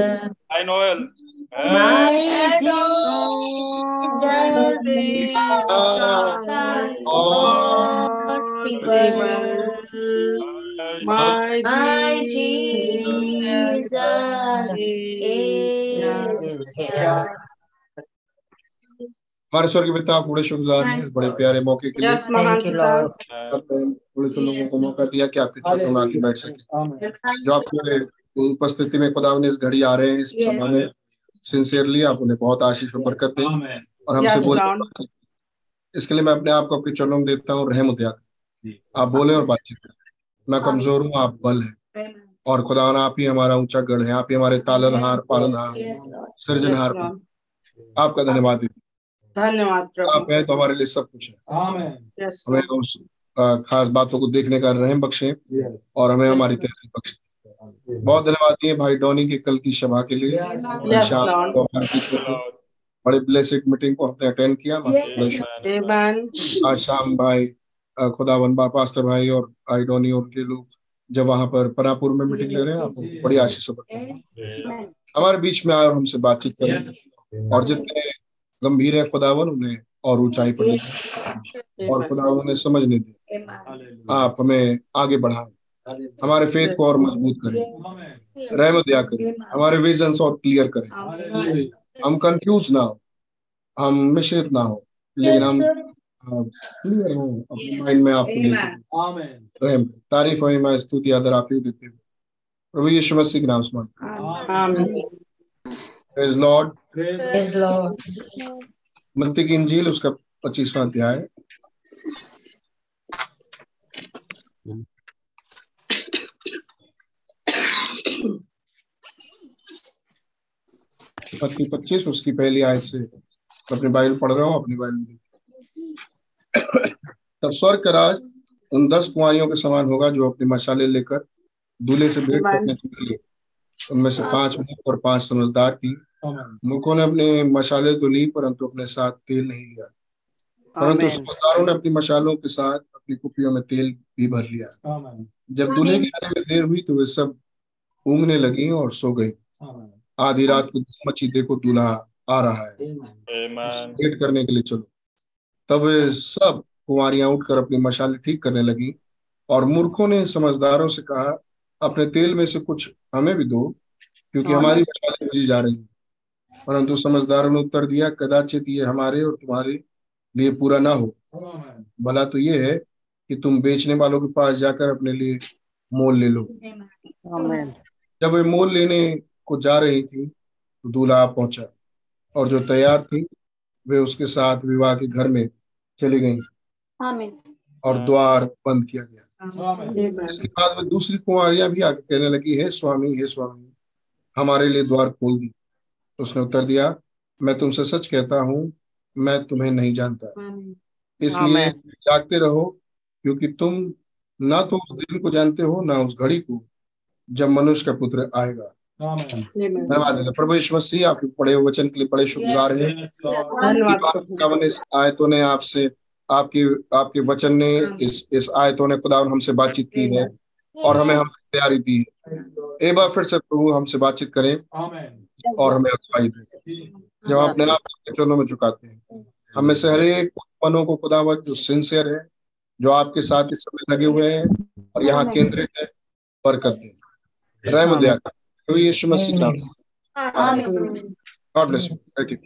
I Noel. My Jesus possible. My My Jesus is here. हमारे स्वर्गीय पिता आप बड़े शुक्रगुजार हैं इस बड़े प्यारे मौके के लिए बड़े से लोगों को मौका दिया कि आपके चरणों में आके बैठ सके। जो आपके उपस्थिति में खुदा ने इस घड़ी आ रहे हैं इस. समय में सिंसियरली आप उन्हें बहुत आशीष और बरकत दें। और हमसे बोले इसके लिए मैं अपने आप को आपके चरणों में देता हूँ रहम दया आप बोले और बातचीत करें। मैं कमज़ोर हूँ आप बल हैं। और खुदा आप ही हमारा ऊँचा गढ़ है आप ही हमारे तालनहार पालनहार. सृजनहार आपका धन्यवाद देते धन्यवाद आप है तो हमारे लिए सब कुछ है। यस हमें उस खास बातों को देखने का रहम बख्शे और हमें हमारी तैयारी बख्शे। बहुत धन्यवाद दिए भाई डॉनी के कल की सभा के लिए. को। बड़े ब्लेसिड मीटिंग को हमने अटेंड किया. आज शाम भाई खुदावन पास्टर भाई और भाई डोनी और उनके लोग जब वहाँ पर परापुर में मीटिंग ले रहे हैं आपको बड़ी आशीष हमारे बीच में आए और हमसे बातचीत करें। और जितने गंभीर है खुदावन उन्हें और ऊंचाई पर और Amen. खुदावन ने समझने दी। आप हमें आगे बढ़ाएँ। हमारे फेथ को और मज़बूत करें। रहमत दया करें। हमारे विजन और क्लियर करें। हम कंफ्यूज ना हो। हम मिश्रित ना हो। लेकिन हम क्लियर हो अपने माइंड में आपको रहम। तारीफ़ हो मैं स्तुति आदर आप ही देते हुए प्रभु यीशु मसीह के नाम से प्रेज लॉर्ड Yes, Lord. मत्ती की इंजील उसका पच्चीसवां अध्याय। मत्ती पच्चीस उसकी पहली आयत से अपने बाइबल पढ़ रहा हूँ अपनी बाइबल तब स्वर्ग का राज उन दस कुंवारियों के समान होगा जो अपने मशाले लेकर दूल्हे से भेंट करने के लिए उनमें से पाँच मूर्ख और पाँच समझदार थी। मूर्खों ने अपने मशाले तो ली परंतु अपने साथ तेल नहीं लिया। परंतु समझदारों ने अपनी मशालों के साथ अपनी कुपियों में तेल भी भर लिया। जब दूल्हे की आने में देर हुई तो वे सब ऊँगने लगी और सो गई। आधी रात को धूम मची देखो दूल्हा आ रहा है। वेट करने के लिए चलो। तब वे सब कुंवारियाँ उठकर अपनी मशाले ठीक करने लगी और मूर्खों ने समझदारों से कहा अपने तेल में से कुछ हमें भी दो क्योंकि हाँ। हमारी मशालें बुझी जा रही हैं। परंतु समझदारों ने उत्तर दिया कदाचित ये हमारे और तुम्हारे लिए पूरा ना हो। भला तो ये है कि तुम बेचने वालों के पास जाकर अपने लिए मोल ले लो। जब वे मोल लेने को जा रही थी तो दूल्हा पहुँचा और जो तैयार थी वे उसके साथ विवाह के घर में चली गईं। Amen. और द्वार बंद किया गया। इसके बाद में दूसरी कुंवारियाँ भी आके कहने लगी हे स्वामी हे स्वामी हमारे लिए द्वार खोल दी। उसने उत्तर दिया मैं तुमसे सच कहता हूँ मैं तुम्हें नहीं जानता। इसलिए जागते रहो क्योंकि तुम ना तो उस दिन को जानते हो ना उस घड़ी को जब मनुष्य का पुत्र आएगा। धन्यवाद प्रभु यीशु मसीह आपके पढ़े हुए वचन के लिए बड़े शुक्रगुजार हैं। आयतों ने आपसे आपकी आपके वचन ने इस इस आयतों ने खुदा हमसे बातचीत की है और हमें हम तैयारी दी है। एक बार फिर से प्रभु हमसे बातचीत करें और हमें अगुवाई दें। जब हम अपने आप को चरणों में झुकाते हैं हमें से हर एक मनों को खुदावन जो सिंसियर है जो आपके साथ इस समय लगे हुए हैं और यहाँ केंद्रित है बरकत दें। रहम दया करें। प्रभु यीशु मसीह का नाम गॉड ब्लेस यू बैठिए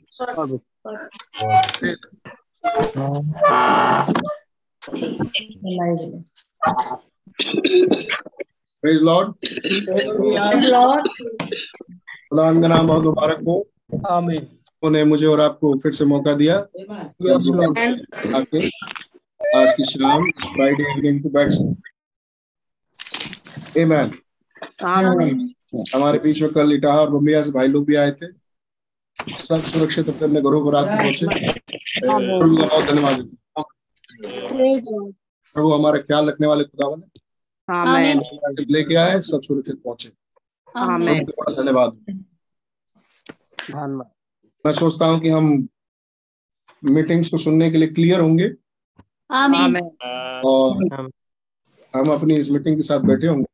प्रेज लॉर्ड Yes, Lord. खुदा का नाम बहुत मुबारक हो। उन्होंने मुझे और आपको फिर से मौका दिया। आके आज की शाम फ्राइडे इवनिंग को बैठ सकते Amen. Amen. हमारे बीच में कल इटाहा और बम्बिया से भाई लोग भी आए थे। सब सुरक्षित अपने अपने घरों को रात में पहुँचे। प्रभु का बहुत धन्यवाद। प्रभु हमारा ख्याल रखने वाले खुदावन. सिर्फ़ लेके आए सब सुरक्षित पहुँचे। बड़ा धन्यवाद। धन्यवाद। मैं सोचता हूँ कि हम मीटिंग्स को सुनने के लिए क्लियर होंगे. और हम अपनी इस मीटिंग के साथ बैठे होंगे।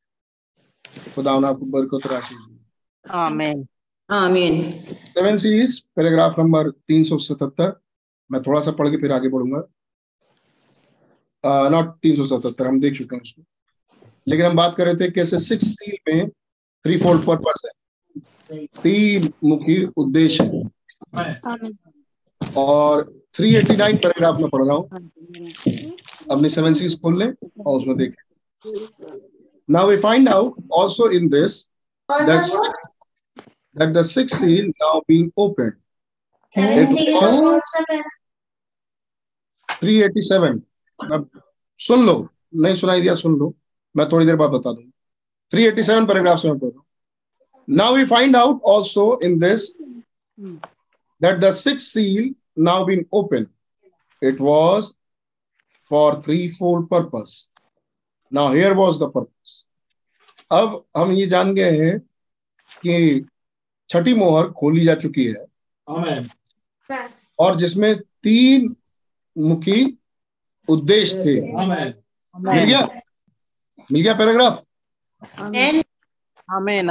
खुदा आपको बरकत राशि। Amen. आमीन सेवन सीरीज़ पैराग्राफ नंबर 377 मैं थोड़ा सा पढ़ के फिर आगे बढ़ूँगा। नॉट 377 हम देख चुके हैं उसको। लेकिन हम बात कर रहे थे कैसे सिक्स सील में थ्री फोल्ड पर्पस है तीन मुखी उद्देश्य है। और 389 पैराग्राफ में पढ़ रहा हूँ। अपनी सेवन सीज खोल लें और उसमें देखें। Now we find out also in this that that the sixth seal now being opened. Seven seal It 387 अब सुन लो नहीं सुनाई दिया सुन लो मैं थोड़ी देर बाद बता दूँगा 387 पैराग्राफ से मैं पढ़ रहा हूँ now we find out also in this that the sixth seal now been opened it was for threefold purpose now here was the purpose अब हम ये जान गए हैं कि छठी मोहर खोली जा चुकी है। और जिसमें तीन मुखी उद्देश्य थे। मिल गया? मिल गया पैराग्राफ? आमीन आमीन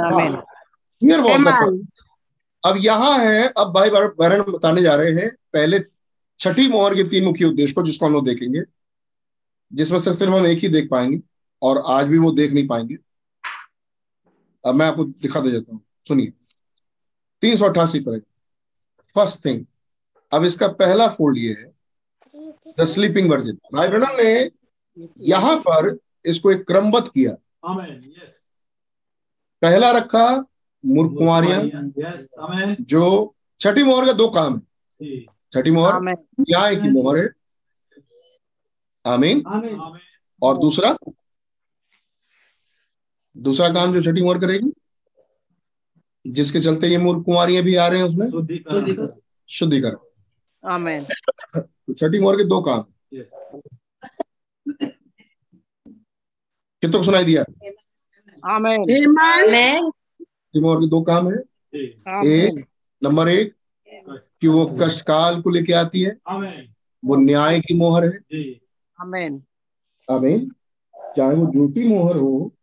Here was अब यहाँ है अब भाई बहन बताने जा रहे हैं पहले छठी मोहर के तीन मुख्य उद्देश्य को जिसको हम लोग देखेंगे जिसमें से सिर्फ़ हम एक ही देख पाएँगे और आज भी वो देख नहीं पाएँगे। अब मैं आपको दिखा दे जाता हूँ। सुनिए। तीन सौ अट्ठासी पर फ़र्स्ट थिंग अब इसका पहला फोल्ड ये है द स्लीपिंग वर्जिन भाई ब्रनम ने यहाँ पर इसको एक क्रमबद्ध किया। Amen. पहला रखा मूर्ख कुमारियाँ जो छठी मोहर का दो काम है। छठी मोहर न्याय की मोहर है। आमीन Amen. Amen. और दूसरा दूसरा काम जो छठी मोहर करेगी जिसके चलते ये मूर्ख कुमारियाँ भी आ रहे हैं उसमें। शुद्धिकरण. शुद्धिकरण छठी मोहर के दो काम। Yes. कितनों को सुनाई दिया? आमीन। आमीन। छठी मोहर के दो काम है। जी. आमीन नंबर एक कि वो कष्टकाल को लेके आती है। वो न्याय की मोहर है। जी. आमीन। आमीन। चाहे वो झूठी मोहर हो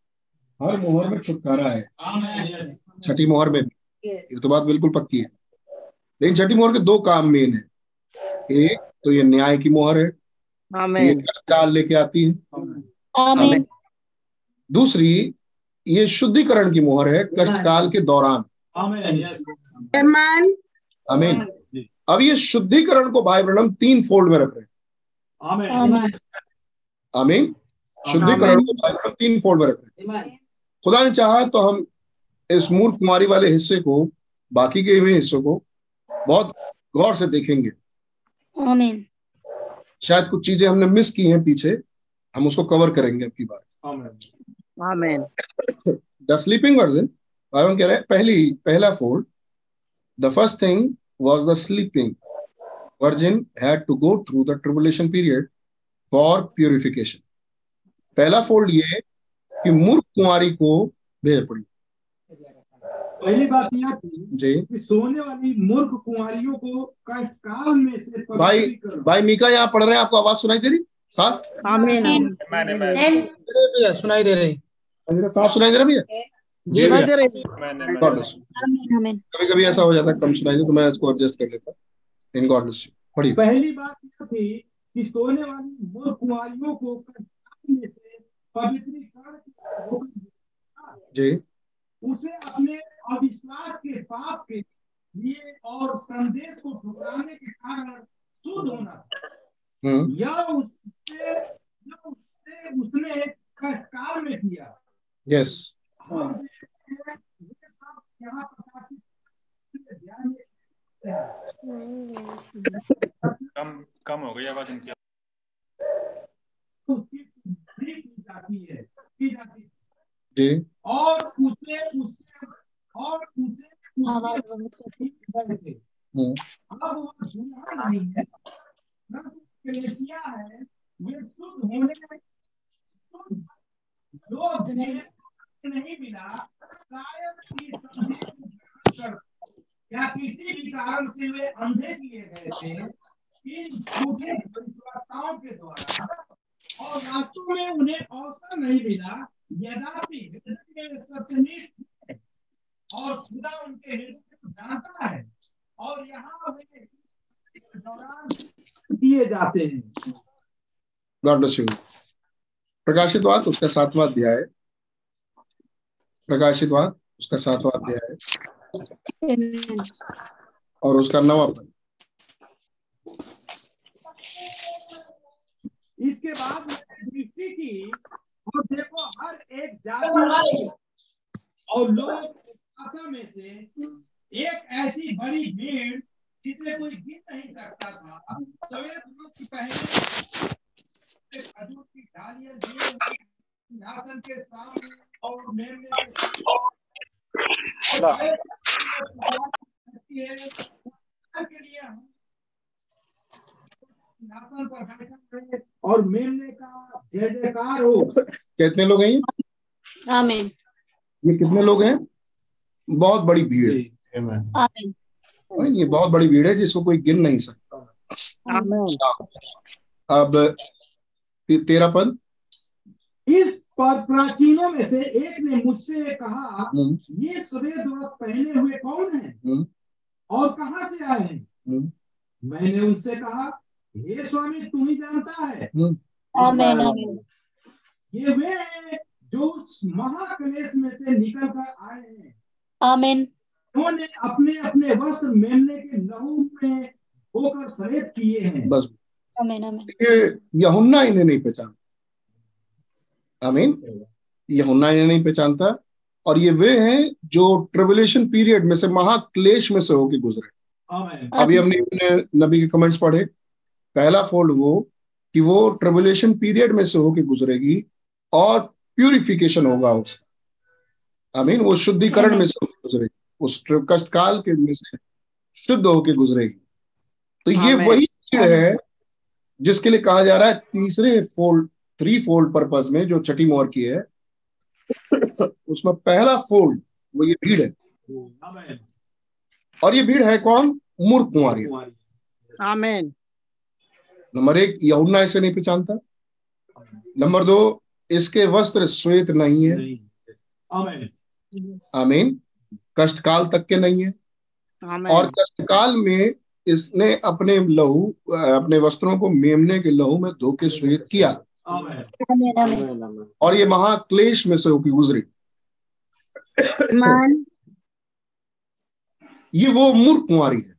हर मोहर में छुटकारा है। Amen. Yes. छठी मोहर में भी। ये तो बात बिल्कुल पक्की है। लेकिन छठी मोहर के दो काम मेन है। एक तो ये न्याय की मोहर है। ये आमीन कष्टकाल लेके आती है। दूसरी ये शुद्धिकरण की मोहर है कष्टकाल के दौरान। Amen. Yes. आमीन। अब ये शुद्धिकरण को भाई ब्रणम तीन फोल्ड में रख रहे हैं। आमीन। शुद्धिकरण को भाई ब्रह्म तीन फोल्ड में रख रहे हैं। खुदा ने चाहा तो हम इस मूर्ख कुमारी वाले हिस्से को बाकी के भी हिस्सों को बहुत गौर से देखेंगे। आमीन। शायद कुछ चीज़ें हमने मिस की हैं पीछे हम उसको कवर करेंगे अब की बार। आमीन। द स्लीपिंग वर्जन भाई कह रहे हैं पहली पहला fold the first thing was the sleeping virgin had to go through the tribulation period for purification पहला फोल्ड ये कि मूर्ख कुमारी को भेज पड़ी। पहली बात यह थी जी। कि सोने वाली मूर्ख कुंवारियों को कष्टकाल में से भाई भाई मीका यहाँ पढ़ रहे हैं आपको आवाज़ सुनाई दे रही? साफ़? आमीन। मैंने सुनाई दे रही। साफ़ सुनाई दे रहा भैया? जी आमीन आमीन। कभी कभी ऐसा हो जाता है कम सुनाई दे तो मैं इसको एडजस्ट कर लेता इन गॉड ब्लेस यू पढ़िए। पहली बात यह थी कि सोने वाली मूर्ख कुंवारियों को कष्टकाल में से पवित्रीकरण जी। उसे अपने अविश्वास के पाप के लिए और संदेश को ठुकराने के कारण शुद्ध होना। हम्म। यह उससे यह उससे उसने कष्टकाल में किया। यस हम हैं ये सब यहाँ प्रकाशित कम कम हो गई आवाज़ इनकी। उसकी वृद्धि की जाती है की जाती है। जी। और उसे उससे और उसे आवाज़ बहुत कट हम्म। अब वो दूल्हा नहीं है। परंतु कलेसिया है ये शुद्ध होने में जो नहीं मिला शायद या किसी भी कारण से वे अंधे किए गए थे इन झूठे भविष्यवक्ताओं के द्वारा। और वास्तव में उन्हें अवसर नहीं मिला यद्यपि सत्यनिष्ठ और खुदा उनके हृदय को जानता है। और यहाँ दिए जाते हैं। प्रकाशित वाद तो उसका सातवा अध्याय। प्रकाशित वाद तो उसका सातवा अध्याय। और उसका नवा पद। इसके बाद मैंने दृष्टि की और देखो हर एक जाति और लोग भाषा में से एक ऐसी बड़ी भीड़ जिसमें कोई गिन नहीं सकता था। सवेद वस्त्र पहने खजूर की डालियाँ लिए सिंहासन के सामने और मेमने के है लिए हम सिंहासन पर बैठा और मेमने का जय जयकार हो। कितने लोग हैं ये? Amen. ये कितने लोग हैं? बहुत बड़ी भीड़ है. ये बहुत बड़ी भीड़ है जिसको कोई गिन नहीं सकता। अब ते- तेरा पद? इस पर प्राचीनों में से एक ने मुझसे कहा हम्म, ये सफ़ेद व्रत पहने हुए कौन है? हम्म, और कहाँ से आए हैं? हम्म, मैंने उनसे कहा हे स्वामी तू ही जानता है. ये वे जो उस महाक्लेश में से निकल कर आए हैं। Amen. उन्होंने अपने अपने वस्त्र मेमने के लहू में होकर सफ़ेद किए हैं। बस। Amen. Amen. ये यहुन्ना इन्हें नहीं पहचानता। आमीन। यहुन्ना इन्हें नहीं पहचानता। और ये वे हैं जो ट्रिबुलेशन पीरियड में से महाक्लेश में से होके गुजरे। अभी हमने अपने नबी के कमेंट्स पढ़े। पहला फोल्ड वो कि वो ट्रिबुलेशन पीरियड में से होके गुजरेगी और प्यूरिफिकेशन होगा उसका। आई मीन वो शुद्धिकरण में से गुजरेगी। उस कष्ट काल के में से शुद्ध होके गुजरेगी। तो ये वही भीड़ है। जिसके लिए कहा जा रहा है तीसरे फोल्ड थ्री फोल्ड पर्पज में जो छठी मोहर की है उसमें पहला फोल्ड वो ये भीड़ है। और ये भीड़ है कौन? मूर्ख कुंवारी। आमीन। नंबर एक यहुन्ना इसे नहीं पहचानता। नंबर दो इसके वस्त्र श्वेत नहीं है। आमीन। आमीन कष्ट काल तक के नहीं है। और कष्टकाल में इसने अपने लहू अपने वस्त्रों को मेमने के लहू में धो के श्वेत किया. और ये महाक्लेश में से होकर गुजरी। ये वो मूर्ख कुंवारी है।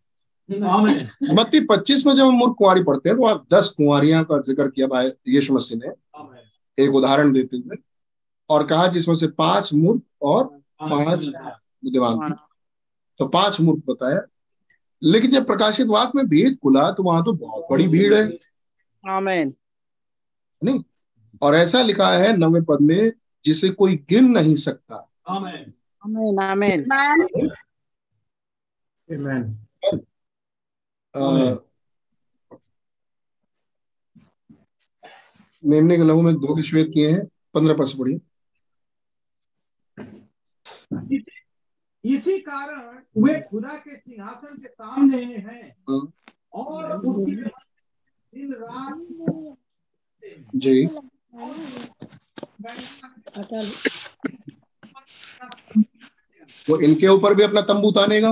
आमीन। मत्ती पच्चीस में जब हम मूर्ख कुंवारी पढ़ते हैं तो आप दस कुंवारियाँ का ज़िक्र किया भाई यीशु मसीह ने। एक उदाहरण देते हुए। और कहा जिसमें से पाँच मूर्ख और पाँच बुद्धिमान थी। तो पाँच मूर्ख बताया लेकिन जब प्रकाशित वाक में भेद खुला तो वहाँ तो बहुत बड़ी भीड़ है। आमीन। नहीं? और ऐसा लिखा है नवे पद में जिसे कोई गिन नहीं सकता। आमीन। आमीन आमीन। अ, मेमने के लहू में दो के श्वेत किए हैं। पंद्रह पद से पढ़िए। इसी कारण वे खुदा के सिंहासन के सामने हैं हम्म, और उसके दिन रात जी। वो इनके ऊपर भी अपना तंबू तानेगा?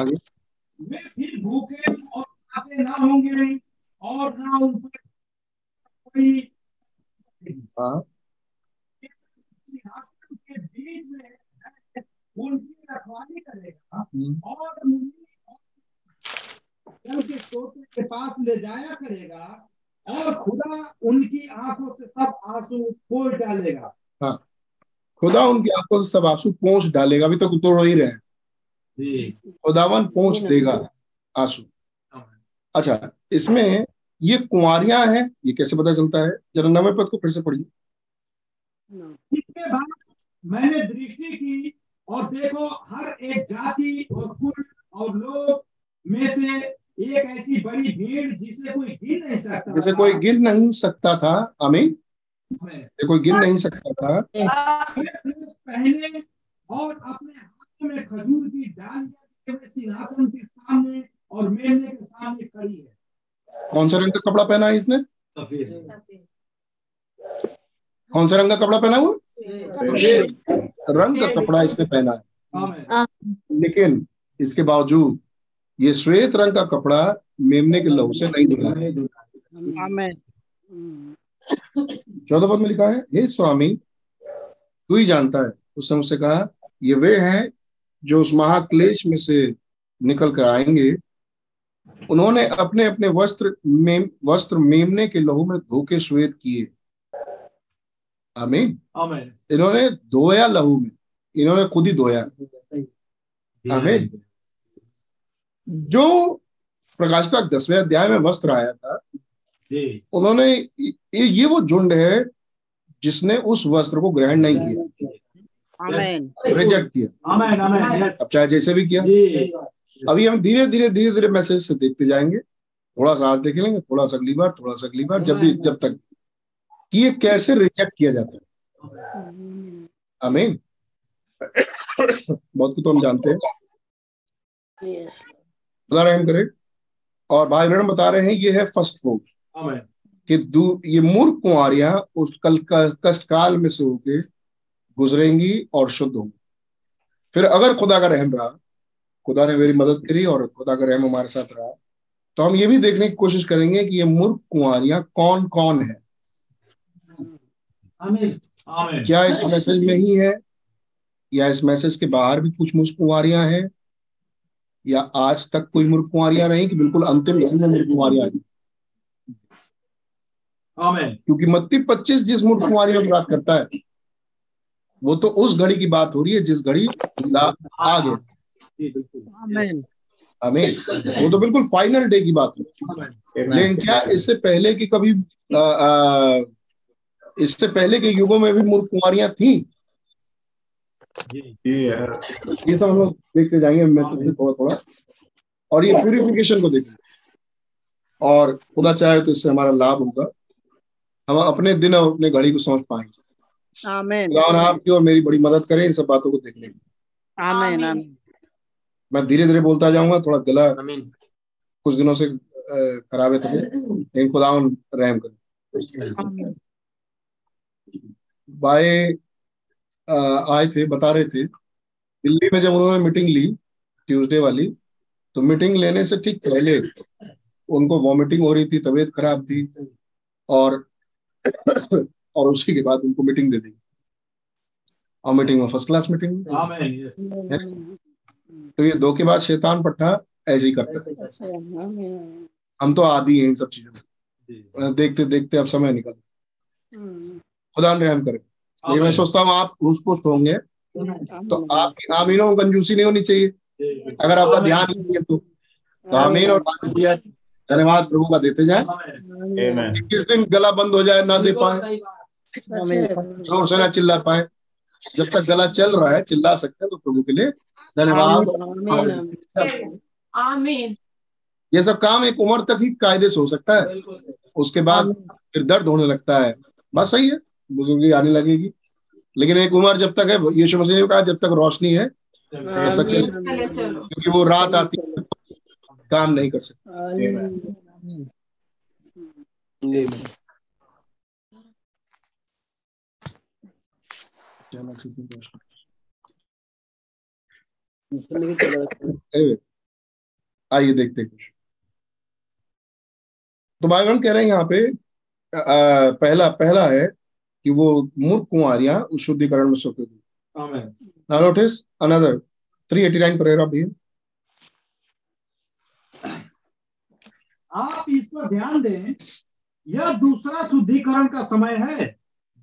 आगे। वे फिर भूखे और प्यासे ना होंगे और ना उन पर कोई हाँ। के बीच में उनकी रखवाली करेगा हम्म, और उन्हें के के पास ले जाया करेगा और खुदा उनकी आँखों से सब आँसू पोछ डालेगा। खुदा उनकी आँखों से सब आँसू पहुँच डालेगा। अभी तक तो तोड़ ही रहे हैं। खुदावन पहुँच देगा आँसू। अच्छा इसमें ये कुंवारियाँ हैं ये कैसे पता चलता है? जरा नवे पद को फिर से पढ़िए। इसके बाद मैंने दृष्टि की और देखो हर एक जाति और कुल और लोग में से एक ऐसी बड़ी भीड़ जिसे कोई गिन नहीं सकता जैसे कोई गिन नहीं सकता था। ये कोई गिन नहीं सकता था। पहने और अपने हाथों में खजूर की डालियाँ सिंहासन के सामने और मेमने के सामने खड़ी है। कौन सा रंग का कपड़ा पहना है इसने? सफ़ेद। कौन सा रंग का कपड़ा पहना हुआ? रंग का कपड़ा इसने पहना है। लेकिन इसके बावजूद ये श्वेत रंग का कपड़ा मेमने के लहू से नहीं धुला है। चौदह पद में लिखा है हे स्वामी तू ही जानता है। उस समय उससे कहा ये वे हैं जो उस महाक्लेश में से निकल कर आएँगे। उन्होंने अपने अपने वस्त्र मेम वस्त्र मेमने के लहू में धोके श्वेत किए। आमीन। आमेन। इन्होंने धोया लहू में। इन्होंने खुद ही धोया आमीन। जो प्रकाशिता दसवें अध्याय में वस्त्र आया था उन्होंने ये ये वो झुंड है जिसने उस वस्त्र को ग्रहण नहीं किया। रिजेक्ट किया। आमेन आमेन अब चाहे जैसे भी किया। अभी हम धीरे धीरे धीरे धीरे मैसेज से देखते जाएँगे। थोड़ा सा आज देख लेंगे थोड़ा सा अगली बार थोड़ा सा अगली बार जब भी जब तक कि ये कैसे रिजेक्ट किया जाता है? आमीन बहुत कुछ तो हम जानते हैं। यस खुदा रहम करे। और भाई बहन बता रहे हैं ये है फ़र्स्ट फोक कि दू ये मूर्ख कुआरिया उस कल कष्ट काल में से होके गुजरेंगी और शुद्ध होंगी। फिर अगर खुदा का रहम रहा खुदा ने मेरी मदद करी और खुदा का रहम हमारे साथ रहा तो हम ये भी देखने की कोशिश करेंगे कि ये मूर्ख कुंवारियाँ कौन कौन है? क्या इस मैसेज में ही है? या इस मैसेज के बाहर भी कुछ मूर्ख कुंवारियाँ हैं? या आज तक कोई मूर्ख कुंवारियाँ रही कि बिल्कुल अंतिम दिन में मूर्ख कुंवारियाँ आई क्योंकि मत्ती पच्चीस जिस मूर्ख कुंवारियों की बात करता है वो तो उस घड़ी की बात हो रही है जिस घड़ी आ जी हमें वो तो बिल्कुल फाइनल डे की बात है। लेकिन क्या इससे पहले की कभी आ, आ, इससे पहले के युगों में भी मूर्ख कुंवारियाँ थी। ये सब हम लोग देखते जाएँगे मैसेज में थोड़ा थोड़ा। और ये प्यूरिफिकेशन को देखेंगे और खुदा चाहे तो इससे हमारा लाभ होगा। हम अपने दिन और अपने घड़ी को समझ पाएँगे। आमेन और आपकी और मेरी बड़ी मदद करें इन सब बातों को देखने में। आमेन आमेन मैं धीरे धीरे बोलता जाऊँगा थोड़ा गला कुछ दिनों से खराब है तो लेकिन खुदा रहम करे। अ, आए थे बता रहे थे दिल्ली में जब उन्होंने मीटिंग ली ट्यूसडे वाली तो मीटिंग लेने से ठीक पहले उनको वॉमिटिंग हो रही थी तबीयत खराब थी और और उसी के बाद उनको मीटिंग दे दी। और मीटिंग में फ़र्स्ट क्लास मीटिंग तो ये दो के बाद शैतान पट्टा ऐसे ही करता है। हम तो आदि हैं इन सब चीज़ों में। देखते देखते अब समय निकल। खुदा ने रहम करे। ये मैं सोचता हूँ आप घुस पुष्ट होंगे तो आपकी आमीनों में कंजूसी नहीं होनी चाहिए। अगर आपका ध्यान ही नहीं है तो। तो आमीन और धन्यवाद प्रभु का देते जाए। किस दिन गला बंद हो जाए ना दे पाए। ज़ोर से ना चिल्ला पाए। जब तक गला चल रहा है चिल्ला सकते हैं तो प्रभु के लिए। धन्यवाद। ये सब काम एक उम्र तक ही कायदे से हो सकता है। उसके बाद फिर दर्द होने लगता है। बस सही है। बुजुर्गी आने लगेगी। लेकिन एक उम्र जब तक है यीशु मसीह ने कहा जब तक रोशनी है तब तक चलो। क्योंकि वो रात आती है काम नहीं कर सकते। आइए देखते हैं कुछ। तो भाई बहन कह रहे हैं यहाँ पे आ, पहला पहला है कि वो मूर्ख कुंवारियाँ उस शुद्धिकरण में सोते थी आमेन Now notice another 389 paragraph here. आप इस पर ध्यान दें यह दूसरा शुद्धिकरण का समय है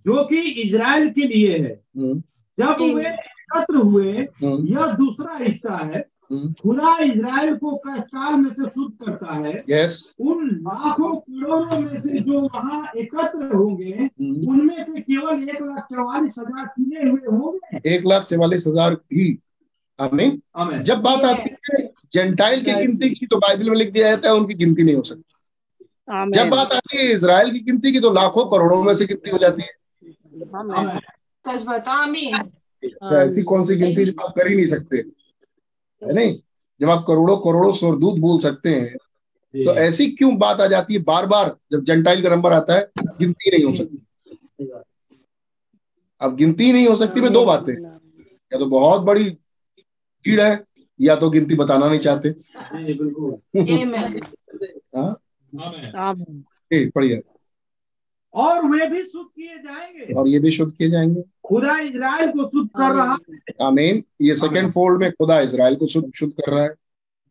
जो कि इज़राइल के लिए है। हम्म, जब वे एकत्र हुए हम्म, यह दूसरा हिस्सा है खुदा इज़राइल को कष्टाल में से शुद्ध करता है। Yes, उन लाखों करोड़ों में से जो वहाँ एकत्र होंगे हम्म, उनमें से केवल एक लाख चौवालीस हज़ार चुने हुए होंगे। एक लाख चवालीस हज़ार ही। आमीन। आमेन। जब बात आती है जेंटाइल की गिनती की तो बाइबल में लिख दिया जाता है उनकी गिनती नहीं हो सकती। जब बात आती है इसराइल की गिनती की तो लाखों करोड़ों में से गिनती हो जाती है। तो ऐसी कौन सी गिनती आप कर ही नहीं सकते? है नहीं? जब आप करोड़ों करोड़ों स्वरदूत बोल सकते हैं तो ऐसी क्यों बात आ जाती है बार बार जब जेंटाइल का नंबर आता है गिनती नहीं हो सकती। अब गिनती नहीं हो सकती में दो बातें। या तो बहुत बड़ी भीड़ है या तो गिनती बताना नहीं चाहते। बिल्कुल। हाँ। पढ़िए और वे भी शुद्ध किए जाएँगे। और ये भी शुद्ध किए जाएँगे। खुदा इजराइल को शुद्ध कर रहा है। आमीन। ये सेकंड फोल्ड में खुदा इसराइल को शुद्ध शुद्ध कर रहा है।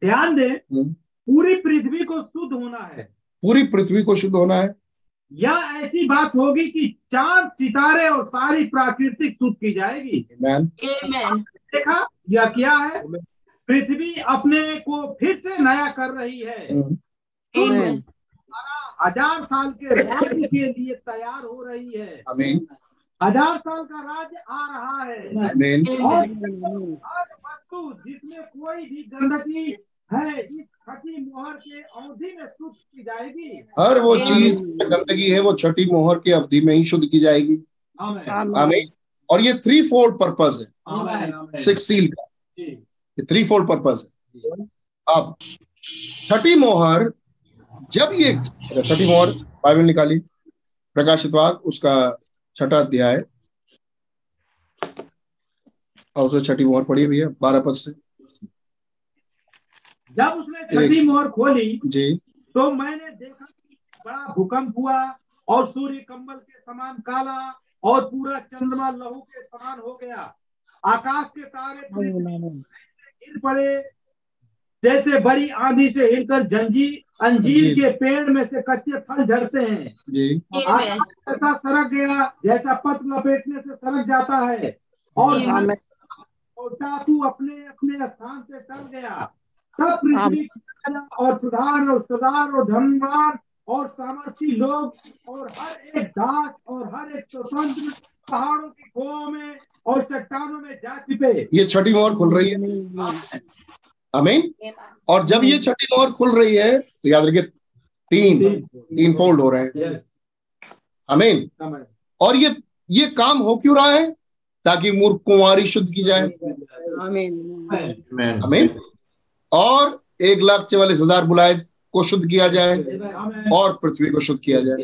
ध्यान दे हम्म। पूरी पृथ्वी को शुद्ध होना है। पूरी पृथ्वी को शुद्ध होना है। यह ऐसी बात होगी कि चाँद सितारे और सारी प्राकृतिक शुद्ध की जाएगी. देखा यह क्या है? पृथ्वी अपने को फिर से नया कर रही है. हज़ार साल के राज्य के लिए तैयार हो रही है। आमीन हज़ार साल का राज्य आ रहा है। आमीन और हर वस्तु जिसमें कोई भी गंदगी है इस छठी मोहर के अवधि में शुद्ध की जाएगी। हर वो चीज़ गंदगी है वो छठी मोहर की अवधि में ही शुद्ध की जाएगी। आमीन आमीन और ये थ्री फोल्ड पर्पज है। सिक्स सील का। ये थ्री फोल्ड पर्पज है। अब छठी मोहर जब ये छठी मोहर बाइबल निकाली प्रकाशित वाक उसका छठा अध्याय। और छठी मोहर पढ़ी भैया बारह पद से। जब उसने छठी मोहर खोली जी। तो मैंने देखा कि बड़ा भूकंप हुआ और सूर्य कंबल के समान काला और पूरा चंद्रमा लहू के समान हो गया। आकाश के तारे से हिल पड़े जैसे बड़ी आंधी से हिलकर जंजीर अंजीर के पेड़ में से कच्चे फल झड़ते हैं। जी। ऐसा सरक गया जैसा पत्र लपेटने से सरक जाता है। और. टापू अपने अपने स्थान से टल गया। तब पृथ्वी और प्रधान और सरदार और धनवान और सामर्थी लोग और हर एक दास और हर एक स्वतंत्र पहाड़ों की गुफाओं में और चट्टानों में जा छिपे। ये छठी मोहर खुल रही है। आमीन और जब ये छठी मोहर खुल रही है तो याद रखिए तीन तीन फोल्ड हो रहे हैं। यस आमीन और ये ये काम हो क्यों रहा है? ताकि मूर्ख कुंवारी शुद्ध की जाए। आमीन आमीन और एक लाख चवालीस हज़ार बुलाए को शुद्ध किया जाए और पृथ्वी को शुद्ध किया जाए।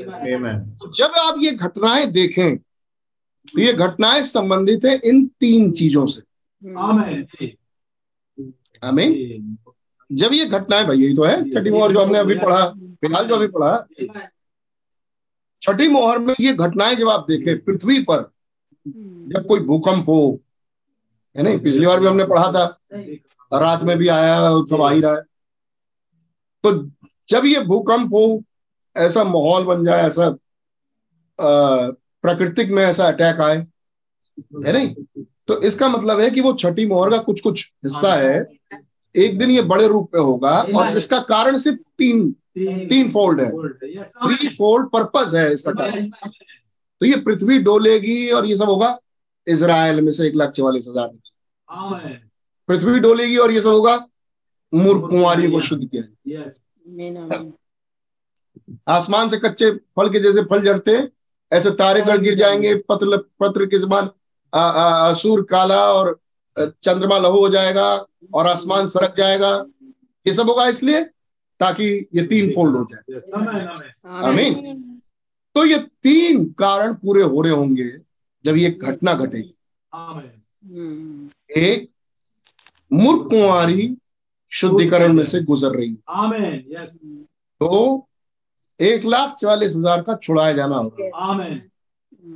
तो जब आप ये घटनाएँ देखें तो ये घटनाएँ संबंधित है इन तीन चीज़ों से। आमीन जब ये घटनाएँ भाई यही तो है। छठी मोहर जो हमने अभी पढ़ा फ़िलहाल जो अभी पढ़ा छठी मोहर में ये घटनाएँ जब आप देखें पृथ्वी पर जब कोई भूकंप हो है नहीं? पिछली बार भी हमने पढ़ा था। रात में भी आया सब आ ही रहा है। तो जब ये भूकंप हो ऐसा माहौल बन जाए ऐसा प्राकृतिक में ऐसा अटैक आए है नहीं? तो इसका मतलब है कि वो छठी मोहर का कुछ कुछ हिस्सा है एक दिन ये बड़े रूप में होगा और इसका कारण सिर्फ़ तीन तीन फोल्ड है। थ्री फोल्ड पर्पज है। इसका कारण। तो ये पृथ्वी डोलेगी और ये सब होगा इसराइल में से एक लाख चवालीस हज़ार। पृथ्वी डोलेगी और ये सब होगा मूर्ख कुंवारी को शुद्ध किया। आसमान से कच्चे फल के जैसे फल झड़ते हैं ऐसे तारे गढ़ गिर जाएँगे पत्र पत्र के समान आ- आ- काला और चंद्रमा लहू हो जाएगा और आसमान सरक जाएगा। ये सब होगा इसलिए ताकि ये तीन फोल्ड हो जाए। आमीन। तो ये तीन कारण पूरे हो रहे होंगे जब ये घटना घटेगी। एक मूर्ख कुंवारी शुद्धिकरण में से गुजर रही। है तो एक लाख चालीस हज़ार का छुड़ाया जाना होगा।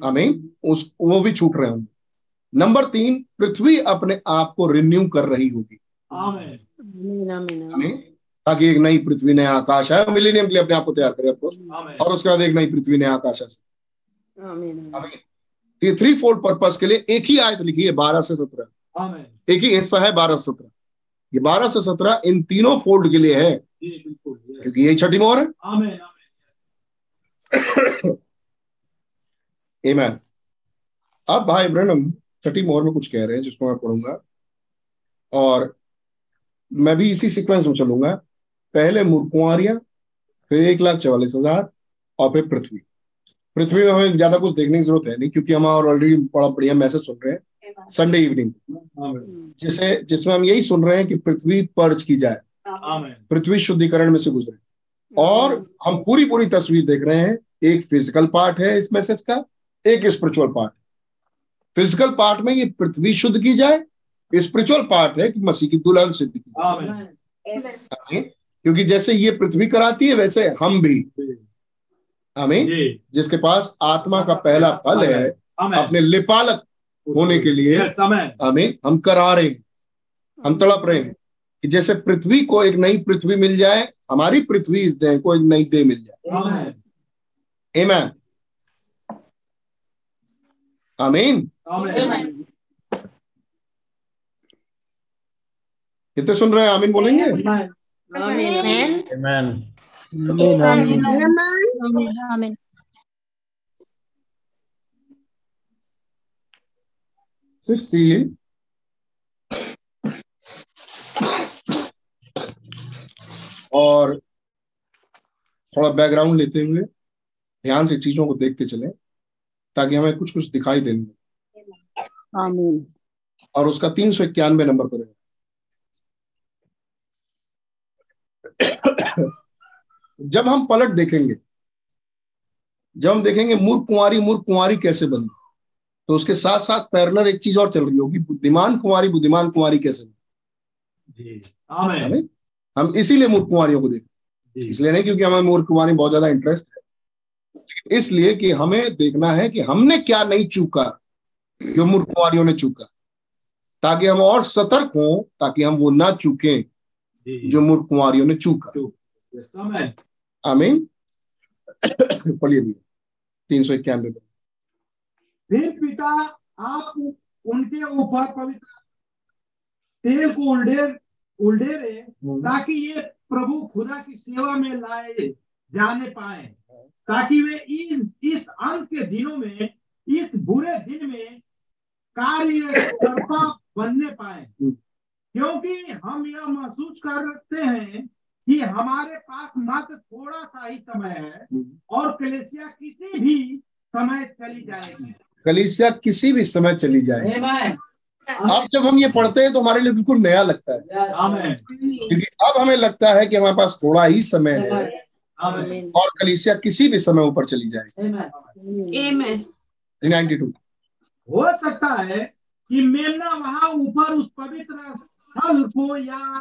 आमीन। उस वो भी छूट रहे होंगे। नंबर तीन पृथ्वी अपने आप को रिन्यू कर रही होगी। आमीन आमीन आमीन ताकि एक नई पृथ्वी नया आकाश है। मिलेनियम के लिए अपने आप को तैयार करे ऑफकोर्स और उसके बाद एक नई पृथ्वी नया आकाश है। तो ये थ्री फोल्ड पर्पज के लिए एक ही आयत लिखी है बारह से सत्रह। एक ही हिस्सा है बारह से सत्रह। ये बारह से सत्रह इन तीनों फोल्ड के लिए है। क्योंकि यही छठी मोहर है। अब भाई ब्रनम छठी मोहर में कुछ कह रहे हैं जिसको मैं पढ़ूँगा। और मैं भी इसी सीक्वेंस में चलूँगा। पहले मूर्कुआरियाँ फिर एक लाख चवालीस हज़ार और फिर पृथ्वी। पृथ्वी में हमें ज़्यादा कुछ देखने की ज़रूरत है नहीं क्योंकि हम ऑलरेडी बड़ा बढ़िया मैसेज सुन रहे हैं। संडे इवनिंग जिसे जिसमें हम यही सुन रहे हैं कि पृथ्वी पर्ज की जाए। पृथ्वी शुद्धिकरण में से गुजरे। और हम पूरी पूरी तस्वीर देख रहे हैं एक फ़िज़िकल पार्ट है इस मैसेज का एक स्पिरिचुअल पार्ट फ़िज़िकल पार्ट में ये पृथ्वी शुद्ध की जाए स्पिरिचुअल पार्ट है कि मसीह की दुल्हन सिद्ध की आमीन। क्योंकि जैसे ये पृथ्वी कराती है वैसे हम भी। आमीन। जी। जिसके पास आत्मा का पहला फल है अपने लिपालक होने के लिए आमीन हम करा रहे हैं। हम तड़प रहे हैं कि जैसे पृथ्वी को एक नई पृथ्वी मिल जाए हमारी पृथ्वी इस देह को एक नई देह मिल जाए। Amen. आमीन। आमीन कितने सुन रहे हैं? आमीन बोलेंगे? आमीन। Amen. आमीन आमीन। सिक्सटीन और थोड़ा बैकग्राउंड लेते हुए ध्यान से चीज़ों को देखते चले ताकि हमें कुछ कुछ दिखाई दे। आमीन। और उसका तीन सौ इक्यानवे नंबर पर है। जब हम पलट देखेंगे जब हम देखेंगे मूर्ख कुंवारी मूर्ख कुंवारी कैसे बनी तो उसके साथ साथ पैरलर एक चीज़ और चल रही होगी बुद्धिमान कुंवारी बुद्धिमान कुंवारी कैसे बनी। जी आमीन। हमें इसीलिए मूर्ख कुंवारियों को देखते जी। इसलिए नहीं क्योंकि हमें मूर्ख कुंवारी बहुत ज़्यादा इंटरेस्ट है। इसलिए कि हमें देखना है कि हमने क्या नहीं चूका। जो मूर्ख कुंवारियों ने चूका। ताकि हम और सतर्क हों ताकि हम वो ना चूकें जो मूर्ख कुंवारियों ने चूका। आमीन आमीन पढ़िए भी। तीन सौ इक्यानवे फिर पिता आप उनके ऊपर पवित्र तेल को उल्डेर उल्डेरे ताकि ये प्रभु खुदा की सेवा में लाए जाने पाए। ताकि वे इस इस अंत के दिनों में इस बुरे दिन में कार्यकर्ता बनने पाए। हम्म। क्योंकि हम यह महसूस करते हैं कि हमारे पास मात्र थोड़ा सा ही समय है और कलेसिया किसी भी समय चली जाएगी। कलीसिया किसी भी समय चली जाए अब जब हम ये पढ़ते हैं तो हमारे लिए बिल्कुल नया लगता है। क्योंकि अब हमें लगता है कि हमारे पास थोड़ा ही समय है और कलीसिया किसी भी समय ऊपर चली जाएगी. नाइनटी टू हो सकता है कि मेमना वहाँ ऊपर उस पवित्र स्थल को या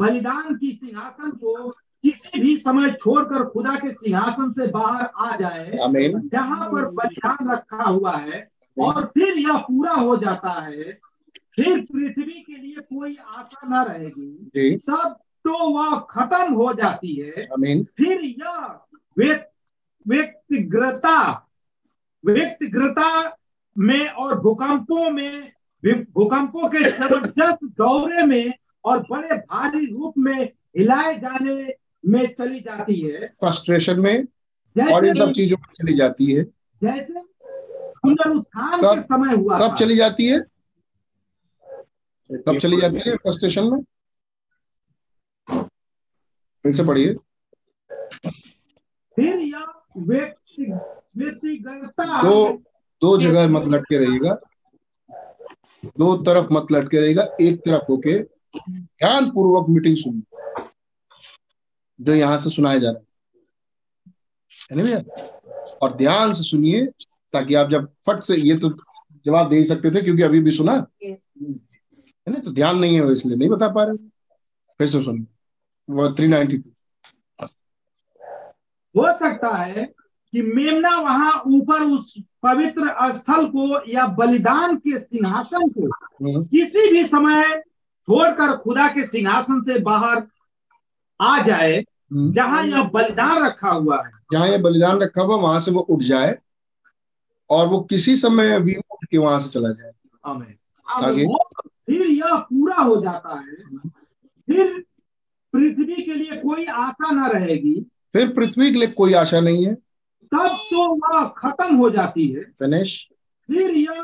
बलिदान की सिंहासन को किसी भी समय छोड़कर खुदा के सिंहासन से बाहर आ जाए जहाँ पर बलिदान रखा हुआ है और फिर यह पूरा हो जाता है फिर पृथ्वी के लिए कोई आशा न रहेगी तब तो वह खत्म हो जाती है। फिर यह व्यक्तिग्रता व्यक्तिगतता में और भूकंपों में भूकंपों के ज़बरदस्त दौरे में और बड़े भारी रूप में हिलाए जाने में चली जाती है। फ्रस्ट्रेशन में और इन सब चीज़ों में चली जाती है। जैसे पुनरुत्थान के समय हुआ कब चली जाती है? कब चली जाती है फ्रस्ट्रेशन में? फिर से पढ़िए। फिर यह व्यक्ति व्यक्तिगतता दो दो जगह मत लटके रहिएगा। दो तरफ़ मत लटके रहिएगा एक तरफ़ होके ध्यान पूर्वक मीटिंग सुनिए जो यहाँ से सुनाया जा रहा है। है ना भैया? और ध्यान से सुनिए ताकि आप जब फट से ये तो जवाब दे ही सकते थे क्योंकि अभी भी सुना। है ना? तो ध्यान नहीं है इसलिए नहीं बता पा रहे। फिर से सुनिए। वो थ्री नाइनटी टू हो सकता है कि मेमना वहाँ ऊपर उस पवित्र स्थल को या बलिदान के सिंहासन को किसी भी समय छोड़कर खुदा के सिंहासन से बाहर आ जाए जहाँ यह बलिदान रखा हुआ है। जहाँ यह बलिदान रखा हुआ वहाँ से वो उठ जाए और वो किसी समय भी उठ के वहाँ से चला जाए। आगे। फिर यह पूरा हो जाता है। फिर पृथ्वी के लिए कोई आशा न रहेगी। फिर पृथ्वी के लिए कोई आशा नहीं है। तब तो वह खत्म हो जाती है। फिनिश फिर यह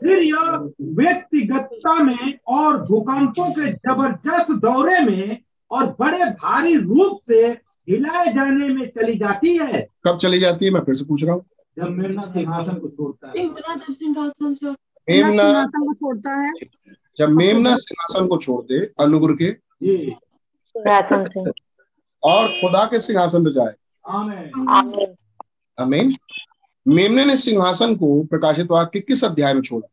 फिर यह व्यक्तिगतता में और भूकंपों के ज़बरदस्त दौरे में और बड़े भारी रूप से हिलाए जाने में चली जाती है। कब चली जाती है? मैं फिर से पूछ रहा हूँ। जब मेमना सिंहासन को छोड़ता है। मेमना जब सिंहासन से मेमना सिंहासन को छोड़ता है। जब मेमना सिंहासन को छोड़ दे अनुग्र के। जी। सिंहासन से। और खुदा के सिंहासन पे जाए। आमीन। आमीन। अमीन मेमने ने सिंहासन को प्रकाशित वाक्य के किस अध्याय में छोड़ा?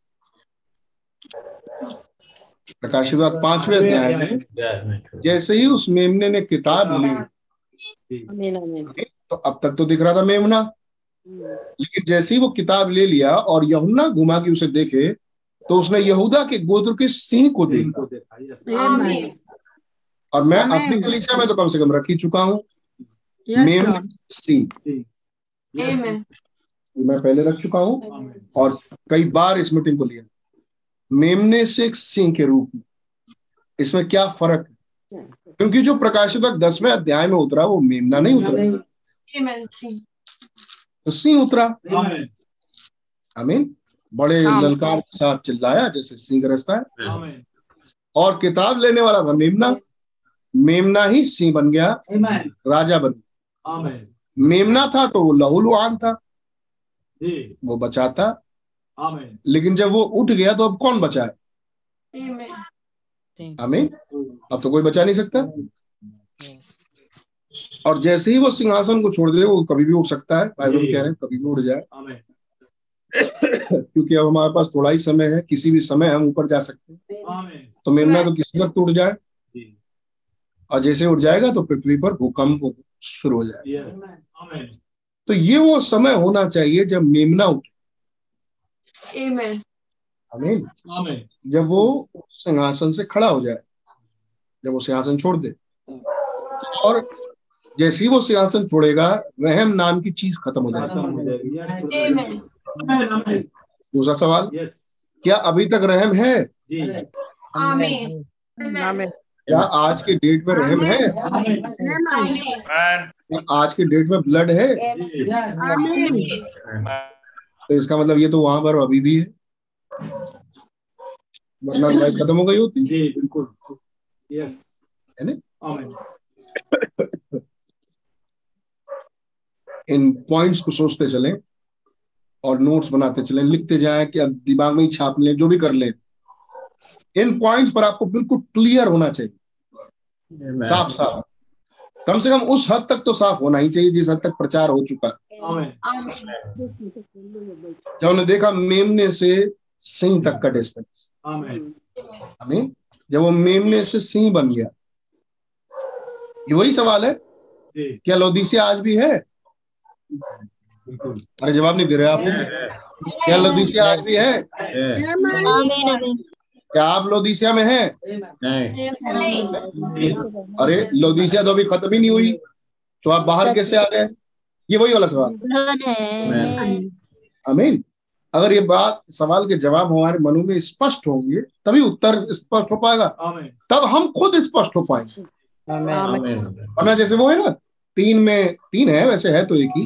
प्रकाशित वाक्य पाँचवें अध्याय में जैसे ही उस मेमने ने किताब ली आमीन आमीन तो अब तक तो दिख रहा था मेमना। लेकिन जैसे ही वो किताब ले लिया और यहुन्ना घुमा के उसे देखे तो उसने यहूदा के गोत्र के सिंह को देखा। और मैं। अपनी कलीसिया में तो कम से कम रख ही चुका हूँ। मेमना सिंह। मैं पहले रख चुका हूँ और कई बार इस मीटिंग को लिया। मेमने से एक सिंह के रूप में। इसमें क्या फ़र्क है? क्योंकि जो प्रकाशित दसवें अध्याय में उतरा वो मेमना नहीं उतरा। तो सिंह उतरा। आमीन बड़े। ललकार के साथ चिल्लाया जैसे सिंह रस्ता है। और किताब लेने वाला था मेमना। मेमना ही सिंह बन गया। राजा बन गया। मेमना था तो वो लहूलुआन था। जी। वो बचाता लेकिन जब वो उठ गया तो अब कौन बचा है? आमीन। आमीन अब तो कोई बचा नहीं सकता। और जैसे ही वो सिंहासन को छोड़ दे वो कभी भी उठ सकता है। बाइबल कह रहे हैं कभी भी उठ जाए। क्योंकि अब हमारे पास थोड़ा ही समय है किसी भी समय हम ऊपर जा सकते हैं। तो मेमना तो किसी वक्त उठ जाए। और जैसे उठ जाएगा तो पृथ्वी पर भूकंप शुरू हो जाए। तो ये वो समय होना चाहिए जब मेमना उठे। आमीन आमीन जब वो सिंहासन से खड़ा हो जाए जब वो सिंहासन छोड़ दे। और जैसे ही वो सिंहासन छोड़ेगा रहम नाम की चीज़ खत्म हो जाएगी। दूसरा सवाल क्या अभी तक रहम है? आमीन आमीन क्या आज के डेट में रहम है? आज के डेट में ब्लड है? तो इसका मतलब ये तो वहाँ पर अभी भी है। वरना लाइफ खत्म हो गई होती? बिल्कुल। है ना? इन पॉइंट्स को सोचते चलें और नोट्स बनाते चलें लिखते जाएँ कि दिमाग में ही छाप लें जो भी कर लें। इन पॉइंट्स पर आपको बिल्कुल क्लियर होना चाहिए। साफ़ साफ़। कम से कम उस हद तक तो साफ़ होना ही चाहिए जिस हद तक प्रचार हो चुका। है जब हमने देखा मेमने से सिंह तक का डिस्टेंस हमें जब वो मेमने से सिंह बन गया। ये वही सवाल है? क्या लोदीसिया आज भी है? अरे जवाब नहीं दे रहे आप। क्या लोदीसिया आज भी है? आमीन आमीन। क्या आप लोदीसिया में हैं? अरे लोदीसिया तो अभी खत्म ही नहीं हुई। तो आप बाहर कैसे आ गए? ये वही वाला सवाल। अमीन अगर ये बात सवाल के जवाब हमारे मनु में स्पष्ट होंगे तभी उत्तर स्पष्ट हो पाएगा। तब हम खुद स्पष्ट हो पाएँगे। आमीन। वरना जैसे वो है ना तीन में तीन है वैसे है तो एक ही।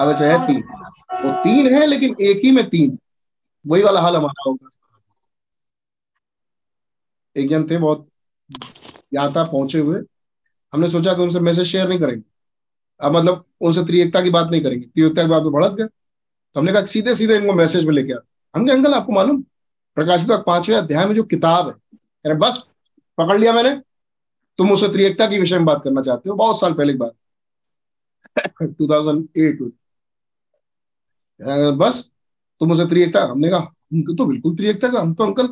अब वैसे है तीन। वो तीन है लेकिन एक ही में तीन। वही वाला हाल हमारा होगा। एक जन थे बहुत यहाँ तक पहुँचे हुए। हमने सोचा कि उनसे मैसेज शेयर नहीं करेंगे। अब मतलब उनसे त्रिएकता की बात नहीं करेंगे। त्रिएकता की बात में भड़क गए। तो हमने कहा सीधे सीधे इनको मैसेज में लेके आते हमने अंकल, आपको मालूम? प्रकाशित पाँचवें अध्याय में जो किताब है अरे बस पकड़ लिया मैंने। तुम उसे त्रिएकता के विषय में बात करना चाहते हो? बहुत साल पहले की बात। 2008 में। बस तुम उसे त्रिएकता, हमने कहा, हमको तो बिल्कुल त्रिएकता का, हम तो अंकल,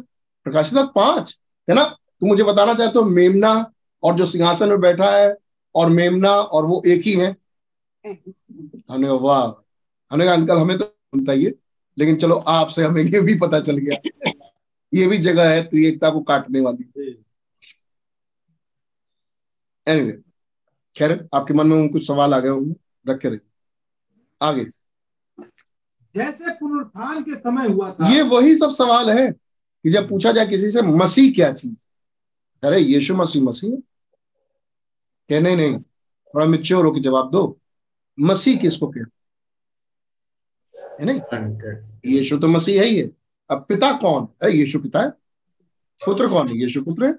प्रकाशित पाँच है ना? तुम मुझे बताना चाहते हो मेमना और जो सिंहासन में बैठा है और मेमना और वो एक ही है। हमने वाह। हमने कहा अंकल हमें तो बताइए लेकिन चलो आपसे हमें ये भी पता चल गया। ये भी जगह है त्रिएकता को काटने वाली। एनीवे खैर आपके मन में कुछ सवाल आ गए होंगे? रखे रहिए। आगे। जैसे पुनरुत्थान के समय हुआ था। ये वही सब सवाल है। कि जब पूछा जाए किसी से मसीह क्या चीज़? अरे यीशु मसीह मसीह? क्या नहीं नहीं थोड़ा मिच्योर होकर जवाब दो। मसीह किसको कहते है? नहीं? यीशु तो मसीह है ही है। अब पिता कौन? है यीशु पिता है। पुत्र कौन है? यीशु पुत्र है।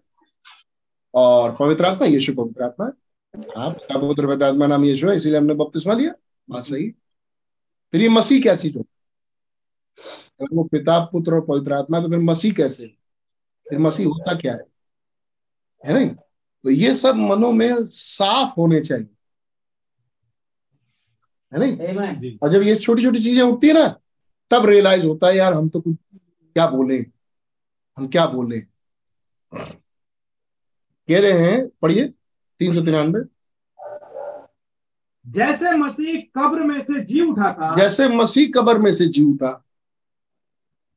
और पवित्र आत्मा? यीशु पवित्र आत्मा है। हाँ पिता पुत्र पवित्र आत्मा नाम यीशु है इसीलिए हमने बपतिस्मा लिया। बात सही फिर ये मसीह क्या चीज़ हो? अगर वो पिता पुत्र और पवित्र आत्मा है, तो फिर मसीह कैसे? फिर मसीह होता क्या है? है नहीं? तो ये सब मनो में साफ़ होने चाहिए। है नहीं? और जब ये छोटी छोटी चीज़ें उठती है ना तब रियलाइज़ होता है यार हम तो कुछ क्या बोले? हम क्या बोले? कह रहे हैं पढ़िए तीन सौ तिरानवे। जैसे मसीह कब्र में से जी उठा था जैसे मसीह कब्र में से जी उठा हाँ,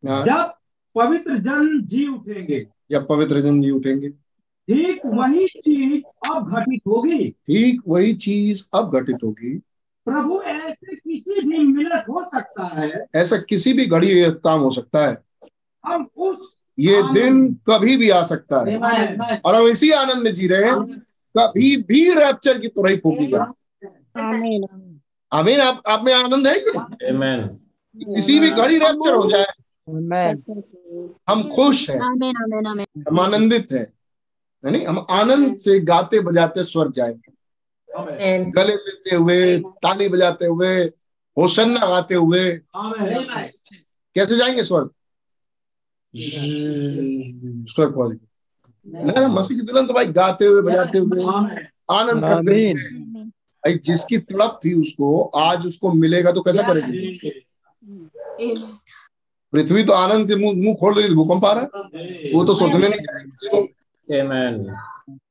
जब पवित्र जन जी उठेंगे। जब पवित्र जन जी उठेंगे। ठीक वही चीज़ अब घटित होगी। ठीक वही चीज़ अब घटित होगी। प्रभु ऐसे किसी भी मिनट हो सकता है। ऐसा किसी भी घड़ी काम हो सकता है। हम उस ये दिन कभी भी आ सकता है। और हम इसी आनंद में जी रहे हैं। कभी भी रैप्चर की तुरही फूकेगा आमीन आमीन आप आप में आनंद है ये? किसी भी घड़ी रैप्चर हो जाए. हम खुश हैं। हम आनंदित हैं। है नहीं हम आनंद से गाते बजाते स्वर्ग जाएँगे गले मिलते हुए ताली बजाते हुए होशन्ना गाते हुए। कैसे जाएँगे स्वर्ग? स्वर्ग पहुँचेंगे मसीह की दुल्हन तो भाई गाते हुए बजाते हुए। आनंद करते हुए। भाई जिसकी तड़प थी उसको आज उसको मिलेगा तो कैसा करेगी? पृथ्वी तो आनंद से मुँह मुँह खोल रही थी भूकंप आ रहा है। वो तो सोचने नहीं जाएगी किसी को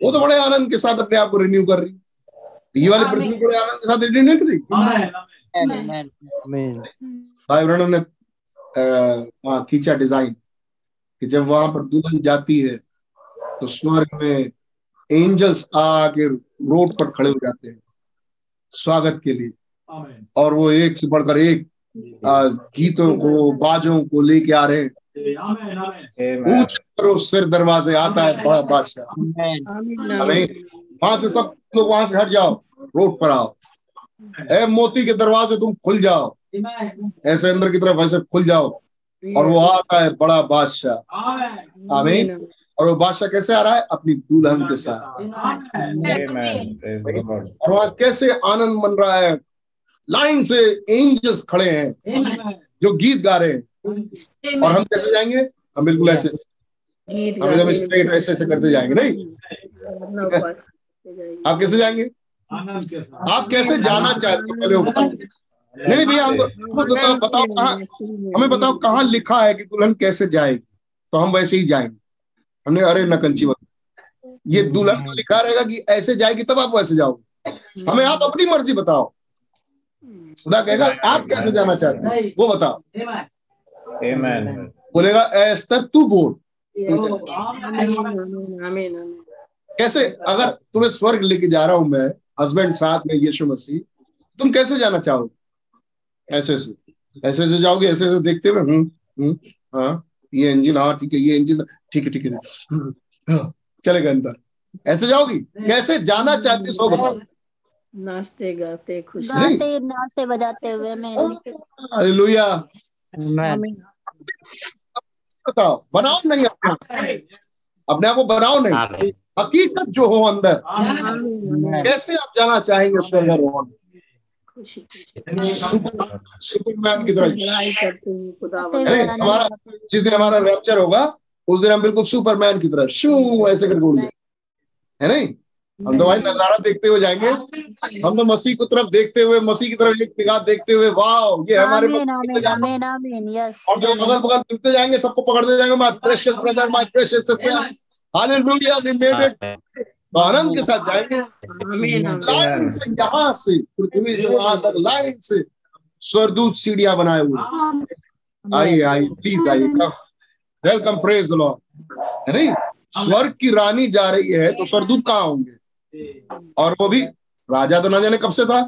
वो तो बड़े आनंद के साथ अपने आप को रिन्यू कर रही ये वाली पृथ्वी बड़े आनंद के साथ रिन्यू नहीं करी? आमेन Amen. Amen. भाई ब्रहण ने वहाँ खींचा डिज़ाइन कि जब वहाँ पर दुल्हन जाती है तो स्वर्ग में एंजल्स आके रोड पर खड़े हो जाते हैं स्वागत के लिए। और वो एक से बढ़कर एक गीतों को बाजों को लेके आ रहे हैं. ऊंच करो सिर दरवाजे आता है बड़ा बादशाह। वहाँ से सब लोग वहाँ से हट जाओ रोड पर आओ। ए मोती के दरवाजे तुम खुल जाओ। ऐसे अंदर की तरफ़ ऐसे खुल जाओ और वो आता है बड़ा बादशाह। आमीन। और वो बादशाह कैसे आ रहा है? अपनी दुल्हन के साथ. और वहाँ कैसे आनंद मन रहा है? लाइन से एंजल्स खड़े हैं जो गीत गा रहे हैं। और हम कैसे जाएँगे? हम बिल्कुल ऐसे हम एकदम स्ट्रेट ऐसे ऐसे करते जाएँगे नहीं? आप कैसे जाएँगे? आप कैसे जाना चाहते हो पहले वो बताओ नहीं भैया हमको हमको बताओ बताओ कहाँ हमें बताओ कहाँ लिखा है कि दुल्हन कैसे जाएगी? तो हम वैसे ही जाएँगे। हमने अरे नकंची वक्त ये दुल्हन लिखा रहेगा कि ऐसे जाएगी तब आप वैसे जाओगे। हमें आप अपनी मर्ज़ी बताओ। खुदा कहेगा आप कैसे जाना चाहते हैं? वो बताओ। Amen. बोलेगा एस्तर तू बोल। कैसे अगर तुम्हें स्वर्ग लेके जा रहा हूँ मैं हस्बैंड साथ में यीशु मसीह तुम कैसे जाना चाहोगे? ऐसे ऐसे ऐसे ऐसे जाओगे ऐसे ऐसे देखते हुए हम्म हम्म हाँ ये इंजिन हाँ ठीक है ये इंजिन ठीक है ठीक है हाँ, चलेगा अंदर। ऐसे जाओगी? कैसे जाना चाहती सो बताओ। नाचते गाते खुश। गाते नाचते बजाते हुए मैं हालेलुया। बताओ बनाओ नहीं अपने आप अपने आप को बनाओ नहीं. हकीकत जो हो अंदर। कैसे आप जाना चाहेंगे स्वर्ग रोहन खुशी खुशी सुपरमैन की तरह। हैं हमारा जिस दिन हमारा रैप्चर होगा उस दिन हम बिल्कुल सुपरमैन की तरह शू ऐसे करके उड़ जाएँगे है नहीं? हम तो भाई नज़ारा देखते हुए जाएँगे। हम तो मसीह की तरफ़ देखते हुए मसीह की तरफ़ एक निगाह देखते हुए वाह ये हमारे और जो अगल बगल मिलते जाएँगे सबको पकड़ते जाएँगे my precious brother my precious sister hallelujah we made it आनंद के साथ जाएँगे। लाइन से यहाँ से पृथ्वी से वहाँ तक लाइन से स्वर्गदूत सीढ़ियाँ बनाए हुए। आइए आइए प्लीज़ आइए वेलकम प्रेज द लॉर्ड है नहीं? स्वर्ग की रानी जा रही है तो स्वर्गदूत कहाँ होंगे? और वो भी राजा तो ना जाने कब से था?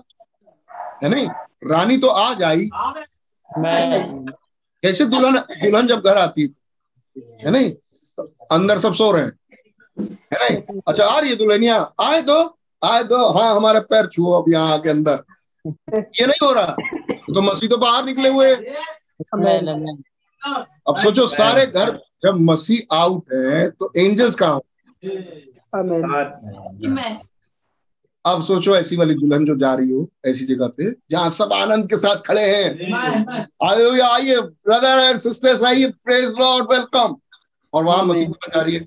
है नहीं? रानी तो आज आई। कैसे दुल्हन दुल्हन जब घर आती है? नहीं? तो अंदर सब सो रहे हैं। है नहीं? अच्छा आ रही है दुल्हनिया। आए दो आए दो हाँ हमारे पैर छुओ अब यहाँ के अंदर। ये नहीं हो रहा? तो मसीह तो बाहर निकले हुए अब सोचो सारे घर जब मसीह आउट है तो एंजल्स कहाँ अब सोचो ऐसी वाली दुल्हन जो जा रही हो ऐसी जगह पे जहाँ सब आनंद के साथ खड़े हैं। हालेलुया आइए ब्रदर एंड सिस्टर्स आइए प्रेज लॉर्ड वेलकम और वहाँ मसीह दुल्हन जा रही है।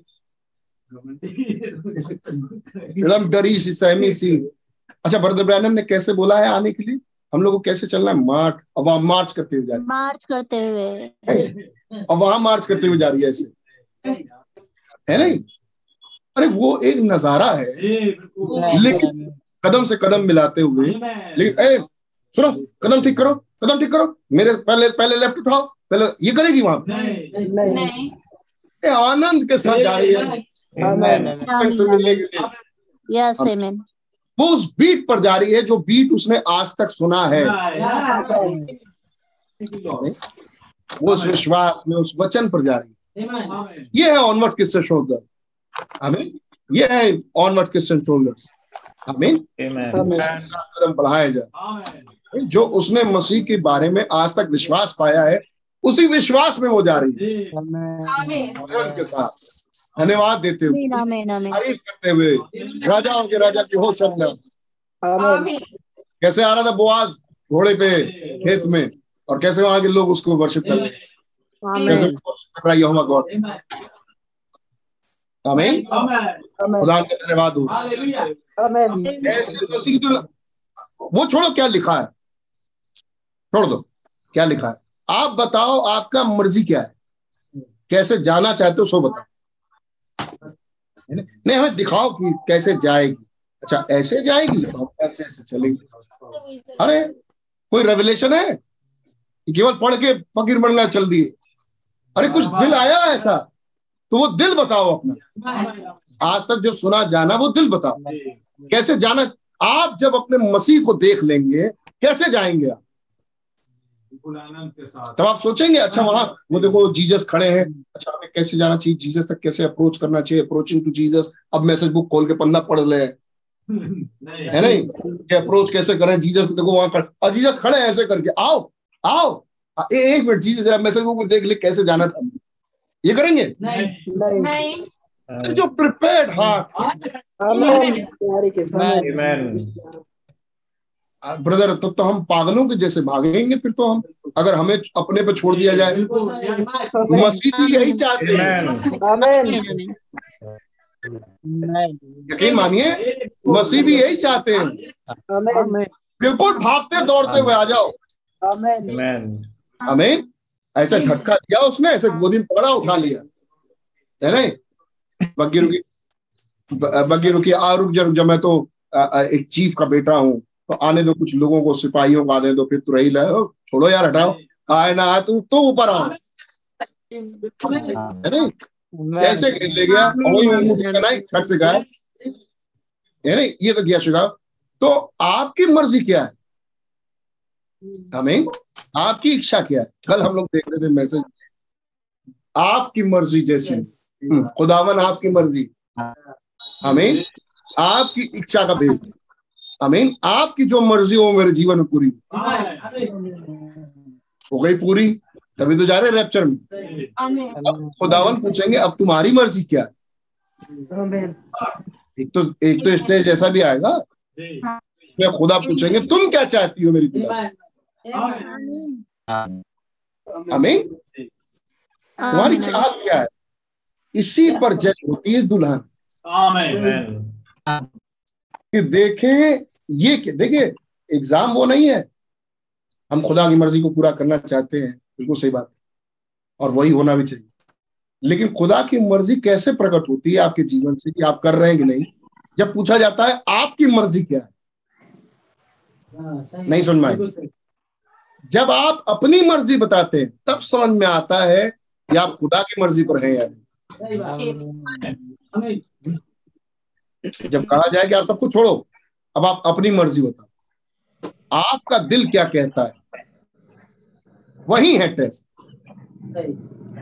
एकदम डरी सी सहमी सी। अच्छा ब्रदर ब्रैनम ने कैसे बोला है आने के लिए? हम लोग को कैसे चलना है? मार्च अब वहाँ मार्च करते हुए जा रही मार्च करते हुए। अब वहाँ मार्च करते हुए जा रही है ऐसे। है नहीं? अरे वो एक नज़ारा है। लेकिन कदम से कदम मिलाते हुए लेकिन ए सुनो कदम ठीक करो कदम ठीक करो। मेरे पहले पहले लेफ़्ट उठाओ पहले ये करेगी वहाँ? आनंद के साथ जा रही है। से मिलने के लिए। यस आमीन वो उस बीट पर जा रही है जो बीट उसने आज तक सुना है। वो उस विश्वास में उस वचन पर जा रही है। ये है ऑनवर्ड क्रिश्चियन शोल्डर हमें ये है ऑनवर्ड क्रिश्चियन शोल्डर्स हमें Amen. कदम बढ़ाया जाए। जो उसने मसीह के बारे में आज तक विश्वास पाया है उसी विश्वास में वो जा रही है। उनके साथ। धन्यवाद देते हुए। आमीन आमीन आमीन। तारीफ़ करते हुए। राजाओं के राजा की हो सन्ना कैसे आ रहा था बोआज घोड़े पे खेत में? और कैसे वहाँ के लोग उसको वर्शिप कर रहे हैं? है खुदा का धन्यवाद हो ऐसे मसीह तो वो छोड़ो क्या लिखा है? छोड़ दो। क्या लिखा है? आप बताओ आपका मर्ज़ी क्या है? कैसे जाना चाहते हो सो बताओ। नहीं हमें दिखाओ कि कैसे जाएगी। अच्छा ऐसे जाएगी? तो हम ऐसे ऐसे चलेंगे। अरे कोई रेवलेशन है? केवल पढ़ के फकीर बनना चल दिए। अरे कुछ दिल आया ऐसा? तो वो दिल बताओ अपना। आज तक जो सुना जाना वो दिल बताओ। कैसे जाना? आप जब अपने मसीह को देख लेंगे कैसे जाएँगे आप? तब आप सोचेंगे अच्छा वहाँ वो देखो जीसस खड़े हैं। अच्छा हमें कैसे जाना चाहिए? जीसस तक कैसे अप्रोच करना चाहिए? अप्रोचिंग टू जीसस अब मैसेज बुक खोल के पन्ना पढ़ ले। है नहीं? कि अप्रोच कैसे करें? जीसस को देखो वहाँ खड़े और जीसस खड़े हैं ऐसे करके। आओ आओ। ए, एक मिनट जीसस जरा मैसेज बुक में देख ले कैसे जाना था। ये करेंगे? नहीं। जो प्रिपेयर्ड हार्ट ब्रदर तब तो हम पागलों के जैसे भागेंगे फिर तो हम। अगर हमें अपने पे छोड़ दिया जाए मसीह भी यही चाहते हैं। यकीन मानिए मसीह भी यही चाहते हैं। बिल्कुल भागते दौड़ते हुए आ जाओ। Amen. हमें ऐसा झटका दिया उसने ऐसे गोदी में पकड़ा उठा लिया। है नहीं? बग्गी रुकी बग्गी रुकी आ रुक जा रुक जा मैं तो एक चीफ का बेटा हूँ तो आने दो कुछ लोगों को सिपाहियों को आने दो फिर तू रही लाओ छोड़ो यार हटाओ। आए ना आए तू तो ऊपर आओ। है। नहीं? कैसे ले गया? और से गया है नहीं? ये तो गया शिका तो आपकी मर्ज़ी क्या है? हमें आपकी इच्छा क्या है? कल हम लोग देख रहे थे मैसेज। आपकी मर्ज़ी जैसी। हम्म, खुदावन आपकी मर्ज़ी। हमें आपकी इच्छा का भेद। हमें आपकी जो मर्ज़ी हो मेरे जीवन में पूरी हो। गई पूरी। तभी तो जा रहे रैप्चर में। अब खुदावन पूछेंगे अब तुम्हारी मर्ज़ी क्या है? एक तो एक तो स्टेज ऐसा भी आएगा। इसमें खुदा पूछेंगे तुम क्या चाहती हो मेरी दुल्हन हमें तुम्हारी चाहत क्या है? इसी पर जज होती है दुल्हन। कि देखें ये देखिए एग्ज़ाम वो नहीं है। हम खुदा की मर्ज़ी को पूरा करना चाहते हैं। बिल्कुल सही बात। और वही होना भी चाहिए। लेकिन खुदा की मर्ज़ी कैसे प्रकट होती है आपके जीवन से कि आप कर रहे हैं कि नहीं? जब पूछा जाता है आपकी मर्ज़ी क्या है? नहीं समझ में आई जब आप अपनी मर्ज़ी बताते हैं तब समझ में आता है कि आप खुदा की मर्ज़ी पर हैं या नहीं। जब कहा जाए कि आप सब कुछ छोड़ो अब आप अपनी मर्ज़ी बताओ। आपका दिल क्या कहता है? वही है टेस्ट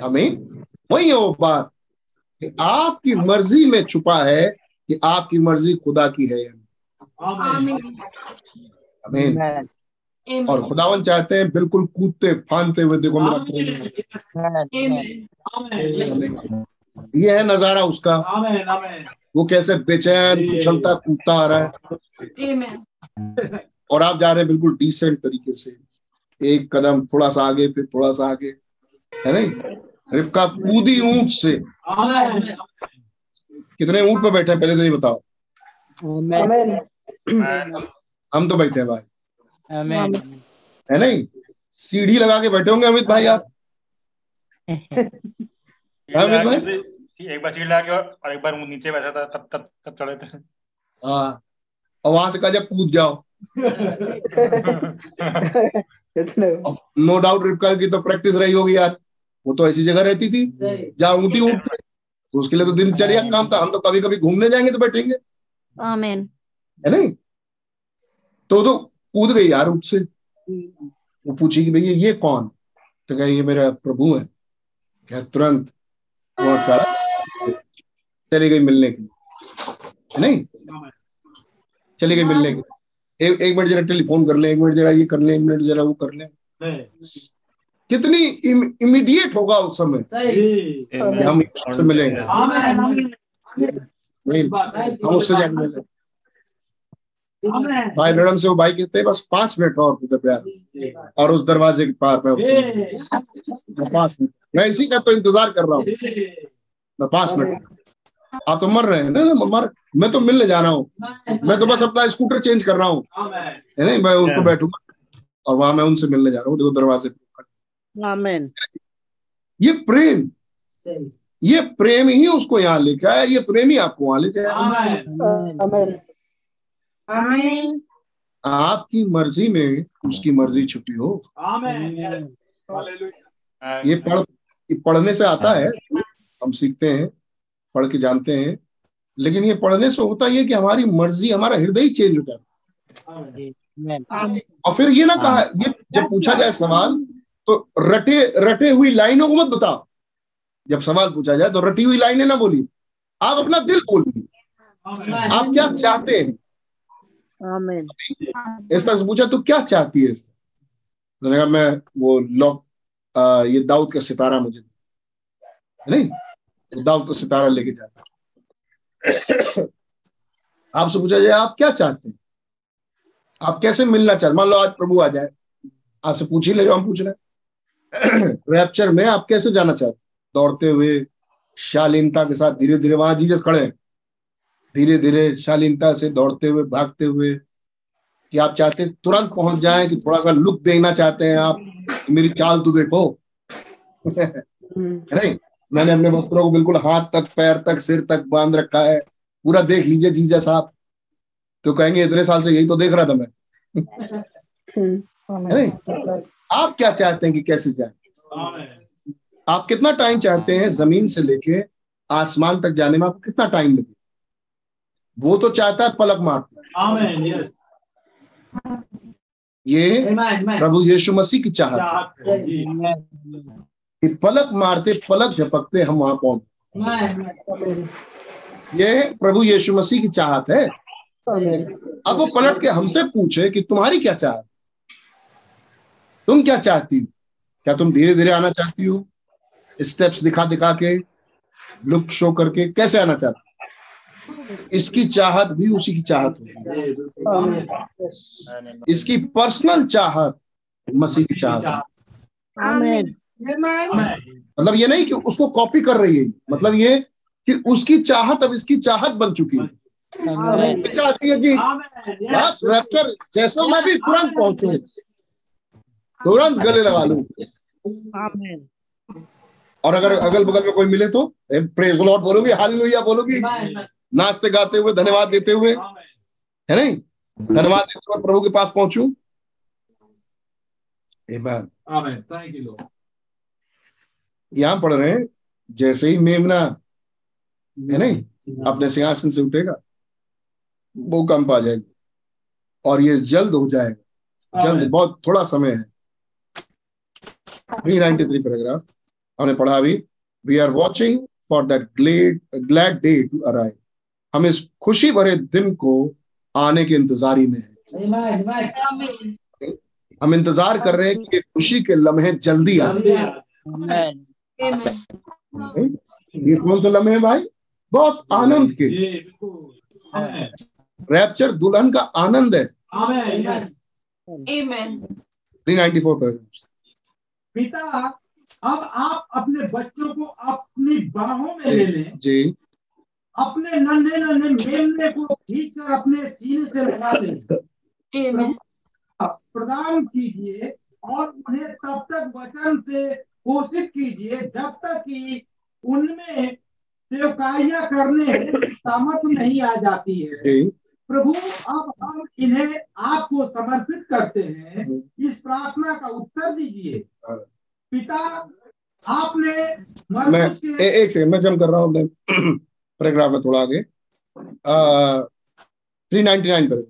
हमें वही है वो बात कि आपकी मर्ज़ी में छुपा है कि आपकी मर्ज़ी खुदा की है या नहीं। हमें और खुदावन चाहते हैं बिल्कुल कूदते फानते हुए देखो मेरा। ये है नज़ारा उसका। वो कैसे बेचैन उछलता कूदता आ रहा है। और आप जा रहे हैं बिल्कुल डिसेंट तरीके से। एक कदम थोड़ा सा आगे फिर थोड़ा सा आगे। है नहीं? रिफ्का कूदी ऊँट से। कितने ऊँट पे बैठे हैं? पहले तो ये बताओ। हम तो बैठे हैं भाई। है नहीं? सीढ़ी लगा के बैठे होंगे अमित भाई आप। अमित भाई? एक बार सीढ़ी लगा के और एक बार नीचे बैठा था तब तब तब चढ़े थे। हाँ और वहाँ से कहा जब कूद जाओ। नो डाउट रिपका की तो प्रैक्टिस रही होगी यार। वो तो ऐसी जगह रहती थी जहाँ ऊँटी उठते तो उसके लिए तो दिनचर्या काम था। हम तो कभी कभी घूमने जाएँगे तो बैठेंगे। आमीन है नहीं? तो तो कूद गई यार उठ से वो पूछी कि भैया ये कौन? तो कहा ये मेरा प्रभु है। क्या तुरंत चली गई मिलने के लिए। नहीं? चली गई मिलने के लिए। एक एक मिनट जरा टेलीफोन कर ले एक मिनट जरा ये कर ले एक मिनट जरा वो कर ले। कितनी इमीडिएट होगा उस समय? हम उससे मिलेंगे। नहीं, हम उससे जाके मिलेंगे भाई रणम से वो भाई कहते हैं बस पाँच मिनट और प्यार और उस दरवाजे के पार मैं पाँच मिनट। मैं इसी का तो इंतज़ार कर रहा हूँ। मैं पाँच मिनट। आप तो मर रहे हैं ना ना, मर मैं तो मिलने जा रहा हूँ। मैं तो बस अपना स्कूटर चेंज कर रहा हूँ। है नहीं? मैं उनको बैठूँगा और वहाँ मैं उनसे मिलने जा रहा हूँ। देखो दरवाजे ये प्रेम। ये प्रेम ही उसको यहाँ लेके आया। ये प्रेम ही आपको वहाँ लेके आया। आमीन आमीन आपकी मर्ज़ी में उसकी मर्ज़ी छुपी हो। ये पढ़ ये पढ़ने से आता है। हम सीखते हैं पढ़ के जानते हैं। लेकिन ये पढ़ने से होता ये कि हमारी मर्ज़ी हमारा हृदय ही चेंज होता है। और फिर ये ना कहा ये जब पूछा जाए सवाल तो रटे रटे हुई लाइनों को मत बताओ। जब सवाल पूछा जाए तो रटी हुई लाइनें ना बोली आप अपना दिल बोलिए आप क्या चाहते हैं? तरह से पूछा तो क्या चाहती है तरह कहा मैं वो लॉक ये दाऊद का सितारा मुझे नहीं दाऊद का सितारा लेके जाता आपसे पूछा जाए आप क्या चाहते हैं आप कैसे मिलना चाहते मान लो आज प्रभु आ जाए आपसे पूछ ही ले जो हम पूछ रहे हैं रैप्चर में आप कैसे जाना चाहते दौड़ते हुए शालीनता के साथ धीरे धीरे वहाँ जीसस खड़े हैं धीरे धीरे शालीनता से दौड़ते हुए भागते हुए कि आप चाहते हैं तुरंत पहुँच जाए कि थोड़ा सा लुक देना चाहते हैं आप मेरी चाल तो देखो। है नहीं? मैंने अपने वस्त्रों को बिल्कुल हाथ तक पैर तक सिर तक बाँध रखा है। पूरा देख लीजिए जीजा साहब। तो कहेंगे इतने साल से यही तो देख रहा था मैं। नहीं? आप क्या चाहते हैं कि कैसे जाए? आप कितना टाइम चाहते हैं ज़मीन से लेके आसमान तक जाने में आपको कितना टाइम लगे वो तो चाहता है पलक मारते ये प्रभु यीशु मसीह की चाहत कि पलक मारते पलक झपकते हम वहाँ पहुँच ये प्रभु यीशु मसीह की चाहत है। अब वो पलट के हमसे पूछे कि तुम्हारी क्या चाहत? तुम क्या चाहती हो? क्या तुम धीरे धीरे आना चाहती हो? स्टेप्स दिखा दिखा के लुक शो करके कैसे आना चाहती? इसकी चाहत भी उसी की चाहत होगी। इसकी पर्सनल चाहत मसीह की चाहत मतलब ये नहीं कि उसको कॉपी कर रही है। मतलब ये कि उसकी चाहत अब इसकी चाहत बन चुकी है। चाहती है जी। बस रैप्चर जैसे मैं भी तुरंत पहुंचू। तुरंत गले लगा लूँ। आमीन और अगर अगल बगल में कोई मिले तो प्रेज लॉर्ड बोलोगी हालेलुया बोलोगी। नाचते गाते हुए धन्यवाद देते हुए। है नहीं? धन्यवाद देते हुए प्रभु के पास पहुंचू। यहाँ पढ़ रहे हैं जैसे ही मेमना है नहीं? अपने सिंहासन से उठेगा भूकंप आ जाएगी और ये जल्द हो जाएगा। जल्द बहुत थोड़ा समय है। थ्री नाइनटी थ्री पैराग्राफ हमने पढ़ा अभी। We are watching for that glade glad day to arrive हम इस खुशी भरे दिन को आने के इंतजारी में है। हम इंतज़ार कर रहे हैं कि खुशी के लम्हे जल्दी आए। ये कौन से लम्हे भाई? बहुत आनंद के। रैप्चर दुल्हन का आनंद है। थ्री नाइनटी फोर पैराग्राफ पिता अब आप अपने बच्चों को अपनी बाहों में ले लें। जी। अपने नन्हे नन्हे मेमने को खींच कर अपने सीने से लगा लें प्रदान कीजिए और उन्हें तब तक वचन से पोषित कीजिए जब तक कि उनमें सेवकाइयाँ करने सामर्थ नहीं आ जाती है। प्रभु अब हम इन्हें आपको समर्पित करते हैं। इस प्रार्थना का उत्तर दीजिए। हाँ। पिता आपने मैं ए, एक सेकंड मैं जम कर रहा हूँ पैराग्राफ में थोड़ा आगे थ्री नाइनटी नाइन पर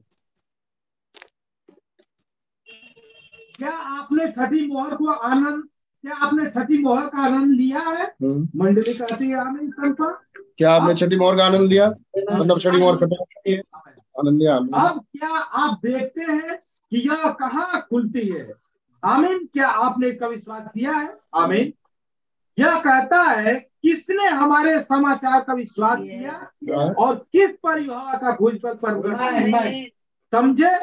क्या आपने छठी मोहर को आनंद क्या आपने छठी मोहर का आनंद लिया है? हम्म। मंडली कहती है आनंद संपा क्या आपने छठी मोहर का आनंद लिया? मतलब छठी मोहर खत्म आनंद लिया अब क्या आप देखते हैं कि यह कहाँ खुलती है? आमीन क्या आपने इसका विश्वास किया है? आमीन। यह कहता है किसने हमारे समाचार का विश्वास किया और किस पर यहोवा का भुज पर समझे?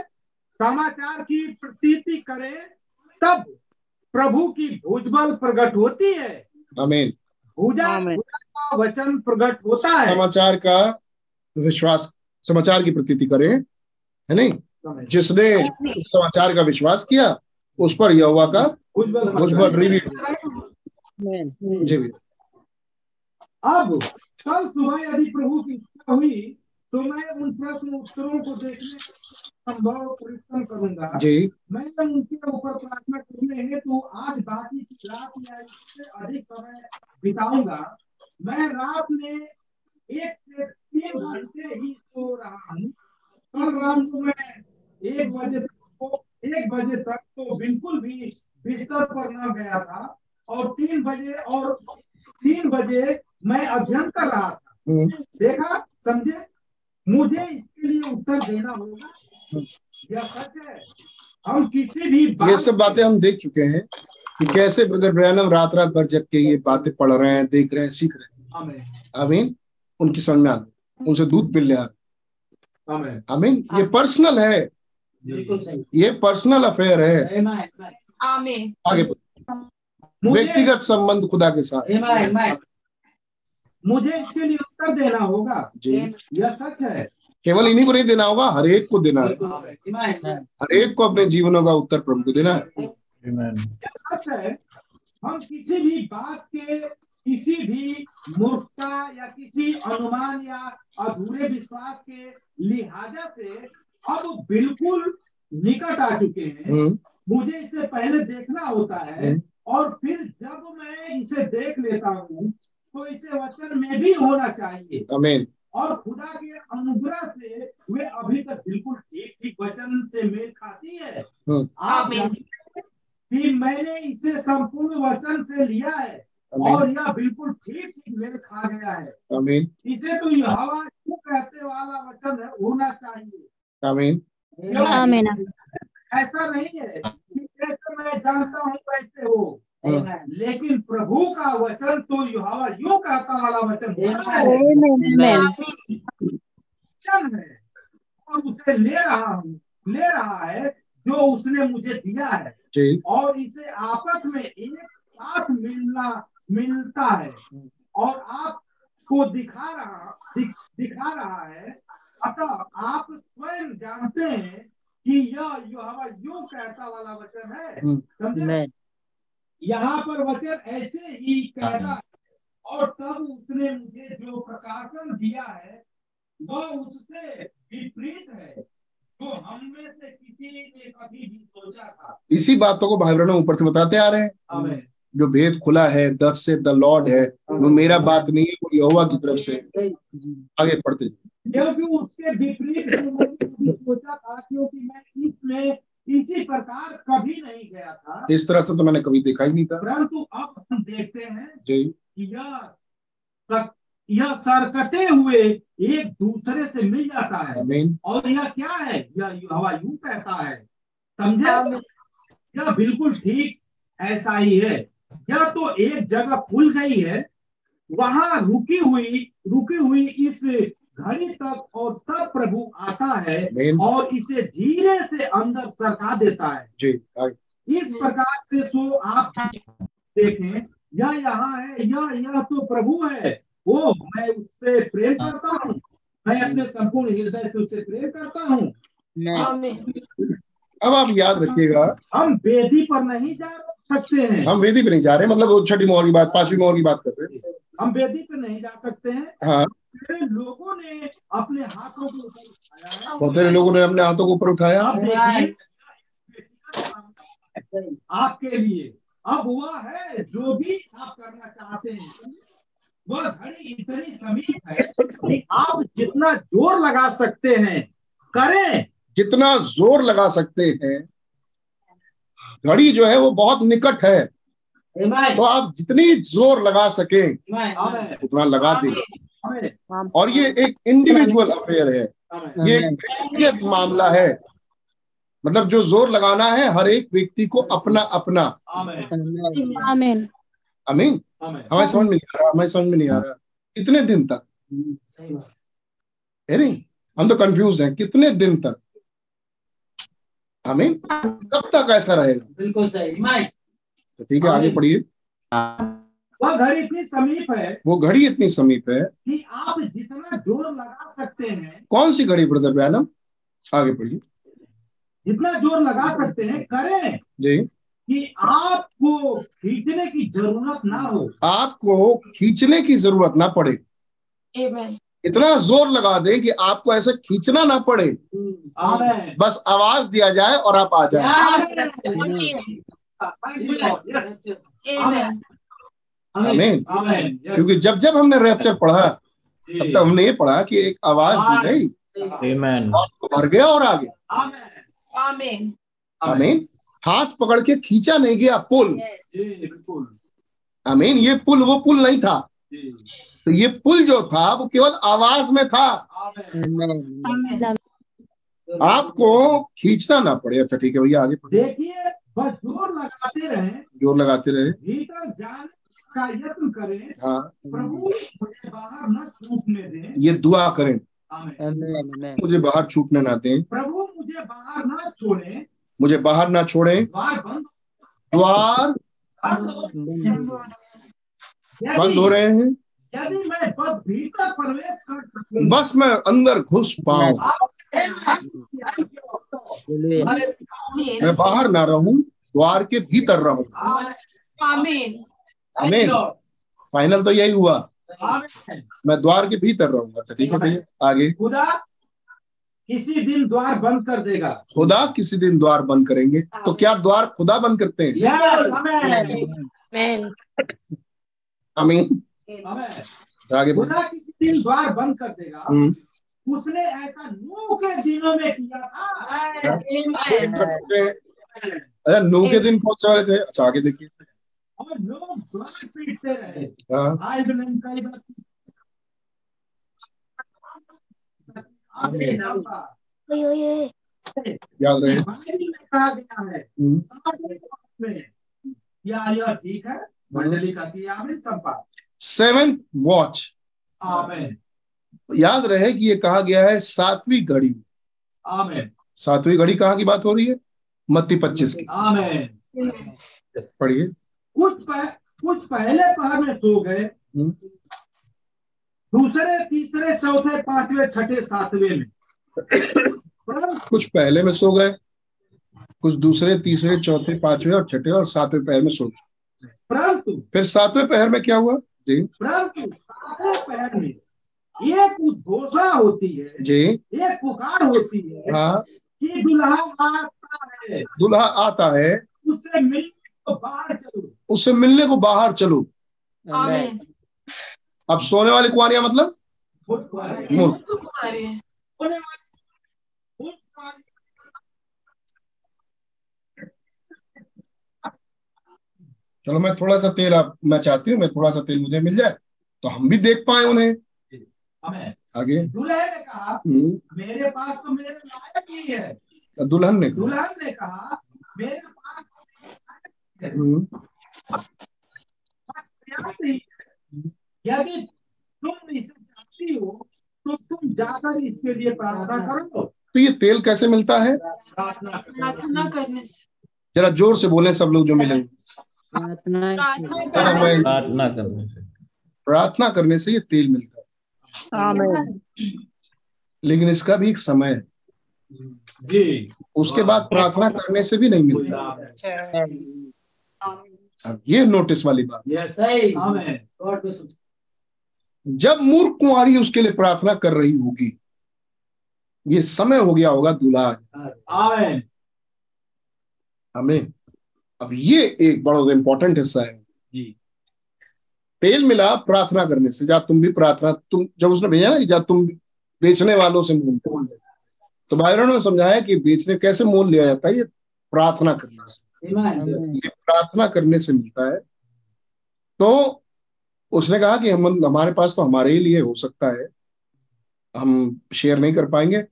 समाचार की प्रतीति करें तब प्रभु की भुजबल प्रकट होती है। आमीन भुजा का वचन प्रकट होता है। समाचार का विश्वास समाचार की प्रतीति करें है नहीं? जिसने समाचार का विश्वास किया उस पर यहोवा का भुजबल मुझ प्रकट। पर रिव्यू आमेन जी अब कल सुबह यदि प्रभु की इच्छा हुई तो मैं उन प्रश्न उत्तरों को देखने का संभव परिश्रम करूँगा। जी। मैं उनके ऊपर प्रार्थना करने हेतु आज बाकी की रात या इससे अधिक समय बिताऊँगा। मैं रात में एक से तीन घंटे ही सो रहा हूँ। कल रात को मैं एक बजे तक तो एक बजे तक तो बिल्कुल भी बिस्तर पर न गया था। और तीन बजे और तीन बजे मैं अध्ययन कर रहा था। हम्म, देखा समझे? मुझे इसके लिए उत्तर देना होगा। यह सच है। हम किसी भी ये सब बातें हम देख चुके हैं कि कैसे ब्रदर ब्रैनम रात रात भर जग के ये बातें पढ़ रहे हैं देख रहे हैं सीख रहे हैं। आमीन। उनकी समझ में आ गई। उनसे दूध मिल रहा है हमें आमीन। ये पर्सनल है। बिल्कुल ये पर्सनल अफेयर है। आमीन आगे मुझे व्यक्तिगत संबंध खुदा के साथ। मुझे इसके लिए उत्तर देना होगा जी। यह सच है। केवल इन्हीं को नहीं देना होगा हर एक को देना है। हर एक को अपने जीवनों का उत्तर प्रभु को देना है। सच है हम किसी भी बात के किसी भी मूर्खता या किसी अनुमान या अधूरे विश्वास के लिहाजा से अब बिल्कुल निकट आ चुके हैं। हम्म, मुझे इससे पहले देखना होता है हम्म। और फिर जब मैं इसे देख लेता हूँ तो इसे वचन में भी होना चाहिए। आमीन और खुदा के अनुग्रह से वे अभी तक बिल्कुल ठीक ठीक वचन से मेल खाती है। हम्म। आप कि मैंने इसे संपूर्ण वचन से लिया है और यह बिल्कुल ठीक ठीक मेल खा गया है। आमीन इसे तो यहोवा क्यों कहते वाला वचन है होना चाहिए? आमीन क्यों? आमीन। ऐसा नहीं है। कि जैसे मैं जानता हूँ वैसे हो। हाँ, लेकिन प्रभु का वचन तो यहोवा यूँ कहता वाला वचन है। वचन है और उसे ले रहा हूँ ले रहा है जो उसने मुझे दिया है। और इसे आपस में एक साथ मिलना मिलता है। और आप आपको दिखा रहा दिख, दिखा रहा है। अतः आप स्वयं जानते हैं कि यह यहोवा यूँ कहता वाला वचन है हम्म। समझे? यहाँ पर वचन ऐसे ही कहता है। और तब उसने मुझे जो प्रकाशन दिया है वह उससे विपरीत है जो हम में से किसी ने कभी भी सोचा था। इसी बातों को भाई बहनों ऊपर से बताते आ रहे हैं। जो भेद खुला है दस से द लॉर्ड है वो मेरा बात नहीं है वो यहोवा की तरफ़ से। आगे पढ़ते जाइए। क्योंकि उसके विपरीत सोचा था क्योंकि मैं इसमें इसी प्रकार कभी नहीं गया था। इस तरह से तो मैंने कभी देखा ही नहीं था। परंतु अब हम देखते हैं जी। कि यह सक- यह सरकते हुए एक दूसरे से मिल जाता है। आमीन और यह क्या है? यह हवा यूँ कहता है। समझे? यह बिल्कुल ठीक ऐसा ही है। यह तो एक जगह खुल गई है। वहाँ रुकी हुई रुकी हुई इस घड़ी तक और तब प्रभु आता है और इसे धीरे से अंदर सरका देता है। जी इस प्रकार से सो आप देखें यह यहाँ है यह यह तो प्रभु है। वो मैं उससे प्रेम करता हूँ। मैं अपने संपूर्ण हृदय से उससे प्रेम करता हूँ। अब आप याद रखिएगा। हम वेदी पर नहीं जा सकते हैं। हम वेदी पर नहीं जा रहे मतलब छठी मोहर की बात पांचवी मोहर की बात कर रहे हैं। हम वेदी पे नहीं जा सकते हैं। हाँ। तेरे लोगों ने अपने हाथों को ऊपर उठाया है। और तेरे लोगों ने अपने हाथों को ऊपर उठाया। देखिए है आपके लिए अब हुआ है जो भी आप करना चाहते हैं वह घड़ी इतनी समीप है कि आप जितना ज़ोर लगा सकते हैं करें। जितना ज़ोर लगा सकते हैं घड़ी जो है वो बहुत निकट है। तो आप जितनी ज़ोर लगा सके उतना लगा दें। और ये एक इंडिविजुअल अफेयर है। ये एक व्यक्तिगत मामला है। मतलब जो ज़ोर लगाना है हर एक व्यक्ति को अपना अपना। आमेन आमीन अमीन आमेन हमें समझ में नहीं आ रहा हमें समझ में नहीं आ रहा। कितने दिन तक? है नहीं? हम तो कंफ्यूज हैं। कितने दिन तक? अमीन कब तक ऐसा रहेगा? बिल्कुल सही। तो ठीक है आगे पढ़िए। वह घड़ी इतनी समीप है वो घड़ी इतनी समीप है। कि आप जितना ज़ोर लगा सकते हैं कौन सी घड़ी ब्रदर ब्यानम? आगे पढ़िए। जितना ज़ोर लगा सकते हैं करें जी। कि आपको खींचने की ज़रूरत ना हो। आपको खींचने की ज़रूरत ना पड़े। Amen. इतना ज़ोर लगा दे कि आपको ऐसे खींचना ना पड़े। बस आवाज़ दिया जाए और आप आ जाए. आमीन आमेन क्योंकि जब जब हमने रैप्चर पढ़ा तब तक हमने ये पढ़ा कि एक आवाज़ दी गई। भर गया और आ गया। आमीन हाथ पकड़ के खींचा नहीं गया पुल। जी बिल्कुल। आमीन ये पुल वो पुल नहीं था। तो ये पुल जो था वो केवल आवाज़ में था। आमेन आपको खींचना ना पड़े। अच्छा ठीक है भैया आगे देखिए बस ज़ोर लगाते रहे। ज़ोर लगाते रहे। भीतर जाने का यत्न करें। हाँ। प्रभु मुझे बाहर न छूटने दें। ये दुआ करें। मुझे बाहर छूटने ना दें। प्रभु मुझे बाहर ना छोड़े। मुझे बाहर ना छोड़ें। द्वार बंद। हो- रहे हैं। यदि मैं बस भीतर प्रवेश कर सकूँ बस मैं अंदर घुस पाऊँ। मैं बाहर ना रहूँ। द्वार के भीतर रहूँ. आमीन फाइनल तो यही हुआ। मैं द्वार के भीतर रहूँगा अच्छा ठीक है भैया आगे। खुदा किसी दिन द्वार बंद कर देगा। खुदा किसी दिन द्वार बंद करेंगे। तो क्या द्वार खुदा बंद करते हैं? यस आमेन आमीन आमीन आमेन आगे। खुदा किसी दिन द्वार बंद कर देगा। हम्म, उसने ऐसा नूह के दिनों में किया था। अच्छा नू के दिन कौन से वाले थे? अच्छा आगे देखिए। और लोग द्वार पीटते रहे। हाँ। आज भी नहीं कई बार याद रहे। बाइबल में कहा गया है। हम्म, ठीक है? मंडली कहती है आमीन संपा सेवेंथ वॉच आमीन। याद रहे कि ये कहा गया है सातवीं घड़ी। आमीन। सातवीं घड़ी कहाँ की बात हो रही है? मत्ती पच्चीस की। पढ़िए। कुछ पह, कुछ पहले पहर में सो गए। हम्म, दूसरे तीसरे चौथे पांचवे छठे सातवें में। कुछ पहले में सो गए कुछ दूसरे तीसरे चौथे पांचवे और छठे और सातवें पहर में सो गए। परंतु फिर सातवें पहर में क्या हुआ? जी। परंतु सातवें पहर में एक उद्घोषणा होती है जी। एक पुकार होती है हाँ। कि दुल्हा आता है। दुल्हा आता है। उससे मिलने को बाहर चलो। उससे मिलने को बाहर चलो। अब सोने वाली कुआरियाँ मतलब। चलो मैं थोड़ा सा तेल आप मैं चाहती हूँ मैं थोड़ा सा तेल मुझे मिल जाए तो हम भी देख पाए उन्हें। आमीन। आगे। दूल्हे ने कहा हम्म, मेरे पास तो मेरे लायक ही है। दुल्हन ने कहा? दुल्हन ने कहा मेरे पास तो मेरे लायक हम्म, ही। है। यदि तुम इसे चाहती हो तो तुम जाकर इसके लिए प्रार्थना करो। तो ये तेल कैसे मिलता है? प्रार्थना करने से। जरा ज़ोर से बोले सब लोग जो मिले। प्रार्थना प्रार्थना करने मैं- प्रार्थना करने से। प्रार्थना करने से ये तेल मिलता है। लेकिन इसका भी एक समय है। जी। उसके बाद प्रार्थना करने से भी नहीं मिलता। अब ये नोटिस वाली बात। सही आमीन गॉड को जब मूर्ख कुंवारी उसके लिए प्रार्थना कर रही होगी ये समय हो गया होगा दूल्हा हमें अब ये एक बड़ा इंपॉर्टेंट हिस्सा है। जी। तेल मिला प्रार्थना करने से जा तुम भी प्रार्थना तुम जब उसने भेजा ना जा तुम बेचने वालों से मोल लो। तो बायरन ने समझाया कि बेचने कैसे मोल लिया जाता है ये प्रार्थना करने से। ये प्रार्थना करने से मिलता है। तो उसने कहा कि हम हमारे पास तो हमारे ही लिए हो सकता है। हम शेयर नहीं कर पाएँगे।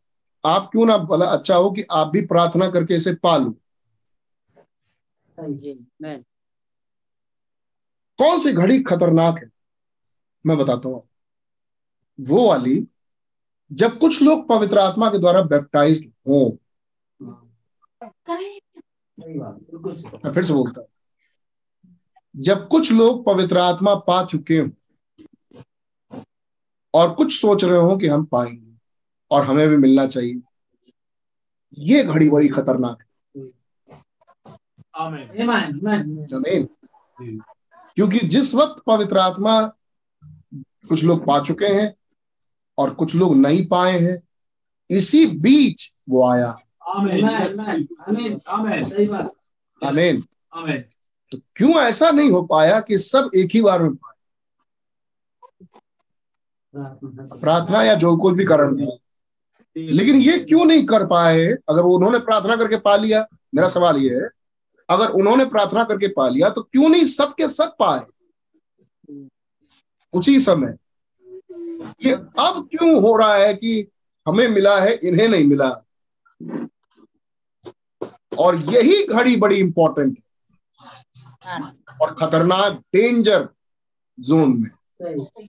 आप क्यों ना भला अच्छा हो कि आप भी प्रार्थना करके इसे पालो. कौन सी घड़ी खतरनाक है? मैं बताता हूँ। वो वाली जब कुछ लोग पवित्र आत्मा के द्वारा बैप्टाइज हो। मैं फिर से बोलता हूँ। जब कुछ लोग पवित्र आत्मा पा चुके हो और कुछ सोच रहे हो कि हम पाएँगे और हमें भी मिलना चाहिए ये घड़ी बड़ी खतरनाक आमेन आमेन आमेन है आमीन। क्योंकि जिस वक्त पवित्र आत्मा कुछ लोग पा चुके हैं और कुछ लोग नहीं पाए हैं इसी बीच वो आया। आमेन आमेन आमेन आमेन सही बात। आमीन आमेन तो क्यों ऐसा नहीं हो पाया कि सब एक ही बार में पाए? प्रार्थना या जो कुछ भी कारण था। लेकिन ये क्यों नहीं कर पाए? अगर उन्होंने प्रार्थना करके पा लिया मेरा सवाल ये है अगर उन्होंने प्रार्थना करके पा लिया तो क्यों नहीं सबके सब पाए? उसी समय। ये अब क्यों हो रहा है कि हमें मिला है इन्हें नहीं मिला? और यही घड़ी बड़ी इंपॉर्टेंट है। और खतरनाक डेंजर जोन में। सही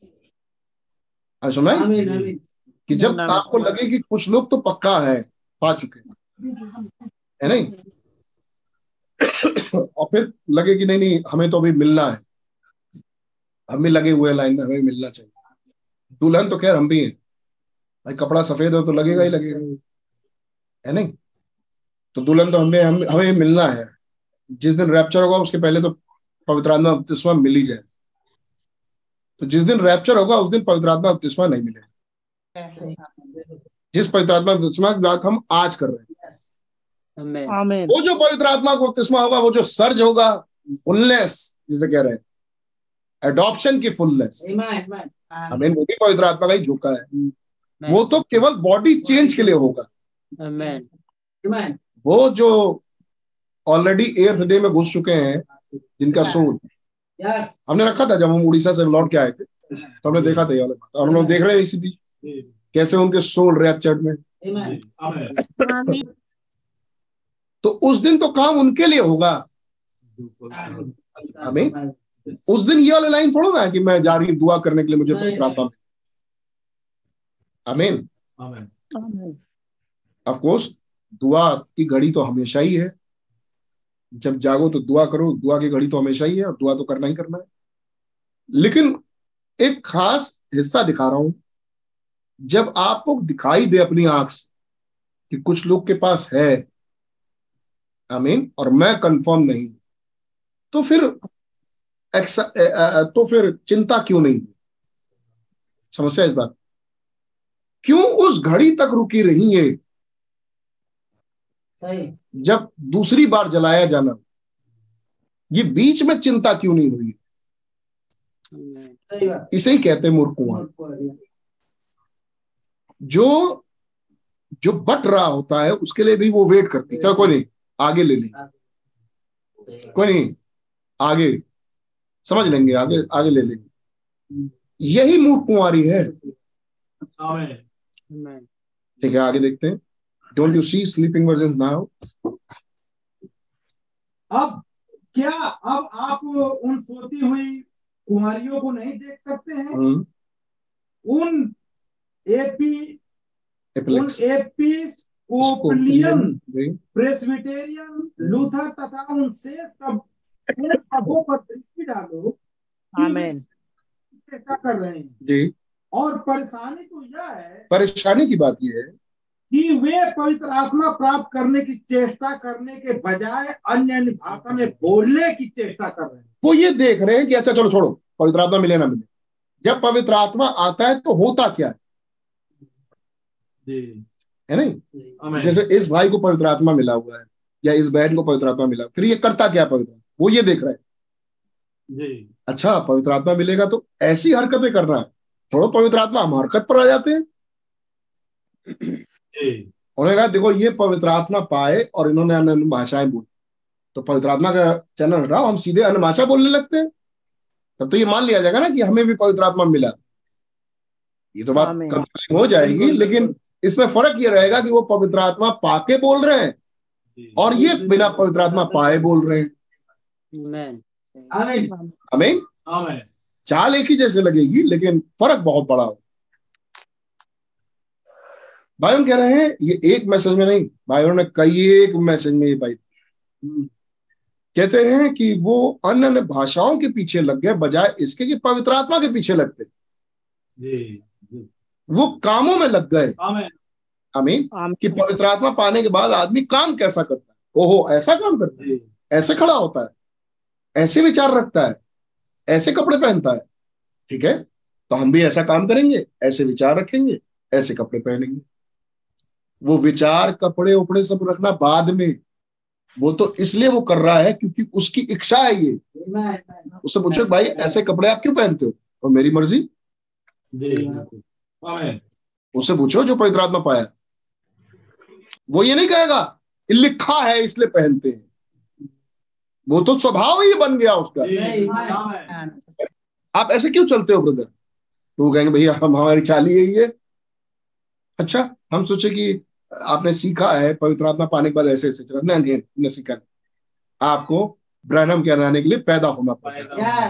हाँ, सुना है? आमीन आमीन कि जब आपको लगे कि कुछ लोग तो पक्का है पा चुके हैं। है नहीं? और फिर लगे कि नहीं नहीं हमें तो अभी मिलना है। हम भी लगे हुए लाइन में हमें मिलना चाहिए। दुल्हन तो खैर हम भी हैं। भाई कपड़ा सफ़ेद हो तो लगेगा ही लगेगा। है नहीं? तो दुल्हन तो हमें हम, हमें मिलना है। जिस दिन रैप्चर होगा उसके पहले तो पवित्र आत्मा बपतिस्मा मिल ही जाए। तो जिस दिन रैप्चर होगा उस दिन पवित्र आत्मा बपतिस्मा नहीं मिलेगा। जिस पवित्र आत्मा बपतिस्मा की बात हम आज कर रहे हैं. वो जो पवित्र आत्मा को बपतिस्मा होगा वो जो सर्ज होगा फुलनेस जिसे कह रहे हैं। एडॉप्शन की फुलनेस आमीन आमीन हमें वो भी पवित्र आत्मा का ही झोंका है। Amen. वो तो केवल बॉडी चेंज के लिए होगा। Amen. वो जो ऑलरेडी एर्थ डे में घुस चुके हैं जिनका सोल हमने रखा था जब हम उड़ीसा से लौट के आए थे। तो हमने देखा था ये वाला बात। और हम लोग देख रहे हैं इसी बीच। कैसे उनके सोल रैप्चर्ड में। आमीन आमीन तो उस दिन तो काम उनके लिए होगा। आमीन। उस दिन ये वाला लाइन थोड़ा ना कि मैं जा रही हूँ दुआ करने के लिए मुझे। आमीन। आमीन। ऑफ़ कोर्स दुआ की घड़ी तो हमेशा ही है। जब जागो तो दुआ करो दुआ की घड़ी तो हमेशा ही है और दुआ तो करना ही करना है। लेकिन एक खास हिस्सा दिखा रहा हूँ। जब आपको दिखाई दे अपनी आँख से कि कुछ लोग के पास है आमीन और मैं कंफर्म नहीं तो फिर एक्सा, तो फिर चिंता क्यों नहीं हुई? समस्या इस बात। क्यों उस घड़ी तक रुकी रही है? जब दूसरी बार जलाया जाना। ये बीच में चिंता क्यों नहीं हुई? इसे ही कहते हैं कुंवर जो जो बट रहा होता है उसके लिए भी वो वेट करती चलो कोई नहीं। आगे ले लेंगे कोई नहीं आगे। समझ लेंगे आगे आगे ले लेंगे। यही मूर्ख कुंवारी है। ठीक है आगे देखते हैं। Don't you see sleeping virgin now अब क्या अब आप उन सोती हुई कुमारियों को नहीं देख सकते हैं? उन एपी उन एपिस्कोपियन प्रेसबिटेरियन लूथर तथा उन शेष सब सबों पर दृष्टि डालो Amen. चेष्टा कर रहे हैं। जी। और परेशानी तो यह है परेशानी की बात यह है। कि वे पवित्र आत्मा प्राप्त करने की चेष्टा करने के बजाय अन्य अन्य भाषा में बोलने की चेष्टा कर रहे हैं। वो ये देख रहे हैं कि अच्छा चलो छोड़ो पवित्र आत्मा मिले ना मिले। जब पवित्र आत्मा आता है तो होता क्या है? जी। है नहीं? जैसे इस भाई को पवित्र आत्मा मिला हुआ है या इस बहन को पवित्र आत्मा मिला फिर ये करता क्या पवित्र? वो ये देख रहा है। जी। अच्छा पवित्र आत्मा मिलेगा तो ऐसी हरकतें करना है। छोड़ो पवित्र आत्मा हम हरकत पर आ जाते हैं। उन्होंने कहा देखो ये पवित्र आत्मा पाए और इन्होंने अन्य अन्य भाषाएँ बोली। तो पवित्र आत्मा का चैनल हटाओ हम सीधे अन्य भाषा बोलने लगते हैं। तब तो ये मान लिया जाएगा ना कि हमें भी पवित्र आत्मा मिला। ये तो बात। कंफ्यूजिंग हो जाएगी लेकिन इसमें फ़र्क ये रहेगा कि वो पवित्र आत्मा पाके बोल रहे हैं और ये बिना पवित्र आत्मा पाए बोल रहे हैं। हमें चाल एक ही जैसे लगेगी लेकिन फ़र्क बहुत बड़ा हो भाई हम कह रहे हैं ये एक मैसेज में नहीं भाइयों ने कई एक मैसेज में ये भाई कहते हैं कि वो अन्य अन्य भाषाओं के पीछे लग गए बजाय इसके कि पवित्र आत्मा के पीछे लगते। वो कामों में लग गए। आमीन। आमीन। आमीन। कि पवित्र आत्मा पाने के बाद आदमी काम कैसा करता है? ओहो ऐसा काम करता है? ऐसे खड़ा होता है? ऐसे विचार रखता है? ऐसे कपड़े पहनता है? ठीक है? तो हम भी ऐसा काम करेंगे ऐसे विचार रखेंगे ऐसे कपड़े पहनेंगे। वो विचार कपड़े उपड़े सब रखना बाद में वो तो इसलिए वो कर रहा है क्योंकि उसकी इच्छा है ये। उससे पूछो भाई ऐसे कपड़े आप क्यों पहनते हो? और मेरी मर्ज़ी? उससे पूछो जो पवित्र आत्मा पाया। वो ये नहीं कहेगा लिखा है इसलिए पहनते हैं। वो तो स्वभाव ही बन गया उसका। आप ऐसे क्यों चलते हो ब्रदर तो वो कहेंगे भैया हम हमारी चाली यही है। अच्छा हम सोचे कि आपने सीखा है पवित्र आत्मा पाने के बाद ऐसे ऐसे चलना नहीं नहीं सीखा आपको ब्रहणम के के लिए पैदा होना पड़ता है।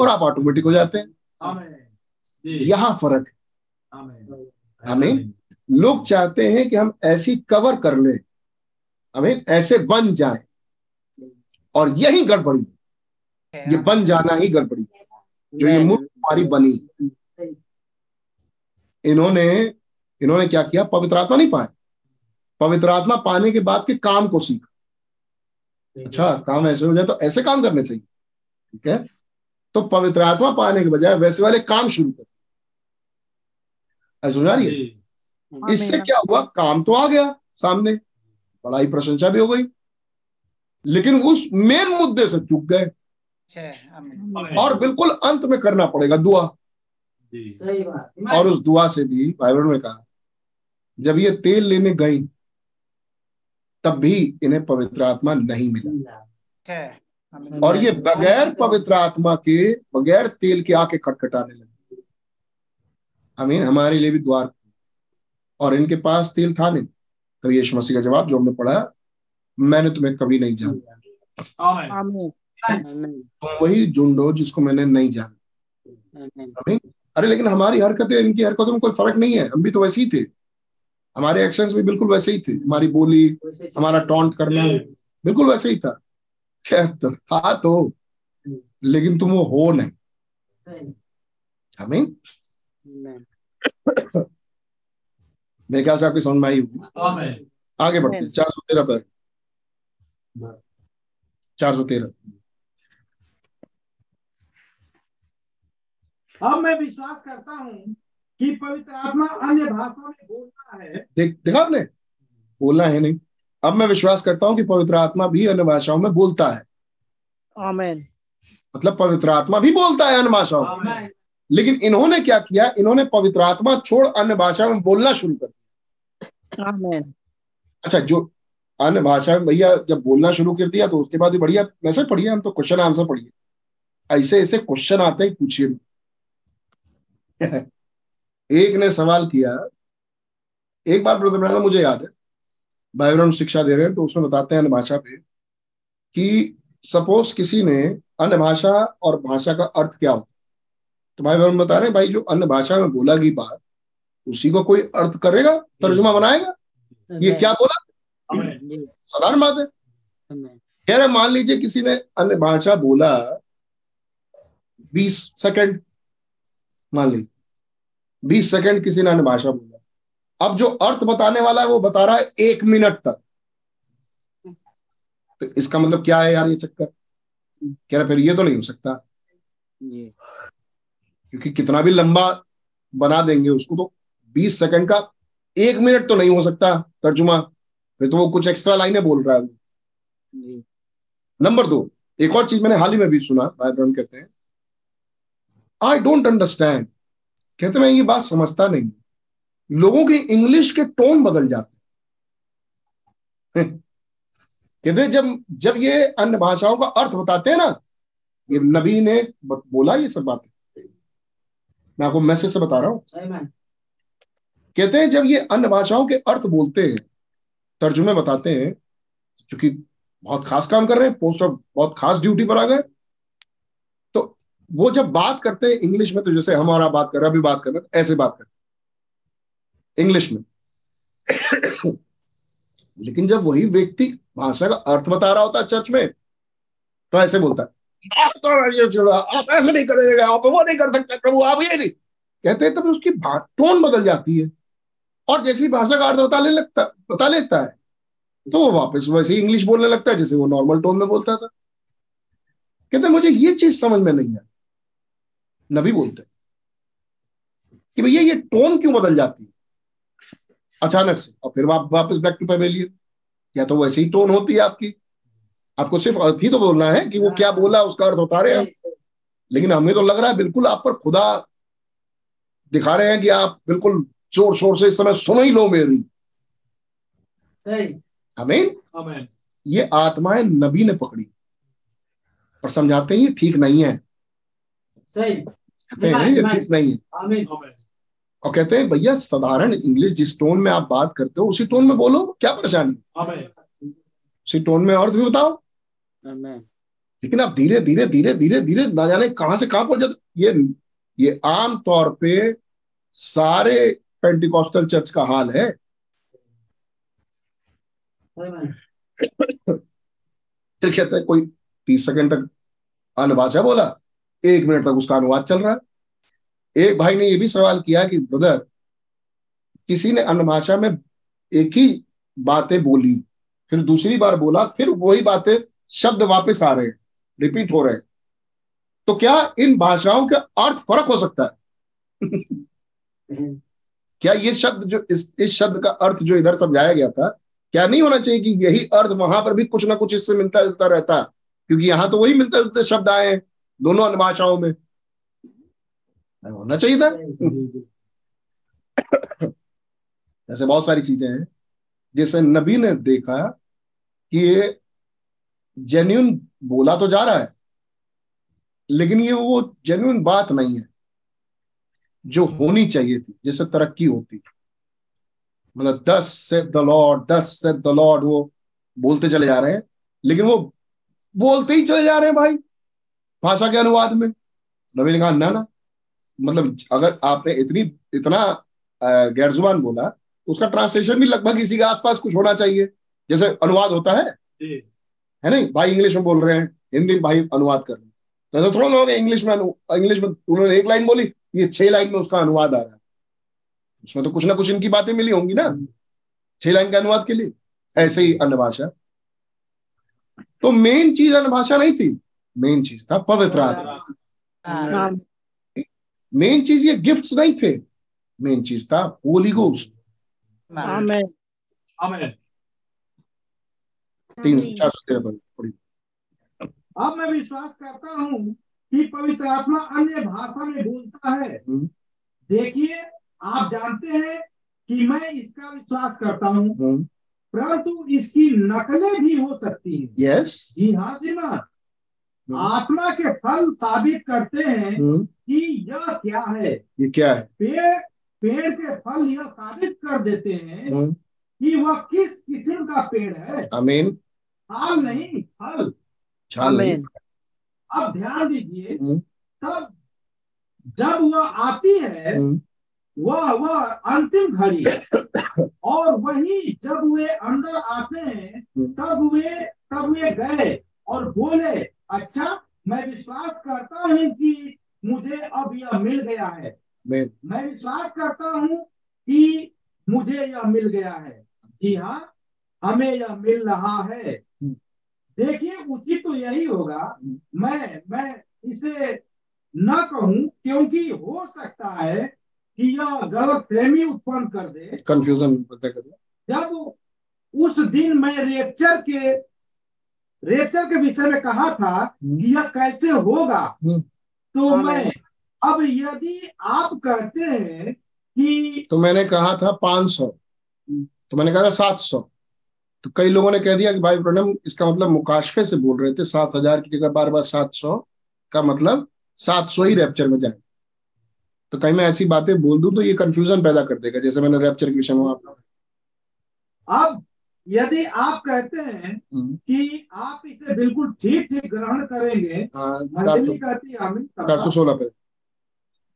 और आप ऑटोमेटिक हो जाते हैं। यहाँ फ़र्क है। आमीन। आमीन। लोग चाहते हैं कि हम ऐसी कवर कर लें हमें ऐसे बन जाए। और यही गड़बड़ी है। ये बन जाना ही गड़बड़ी है। जो ये मूर्ख कुमारी बनी इन्होंने इन्होंने क्या किया? पवित्र आत्मा नहीं पाए। पवित्र आत्मा पाने के बाद के काम को सीखा। अच्छा काम ऐसे हो जाए तो ऐसे काम करने चाहिए। ठीक है? तो पवित्र आत्मा पाने के बजाय वैसे वाले काम शुरू कर। समझ आ रही है? इससे क्या हुआ? काम तो आ गया सामने। बड़ा ही प्रशंसा भी हो गई। लेकिन उस मेन मुद्दे से चूक गए। और बिल्कुल अंत में करना पड़ेगा दुआ। जी। और उस दुआ से भी बाइबल में कहा जब ये तेल लेने गई तब भी इन्हें पवित्र आत्मा नहीं मिला। और ये बगैर पवित्र आत्मा के बगैर तेल के आके खटखटाने लगे। अमीन हमारे लिए भी द्वार खुले। और इनके पास तेल था नहीं। तो यीशु मसीह का जवाब जो हमने पढ़ा मैंने तुम्हें कभी नहीं जाना. तुम वही झुंड हो जिसको मैंने नहीं जाना. अमीन अरे लेकिन हमारी हरकतें इनकी हरकतों में कोई फ़र्क नहीं है। हम भी तो वैसे ही थे। हमारे एक्शन भी बिल्कुल वैसे ही थे। हमारी बोली हमारा टॉन्ट करना बिल्कुल वैसे ही था। तो था तो लेकिन तुम वो हो नहीं। आमीन Amen. मेरे ख्याल से आपकी समझ में आई होगी। आगे बढ़ते चार सौ तेरह पर। चार सौ तेरह। अब मैं विश्वास करता हूँ कि पवित्र आत्मा अन्य भाषाओं में बोलता है। देख देखा आपने? बोलना है नहीं। अब मैं विश्वास करता हूँ कि पवित्र आत्मा भी अन्य भाषाओं में बोलता है। आमीन। मतलब पवित्र आत्मा भी बोलता है अन्य भाषाओं में। आमीन। लेकिन इन्होंने क्या किया? इन्होंने पवित्र आत्मा छोड़ अन्य भाषा में बोलना शुरू कर दिया। अच्छा जो अन्य भाषा में भैया जब बोलना शुरू कर दिया तो उसके बाद ही बढ़िया मैसेज पढ़िए हम तो क्वेश्चन आंसर पढ़िए ऐसे ऐसे क्वेश्चन आते ही पूछिए एक ने सवाल किया एक बार ब्रदर ब्रैनम मुझे याद है हम शिक्षा दे रहे हैं तो उसमें बताते हैं अन्य भाषा पे कि सपोज़ किसी ने अन्य भाषा और भाषा का अर्थ क्या होता तो भाई बहन बता रहे हैं भाई जो अन्य भाषा में बोला गई बात उसी को कोई अर्थ करेगा तर्जुमा बनाएगा? ये क्या बोला? साधारण बात है। कह रहे मान लीजिए किसी ने अन्य भाषा बोला बीस सेकंड मान लीजिए बीस सेकंड किसी ने अन्य भाषा बोला। अब जो अर्थ बताने वाला है वो बता रहा है एक मिनट तक। तो इसका मतलब क्या है यार ये चक्कर? कह रहा फिर ये तो नहीं हो सकता। क्योंकि कितना भी लंबा बना देंगे उसको तो 20 सेकंड का एक मिनट तो नहीं हो सकता तर्जुमा। फिर तो वो कुछ एक्स्ट्रा लाइनें बोल रहा है नंबर दो एक और चीज़ मैंने हाल ही में भी सुना भाई ब्रह्म कहते हैं आई डोंट अंडरस्टैंड कहते मैं ये बात समझता नहीं लोगों की इंग्लिश के टोन बदल जाते हैं। कहते जब जब ये अन्य भाषाओं का अर्थ बताते हैं ना ये नबी ने बोला ये सब बातें। मैं आपको मैसेज से बता रहा हूँ। कहते हैं जब ये अन्य भाषाओं के अर्थ बोलते हैं तर्जुमे बताते हैं क्योंकि बहुत खास काम कर रहे हैं पोस्ट ऑफ़ बहुत खास ड्यूटी पर आ गए तो वो जब बात करते हैं इंग्लिश में तो जैसे हमारा बात कर रहे अभी बात कर रहे तो ऐसे बात करते इंग्लिश में। लेकिन जब वही व्यक्ति भाषा का अर्थ बता रहा होता है चर्च में तो ऐसे बोलता है। आप तो आप ऐसे नहीं करेगा, आप वो नहीं कर सकते, प्रभु, आप ये नहीं। कहते तब उसकी टोन बदल जाती है। और जैसी भाषा का अर्थ बता ले लगता, बता लेता है तो वो वापस वैसे ही इंग्लिश बोलने लगता है, जैसे वो नॉर्मल टोन में बोलता था। कहते मुझे ये चीज़ समझ में नहीं है नबी बोलते कि भैया, ये टोन क्यों बदल जाती है? अचानक से। और फिर आप वापस बैक टू पवेलियन या तो वैसे ही टोन होती है आपकी। आपको सिर्फ़ अर्थ ही तो बोलना है कि वो क्या बोला उसका अर्थ बता रहे हैं आप। लेकिन हमें तो लग रहा है बिल्कुल आप पर खुदा दिखा रहे हैं कि आप बिल्कुल ज़ोर शोर से इस समय सुन ही लो मेरी। हमें ये आत्माएँ नबी ने पकड़ी। और समझाते हैं ये ठीक नहीं है। सही। कहते हैं ये ठीक नहीं है। और कहते हैं भैया साधारण इंग्लिश जिस टोन में आप बात करते हो उसी टोन में बोलो क्या परेशानी? उसी टोन में अर्थ भी बताओ। लेकिन आप धीरे धीरे धीरे धीरे धीरे ना जाने कहाँ से कहाँ पहुँच जाते। ये ये आम तौर पे सारे पेंटिकॉस्टल चर्च का हाल है। फिर कहते हैं कोई तीस सेकंड तक भाषा बोला। एक मिनट तक उसका अनुवाद चल रहा है। एक भाई ने ये भी सवाल किया कि ब्रदर किसी ने अन्य भाषा में एक ही बातें बोली फिर दूसरी बार बोला फिर वही बातें शब्द वापस आ रहे हैं रिपीट हो रहे हैं। तो क्या इन भाषाओं का अर्थ फ़र्क हो सकता है? क्या ये शब्द जो इस इस शब्द का अर्थ जो इधर समझाया गया था क्या नहीं होना चाहिए कि यही अर्थ वहाँ पर भी कुछ ना कुछ इससे मिलता जुलता रहता? क्योंकि यहाँ तो वही मिलते जुलते शब्द आए हैं दोनों अन्य भाषाओं में। होना चाहिए था? ऐसे बहुत सारी चीज़ें हैं जैसे नबी ने देखा कि ये जेन्यून बोला तो जा रहा है, लेकिन ये वो जेन्यून बात नहीं है जो होनी चाहिए थी, जैसे तरक्की होती। मतलब दस से द लॉर्ड दस से द लॉर्ड वो बोलते चले जा रहे हैं, लेकिन वो बोलते ही चले जा रहे हैं भाई, भाषा के अनुवाद में। नबी ने कहा, ना ना। मतलब अगर आपने इतनी, इतना गैर ज़ुबान बोला, उसका ट्रांसलेशन भी लगभग इसी के आसपास कुछ होना चाहिए, जैसे अनुवाद होता है। है नहीं भाई इंग्लिश में बोल रहे हैं हिंदी में भाई अनुवाद कर रहे हैं। तो ऐसा थोड़ा ना होगा इंग्लिश में इंग्लिश में उन्होंने एक लाइन बोली ये छह लाइन में उसका अनुवाद आ रहा है। उसमें तो कुछ ना कुछ इनकी बातें मिली होंगी ना। छह लाइन के अनुवाद के लिए ऐसे ही अन्य भाषा तो मेन चीज़ अन्य भाषा नहीं थी मेन चीज़ था पवित्र आत्मा। मेन चीज़ ये गिफ्ट्स नहीं थे मेन चीज़ था होली गोस्ट आमेन आमेन तीन चार सौ तेरह पर पढ़ी। अब मैं विश्वास करता हूँ कि पवित्र आत्मा अन्य भाषा में बोलता है। हम्म। देखिए आप जानते हैं कि मैं इसका विश्वास करता हूँ परंतु इसकी नकलें भी हो सकती हैं। यस जी हाँ श्रीमान। आत्मा के फल साबित करते हैं कि यह क्या है। ये क्या है? पेड़ पेड़ के फल यह साबित कर देते हैं हम्म, कि वह किस किस्म का पेड़ है। आमीन फल नहीं फल छाल नहीं। अब ध्यान दीजिए हम्म, तब जब वह आती है हम्म, वह वह अंतिम घड़ी। और वही जब वे अंदर आते हैं तब वे तब वे गए और बोले अच्छा मैं विश्वास करता हूँ कि मुझे अब यह मिल गया है। मैं विश्वास करता हूँ कि मुझे यह मिल गया है। जी हाँ हमें यह मिल रहा है। देखिए उचित तो यही होगा। मैं मैं इसे न कहूँ क्योंकि हो सकता है कि यह गलत फहमी उत्पन्न कर दे। कंफ्यूजन जब उस दिन मैं रेप्चर के रेप्चर के विषय में कहा था कि यह कैसे होगा हम्म। तो मैं अब यदि आप कहते हैं कि तो मैंने कहा था पाँच सौ। तो मैंने कहा था सात सौ। तो कई लोगों ने कह दिया कि भाई प्रणम इसका मतलब मुकाशफे से बोल रहे थे सात हज़ार की जगह बार बार सात सौ का मतलब सात सौ ही रैप्चर में जाए तो कहीं मैं ऐसी बातें बोल दूँ तो ये कंफ्यूजन पैदा कर देगा जैसे मैंने रैप्चर के विषय में आपको अब यदि आप कहते हैं हम्म, कि आप इसे बिल्कुल ठीक ठीक ग्रहण करेंगे हाँ है सौ सोलह पे।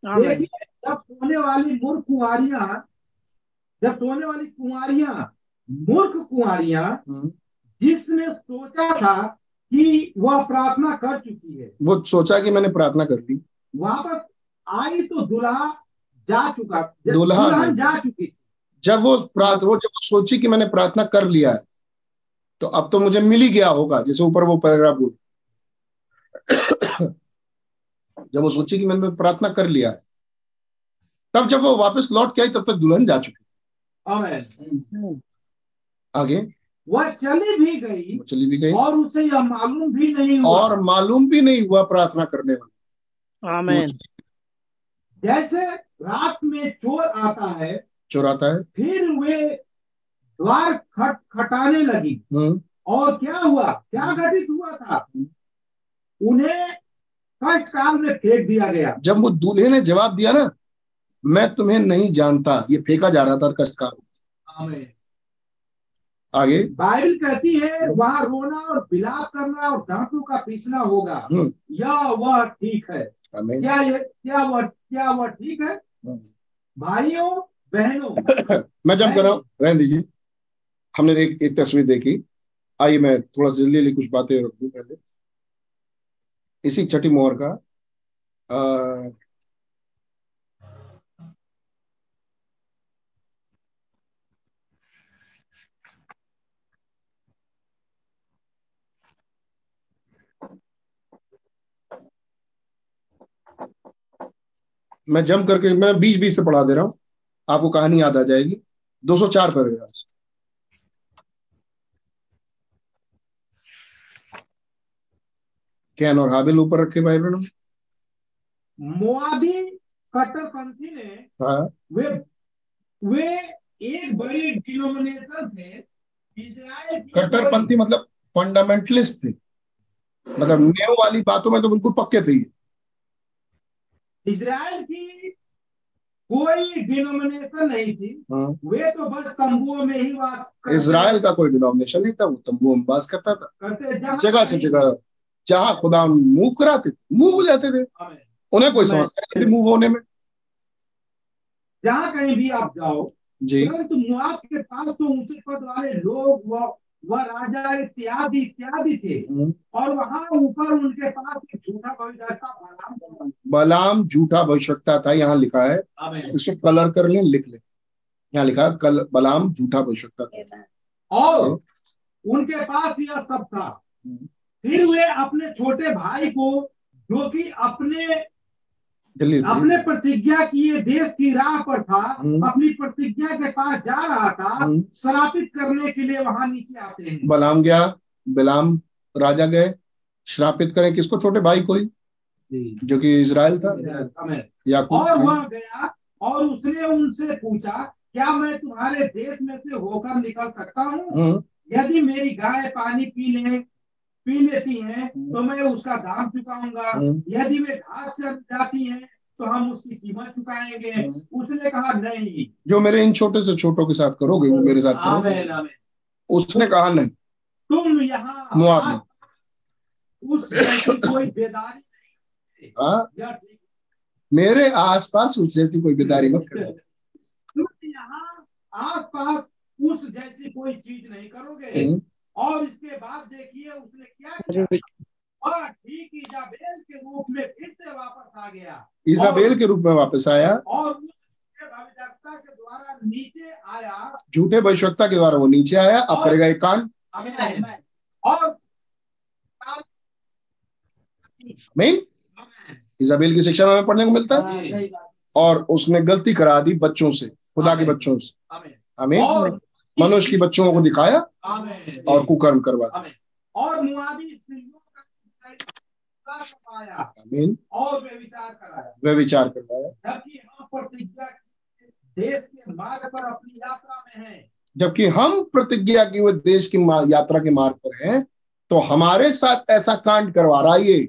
जब सोने वाली मूर्ख कुंवारियाँ जब सोने वाली कुंवारियाँ मूर्ख कुंवारियाँ हम्म, जिसने सोचा था कि वह प्रार्थना कर चुकी है। वो सोचा कि मैंने प्रार्थना कर ली। वापस आई तो दुल्हा जा चुका दुल्हा दुल्हन जा चुकी थी। जब वो प्रार्थ वो जब वो सोची कि मैंने प्रार्थना कर लिया है तो अब तो मुझे मिल ही गया होगा जैसे ऊपर वो पैराग्राफ बोल। जब वो सोची कि मैंने प्रार्थना कर लिया है तब जब वो वापस लौट के आई तब तक दुल्हन जा चुकी आमीन आगे। वह चली भी गई चली भी गई। और उसे यह मालूम भी नहीं हुआ। और मालूम भी नहीं हुआ प्रार्थना करने वाला। आमेन। जैसे रात में चोर आता है चुराता है। फिर वे द्वार खट खटाने लगी। हम्म, और क्या हुआ? क्या घटित हुआ था? उन्हें कष्ट काल में फेंक दिया गया। जब वो दूल्हे ने जवाब दिया ना मैं तुम्हें नहीं जानता ये फेंका जा रहा था कष्टकार आमीन। आगे। बाइबल कहती है वहाँ रोना और विलाप करना और दांतों का पीसना होगा। हम्म। यह वह ठीक है। क्या ये क्या वह क्या वह ठीक है? हम्म। भाइयों बहनों। मैं जब कर रहा हूँ। रहने दीजिए। हमने एक, एक तस्वीर देखी। आइए मैं थोड़ा जल्दी जल्दी कुछ बातें रख दूँ पहले। इसी छठी मोहर का आ, मैं जम करके मैं बीच बीच से पढ़ा दे रहा हूँ। आपको कहानी याद आ जाएगी। 204 पैराग्राफ कैन और हाबिल ऊपर रखे भाई बहनों। मोआबी कट्टरपंथी ने हाँ। वे वे एक बड़ी डिनोमिनेशन थे। कट्टरपंथी मतलब फंडामेंटलिस्ट थे। मतलब नेव वाली बातों में तो बिल्कुल पक्के थे ये। इजराइल की कोई डिनोमिनेशन नहीं थी। हाँ। वे तो बस तंबुओं में ही वास करते- इसराइल का कोई डिनोमिनेशन नहीं था वो तंबू में बास करता था। करते जगह से जगह जहाँ खुदा मूव कराते थे मूव हो जाते थे। उन्हें कोई समस्या नहीं थी मूव होने में। जहाँ कहीं भी आप जाओ जी। परंतु मुआब के पास तो ऊँचे पद वाले लोग व वह राजा इत्यादि इत्यादि थे हम्म। और वहाँ ऊपर उनके पास एक झूठा भविष्यता बलाम था। बलाम झूठा भविष्यता था यहाँ लिखा है। इसको कलर कर लें लिख लें यहाँ लिखा कल बलाम झूठा भविष्यता था और उनके पास यह सब था हम्म। फिर वे अपने छोटे भाई को जो कि अपने अपने प्रतिज्ञा किए देश की राह पर था हम्म। अपनी प्रतिज्ञा के पास जा रहा था हम्म। श्रापित करने के लिए वहाँ नीचे आते हैं। बलाम गया बिलाम राजा गए श्रापित करें किसको? छोटे भाई को ही जो। कि इसराइल था। याकूब और वह गया और उसने उनसे पूछा क्या मैं तुम्हारे देश में से होकर निकल सकता हूँ? हम्म, यदि मेरी गाय पानी पी ले पी लेती हैं तो मैं उसका दाम चुकाऊँगा। हम्म, यदि वे घास जाती हैं तो हम उसकी कीमत चुकाएँगे। हम्म। उसने कहा नहीं। जो मेरे इन छोटे से छोटों के साथ करोगे वो मेरे साथ करोगे? उसने कहा नहीं। तुम यहाँ उस जैसी कोई बेदारी नहीं। हाँ? मेरे आसपास उस जैसी कोई बेदारी मत करो। तुम यहाँ आस पास उस जैसी कोई चीज़ नहीं करोगे। हम्म, और इसके बाद देखिए उसने क्या किया? ठीक इजाबेल के रूप में फिर से वापस आ गया। इजाबेल के रूप में वापस आया। और भविष्यता के द्वारा नीचे आया। झूठे भविष्यता के द्वारा वो नीचे आया। अब करेगा एक कांड। और नहीं इजाबेल की शिक्षा में हमें पढ़ने को मिलता है। हाँ, और उसने गलती करा दी बच्चों से खुदा के बच्चों से। आमीन हमें मनुष्य की बच्चों को दिखाया और कुकर्म करवा आमीन। और आमीन। और वे विचार कराया। वे विचार करवाया। जबकि हम प्रतिज्ञा देश के मार्ग पर अपनी यात्रा में हैं। जबकि हम प्रतिज्ञा की हुए देश की यात्रा के मार्ग पर हैं तो हमारे साथ ऐसा कांड करवा रहा है ये।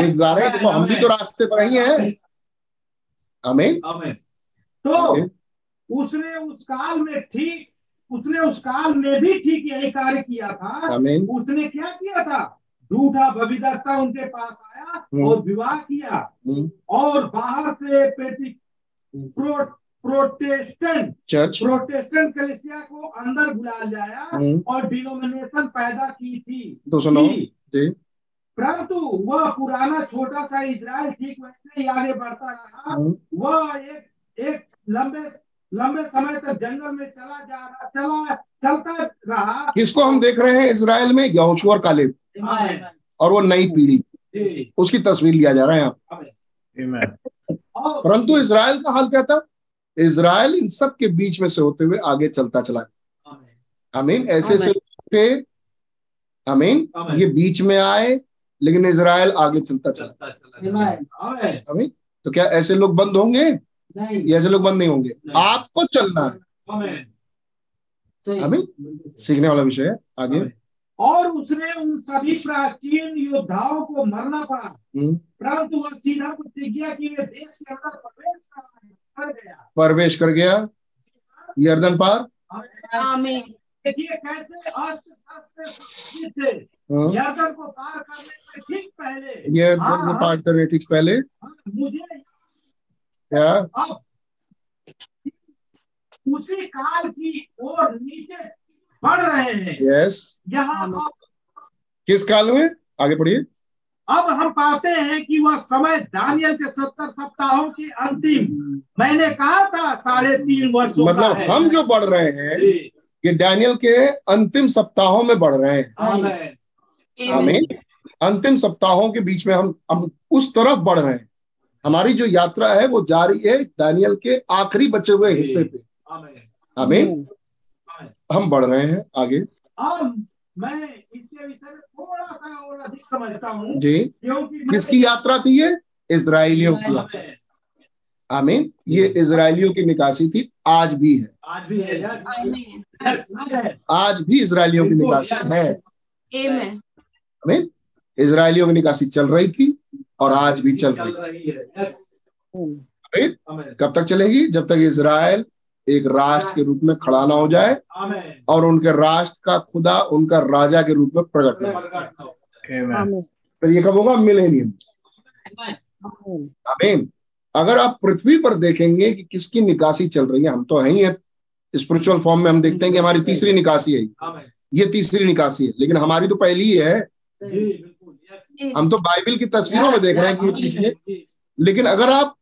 एक जा रहे हैं तो हम भी तो रास्ते पर ही हैं। आमीन। आमीन। तो उसने उस काल में ठीक उसने उस काल में भी ठीक यही कार्य किया था। उसने क्या किया था? झूठा भविदत्ता उनके पास आया हम्म। और विवाह किया। हम्म, और बाहर से प्रो, प्रोटेस्टेंट चर्च प्रोटेस्टेंट कलिसिया को अंदर बुला लाया हम्म, और डिनोमिनेशन पैदा की थी। जी। परंतु वह पुराना छोटा सा इजराइल ठीक वैसे ही आगे बढ़ता रहा। वह एक एक लंबे लंबे समय तक जंगल में चला जा रहा चला चलता रहा। किसको हम देख रहे हैं इसराइल में? यहोशू और कालेब। और वो नई पीढ़ी। उसकी तस्वीर लिया जा रहा है यहाँ। परंतु इसराइल का हाल क्या था? इसराइल इन सब के बीच में से होते हुए आगे चलता चला। आमीन। आमीन ऐसे लोग थे। आमीन। ये बीच में आए लेकिन इसराइल आगे चलता चला। चलता आमीन। तो क्या ऐसे लोग बंद होंगे? या ऐसे लोग बंद नहीं होंगे। आपको चलना है। आमीन सीखने वाला विषय है आगे। और उसने उन सभी प्राचीन योद्धाओं को मरना पड़ा। परंतु वह सीधा प्रतिज्ञा की वे देश के अंदर प्रवेश कर कर गया। प्रवेश कर गया। यर्दन पार। देखिए कैसे अस्त्र शस्त्र थे। हाँ, यर्दन को पार करने से ठीक पहले। यर्दन हाँ, को हाँ। पार करने ठीक पहले। मुझे क्या? उसी काल की ओर नीचे बढ़ रहे हैं। यस यहाँ किस काल में? आगे पढ़िए। अब हम पाते हैं कि वह समय दानियल के सत्तर सप्ताहों की अंतिम। मैंने कहा था साढ़े तीन वर्षों का मतलब है। हम जो बढ़ रहे हैं ये डैनियल के अंतिम सप्ताहों में बढ़ रहे हैं। आमीन। आमीन। अंतिम सप्ताहों के बीच में हम हम उस तरफ़ बढ़ रहे हैं। हमारी जो यात्रा है वो जारी है दानियल के आखिरी बचे हुए हिस्से पे। आमीन। आमीन। हम बढ़ रहे हैं आगे। अब मैं इसके विषय में थोड़ा सा और अधिक समझता हूँ जी। क्योंकि किसकी यात्रा थी ये? इसराइलियों की। यात्रा आमीन। ये इसराइलियों की निकासी थी आज भी है। आज भी है। आज भी इसराइलियों की निकासी है। आमीन आमीन। इसराइलियों की निकासी चल रही थी। और आज भी चल रही है। कब तक चलेगी? जब तक इसराइल एक राष्ट्र के रूप में खड़ा ना हो जाए और उनके राष्ट्र का खुदा उनका राजा के रूप में प्रकट हो प्रकट हो। फिर ये कब होगा? मिलेनियम। आमीन अगर आप पृथ्वी पर देखेंगे कि किसकी निकासी चल रही है हम तो हैं ही है। स्पिरिचुअल फॉर्म में हम देखते हैं कि हमारी तीसरी निकासी है। ये तीसरी निकासी है। लेकिन हमारी तो पहली ही है। हम तो बाइबल की तस्वीरों में देख रहे हैं कि ये लेकिन अगर आप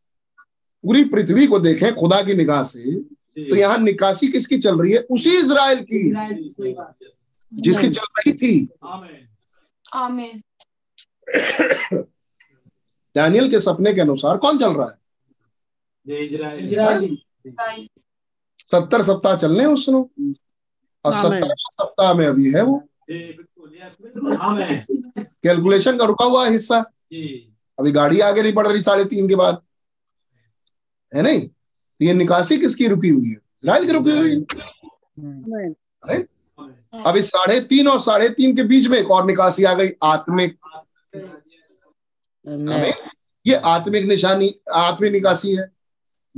पूरी पृथ्वी को देखें खुदा की निगाह से तो यहाँ निकासी किसकी चल रही है? उसी इसराइल की। जिसकी चल रही थी। आमीन। आमीन। डैनियल के सपने के अनुसार कौन चल रहा है? जय इजराइल। इजराइली। सत्तर सप्ताह चलने हैं उसने और सत्तर सप्ताह में अभी है वो। कैलकुलेशन का रुका हुआ हिस्सा। अभी गाड़ी आगे नहीं बढ़ रही साढ़े तीन के बाद। है नहीं? तो ये निकासी किसकी रुकी हुई है? इसराइल की रुकी हुई है। आमीन। अब इस साढ़े तीन और साढ़े तीन के बीच में एक और निकासी आ गई आत्मिक। हमें ये आत्मिक निशानी आत्मिक निकासी है।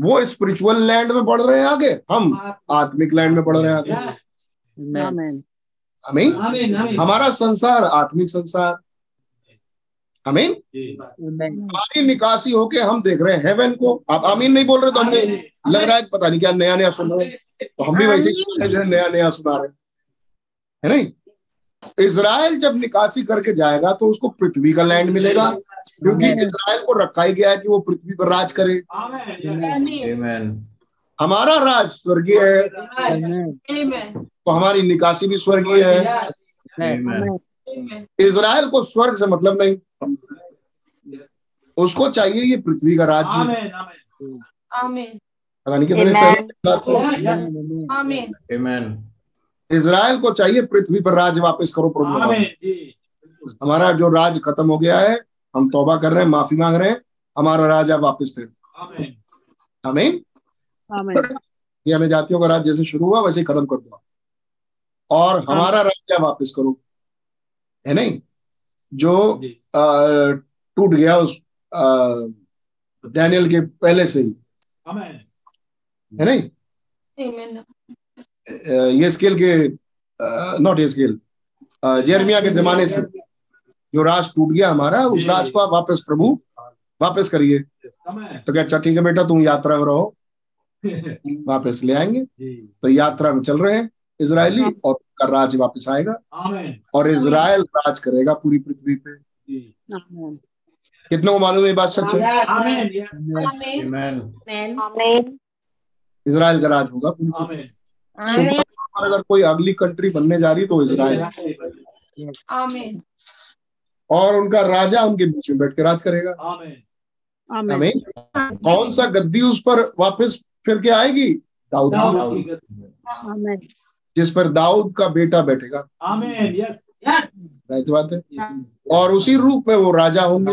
वो स्पिरिचुअल लैंड में बढ़ रहे हैं आगे। हम आत्मिक लैंड में बढ़ रहे हैं आगे। आमीन हमारा संसार आत्मिक संसार। आमीन जी। हमारी निकासी होके हम देख रहे हैं हेवन को। आप आमीन नहीं बोल रहे तो हमने लग रहा है पता नहीं क्या नया नया सुन रहे हैं। तो हम भी वैसे ही सुन रहे हैं, जो नया नया सुना रहे है। नहीं? इसराइल जब निकासी करके जाएगा तो उसको पृथ्वी का लैंड मिलेगा क्योंकि इसराइल को रखा ही गया है कि वो पृथ्वी पर राज करे। आमीन आमीन हमारा राज स्वर्गीय है। तो हमारी निकासी भी स्वर्गीय है। इसराइल को स्वर्ग से मतलब नहीं। उसको चाहिए ये पृथ्वी का राज्य. इसराइल को चाहिए पृथ्वी पर राज वापस करो प्रभु हमारा। जी। बिल्कुल। हमारा जो राज खत्म हो गया है हम तौबा कर रहे हैं माफ़ी मांग रहे हैं हमारा राज अब वापस फिर। आमेन। हमें ये अन्य जातियों का राज जैसे शुरू हुआ वैसे ही खत्म कर दो और हमारा राज्य वापस करो। है नहीं? जो टूट गया उस डैनियल के पहले से ही। है नहीं? ये स्केल के नॉट ये स्केल। जेरमिया के जमाने से जो राज टूट गया हमारा उस राज को आप वापस प्रभु वापस करिए। तो क्या अच्छा ठीक है बेटा तुम यात्रा में रहो। वापस ले आएँगे। तो यात्रा में चल रहे हैं इसराइली और उनका राज वापस आएगा। और इसराइल राज करेगा पूरी पृथ्वी पे. कितने को मालूम है बात सच है. इसराइल का राज होगा अगर कोई अगली कंट्री बनने जा रही तो इसराइल और उनका राजा उनके बीच में बैठ के राज करेगा। हमें कौन सा गद्दी उस पर वापस फिर के आएगी? दाऊद की. जिस पर दाऊद का बेटा बैठेगा। आमेन यस बात है। और उसी रूप में वो राजा होंगे।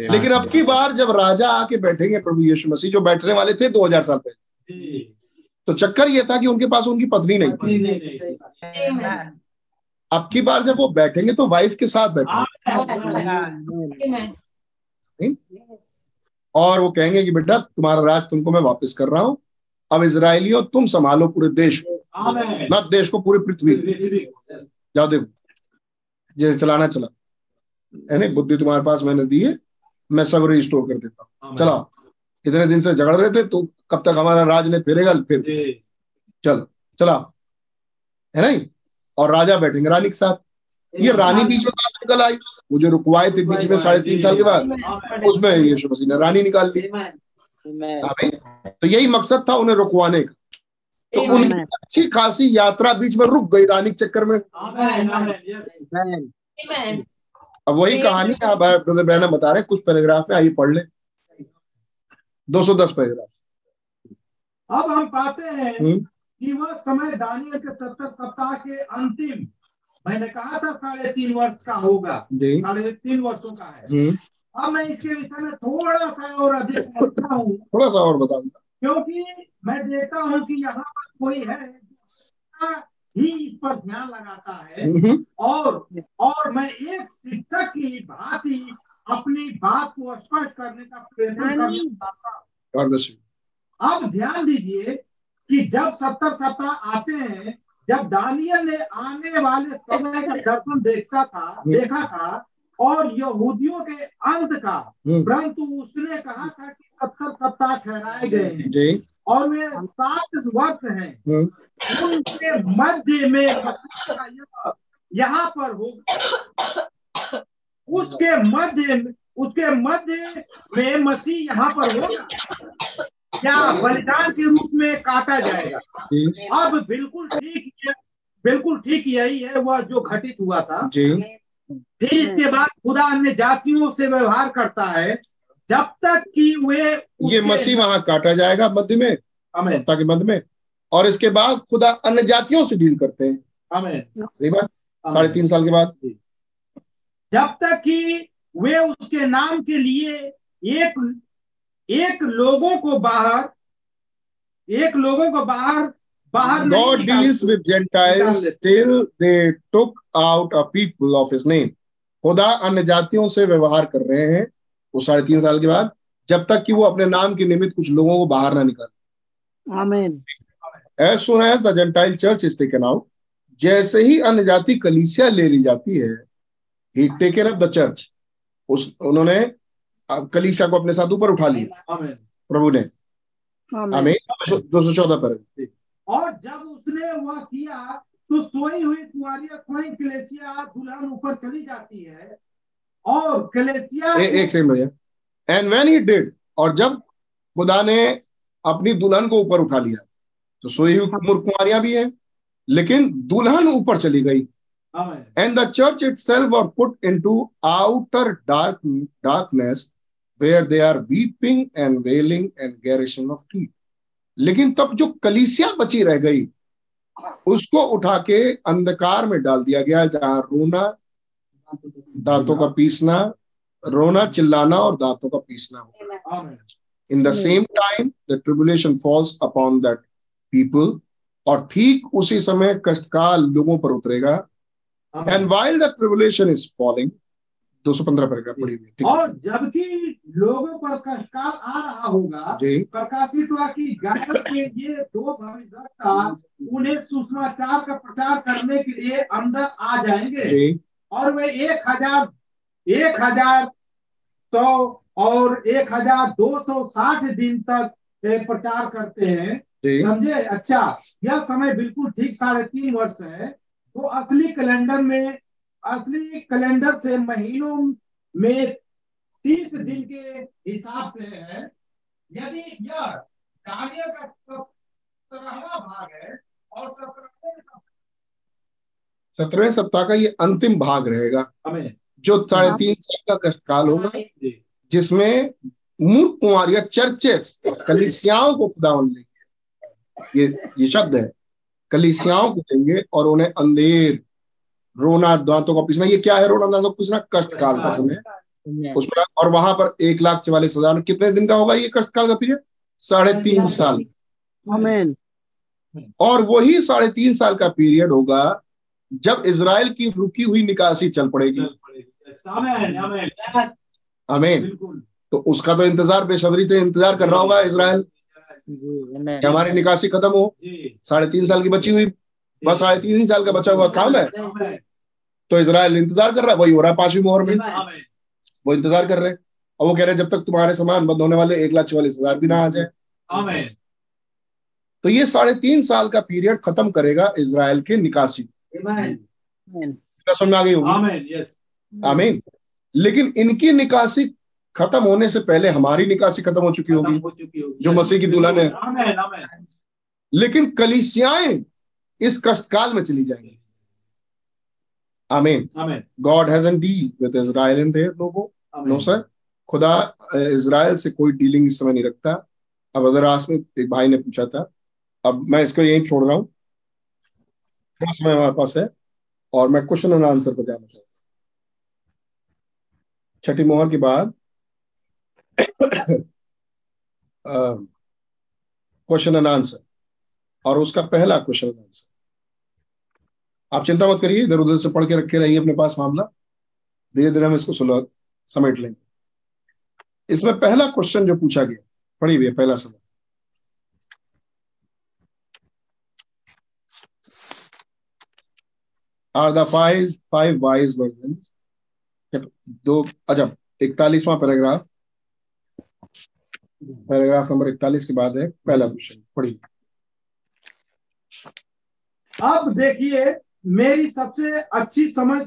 लेकिन अब की बार जब राजा आके बैठेंगे प्रभु यीशु मसीह जो बैठने वाले थे 2000 साल पहले। तो चक्कर ये था कि उनके पास उनकी पत्नी नहीं थी। अब की बार जब वो बैठेंगे तो वाइफ के साथ बैठेंगे। और वो कहेंगे कि बेटा तुम्हारा राज तुमको मैं वापस कर रहा हूँ। अब इसराइलियों तुम संभालो पूरे देश को। न देश को पूरी पृथ्वी को। जाओ देखो। जैसे चलाना चला। है नहीं? बुद्धि तुम्हारे पास मैंने दी है मैं सब रिस्टोर कर देता हूँ। चला इतने दिन से झगड़ रहे थे तो कब तक हमारा राज ने फिरेगा? फिर। चलो चला। है नहीं? और राजा बैठेंगे रानी के साथ। ये रानी बीच में कहाँ निकल आई? वो जो रुकवाए थे बीच में साढ़े तीन साल के बाद उसमें यीशु मसीह ने रानी निकाल ली। Amen. तो यही मकसद था उन्हें रुकवाने का। तो उनकी अच्छी खासी यात्रा बीच में रुक गई रानी के चक्कर में। अब वही कहानी यहाँ ब्रदर बहना बता रहे हैं कुछ पैराग्राफ में आइए पढ़ ले। 210 पैराग्राफ अब हम पाते हैं हम्म। कि वह समय दानियल के सत्तर सप्ताह के अंतिम मैंने कहा था साढ़े तीन वर्ष का होगा। साढ़े तीन वर्षों का है। हम्म, अब मैं इसके विषय में थोड़ा सा और अधिक हूँ। थोड़ा सा और बताऊँगा। क्योंकि मैं देखता हूँ कि यहाँ पर कोई है ही इस पर ध्यान लगाता है। हम्म, और और मैं एक शिक्षक की भांति अपनी बात को स्पष्ट करने का प्रयत्न हूँ। अब ध्यान दीजिए कि जब सत्तर सप्ताह आते हैं जब दानियल ने आने वाले समय का दर्शन देखता था देखा था और यहूदियों के अंत का हम्म, परंतु उसने कहा था कि सत्तर सप्ताह ठहराए गए हैं जी। और वे सात वर्ष हैं। हम्म, उनके मध्य में यहाँ पर होगा उसके मध्य उसके मध्य में मसीह यहाँ पर होगा क्या बलिदान के रूप में काटा जाएगा? अब बिल्कुल ठीक बिल्कुल ठीक यही है वह जो घटित हुआ था। जी। फिर इसके बाद खुदा अन्य जातियों से व्यवहार करता है। जब तक कि वे ये मसीह वहाँ काटा जाएगा मध्य में सप्ताह के मध्य में। और इसके बाद खुदा अन्य जातियों से डील करते हैं। साढ़े तीन साल के बाद। जब तक कि वे उसके नाम के लिए एक एक लोगों को बाहर एक लोगों को बाहर बाहर God निकाल- deals with Gentiles till they took out a people of his name. खुदा अन्य जातियों से व्यवहार कर रहे हैं। वो साढ़े तीन साल के बाद जब तक कि वो अपने नाम के निमित्त कुछ लोगों को बाहर ना निकाले। as soon as the Gentile church is taken out, जैसे ही अन्य जाति कलीसिया ले ली जाती है he taken up the church. उस उन्होंने अब कलीसिया को अपने साथ ऊपर उठा लिया। प्रभु ने. हमें दो सौ चौदह पर। और जब उसने वह किया तो सोई हुई कुआरियाँ स्वयं कलेसिया दुल्हन ऊपर चली जाती है। और कलेसिया ए, एक सेकंड भैया। एंड व्हेन ही डिड और जब खुदा ने अपनी दुल्हन को ऊपर उठा लिया तो सोई हुई कुमार कुमारियाँ भी हैं लेकिन दुल्हन ऊपर चली गई। Amen. and the church itself were put into outer dark darkness where they are weeping and wailing and gnashing of teeth. लेकिन तब जो कलीसिया बची रह गई उसको उठा के अंधकार में डाल दिया गया जहाँ रोना दांतों का पीसना रोना चिल्लाना और दांतों का पीसना होगा। Amen. in the same time the tribulation falls upon that people और ठीक उसी समय कष्टकाल लोगों पर उतरेगा। And while the tribulation is falling 215 paragraph पढ़ी हुई और जबकि लोगों पर कष्टकाल आ रहा होगा जी। प्रकाशित हुआ कि गायब के ये दो भविष्यवक्ता उन्हें सुसमाचार का प्रचार करने के लिए अंदर आ जाएँगे। जी। और वे एक हज़ार एक हज़ार सौ और एक हज़ार दो सौ साठ दिन तक प्रचार करते हैं। समझे? अच्छा यह समय बिल्कुल ठीक साढ़े तीन वर्ष है। वो असली कैलेंडर में असली कैलेंडर से महीनों में तीस दिन के हिसाब से है। यदि यह दानियल का सत्रहवा भाग है और सत्रहवें सत्रहवें सप्ताह का ये अंतिम भाग रहेगा जो साढ़े तीन साल का कष्टकाल होगा जिसमें मूर्ख कुमारियाँ चर्चेस कलिसियाओं को खुदावन लेंगे। ये ये शब्द है। कलिसियाओं को लेंगे और उन्हें अंधेर रोना दांतों का पीसना ये क्या है रोना दांतों का पीसना? कष्टकाल का समय. उसमें और वहाँ पर एक लाख चवालीस हज़ार कितने दिन का होगा ये कष्टकाल का पीरियड? साढ़े तीन साल। और वही साढ़े तीन साल का पीरियड होगा जब इसराइल की रुकी हुई निकासी चल पड़ेगी। आमेन आमेन। अमेन तो उसका तो इंतज़ार बेसब्री से इंतज़ार कर रहा होगा इसराइल हमारी निकासी खत्म हो। साढ़े तीन साल की बची हुई। बस साढ़े तीन ही साल का बचा हुआ काम है। तो इसराइल इंतज़ार कर रहा है। वही हो रहा है पांचवी मोहर में। वो इंतज़ार कर रहे हैं। और वो कह रहे हैं जब तक तुम्हारे सामान बंद होने वाले एक लाख चवालीस हज़ार भी ना आ जाए। तो ये साढ़े तीन साल का पीरियड खत्म करेगा इसराइल के निकासी। समझ में आ गई होगी? आमीन लेकिन इनकी निकासी खत्म होने से पहले हमारी निकासी खत्म हो चुकी होगी हो चुकी होगी। जो मसीह की दुल्हन है। लेकिन कलिसियाएँ इस कष्टकाल में चली जाएँगी। आमीन God has an deal with Israel in their logo no sir खुदा इजराइल से कोई डीलिंग इस समय नहीं रखता। अब अगर आज में एक भाई ने पूछा था अब मैं इसको यही छोड़ रहा हूँ। थोड़ा समय हमारे पास है, और मैं क्वेश्चन एंड आंसर पर जाना चाहता हूँ। छठी मोहर के बाद क्वेश्चन एंड आंसर और उसका पहला क्वेश्चन एंड आंसर आप चिंता मत करिए, इधर उधर से पढ़ के रखे रहिए अपने पास मामला। धीरे धीरे हम इसको सुलभ समेट लेंगे। इसमें पहला क्वेश्चन जो पूछा गया पढ़ी हुई पहला सवाल। Are the five five wise virgin दो अच्छा इकतालीसवां पैराग्राफ पैराग्राफ नंबर इकतालीस के बाद है पहला क्वेश्चन पढ़ी अब देखिए मेरी सबसे अच्छी समझ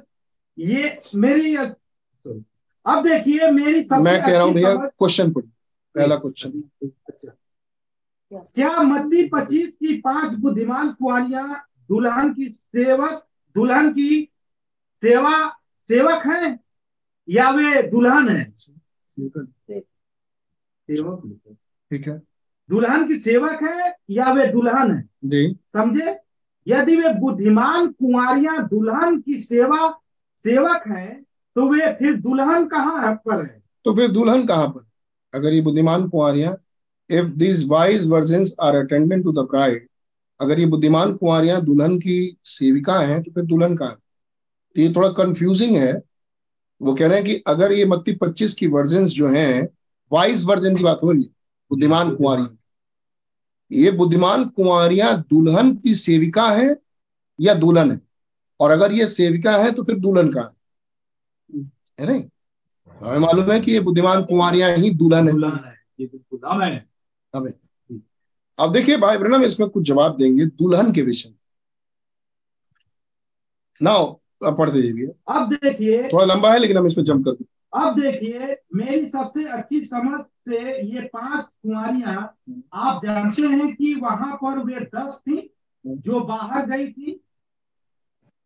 ये मेरी अब देखिए मेरी सबसे मैं कह रहा हूँ भैया क्वेश्चन पढ़ी पहला क्वेश्चन क्या मत्ती पच्चीस की पाँच बुद्धिमान कुआरियाँ दुल्हन की सेवक दुल्हन की सेवा सेवक है या वे दुल्हन है? सेवक। ठीक है। दुल्हन की सेवक है या वे दुल्हन है? जी। समझे? यदि वे बुद्धिमान कुंवारियाँ दुल्हन की सेवा सेवक हैं तो वे फिर दुल्हन कहाँ पर है? तो फिर दुल्हन कहाँ पर? अगर ये बुद्धिमान कुंवारियाँ if these wise virgins are attendant to the bride अगर ये बुद्धिमान कुंवारियाँ दुल्हन की सेविका हैं तो फिर दुल्हन कहाँ है? तो ये थोड़ा कंफ्यूजिंग है। वो कह रहे हैं कि अगर ये मत्ती पच्चीस की वर्जन्स जो हैं वाइज वर्जन की बात हो रही है बुद्धिमान कुंवारी। ये बुद्धिमान कुंवारियाँ दुल्हन की सेविका है या दुल्हन है? और अगर ये सेविका है तो फिर दुल्हन कहाँ है? है नहीं? हमें मालूम है कि ये बुद्धिमान कुंवारियाँ ही दुल्हन है। दुल्हन है ये बिल्कुल आमेन हमें अब देखिए भाई ब्रनम इसमें कुछ जवाब देंगे दुल्हन के विषय नाउ अब पढ़ते जाइए अब देखिए। थोड़ा लंबा है लेकिन हम इसमें जम कर अब देखिए मेरी सबसे अच्छी समझ से ये पाँच कुंवारियाँ आप जानते हैं कि वहाँ पर वे दस थी जो बाहर गई थी।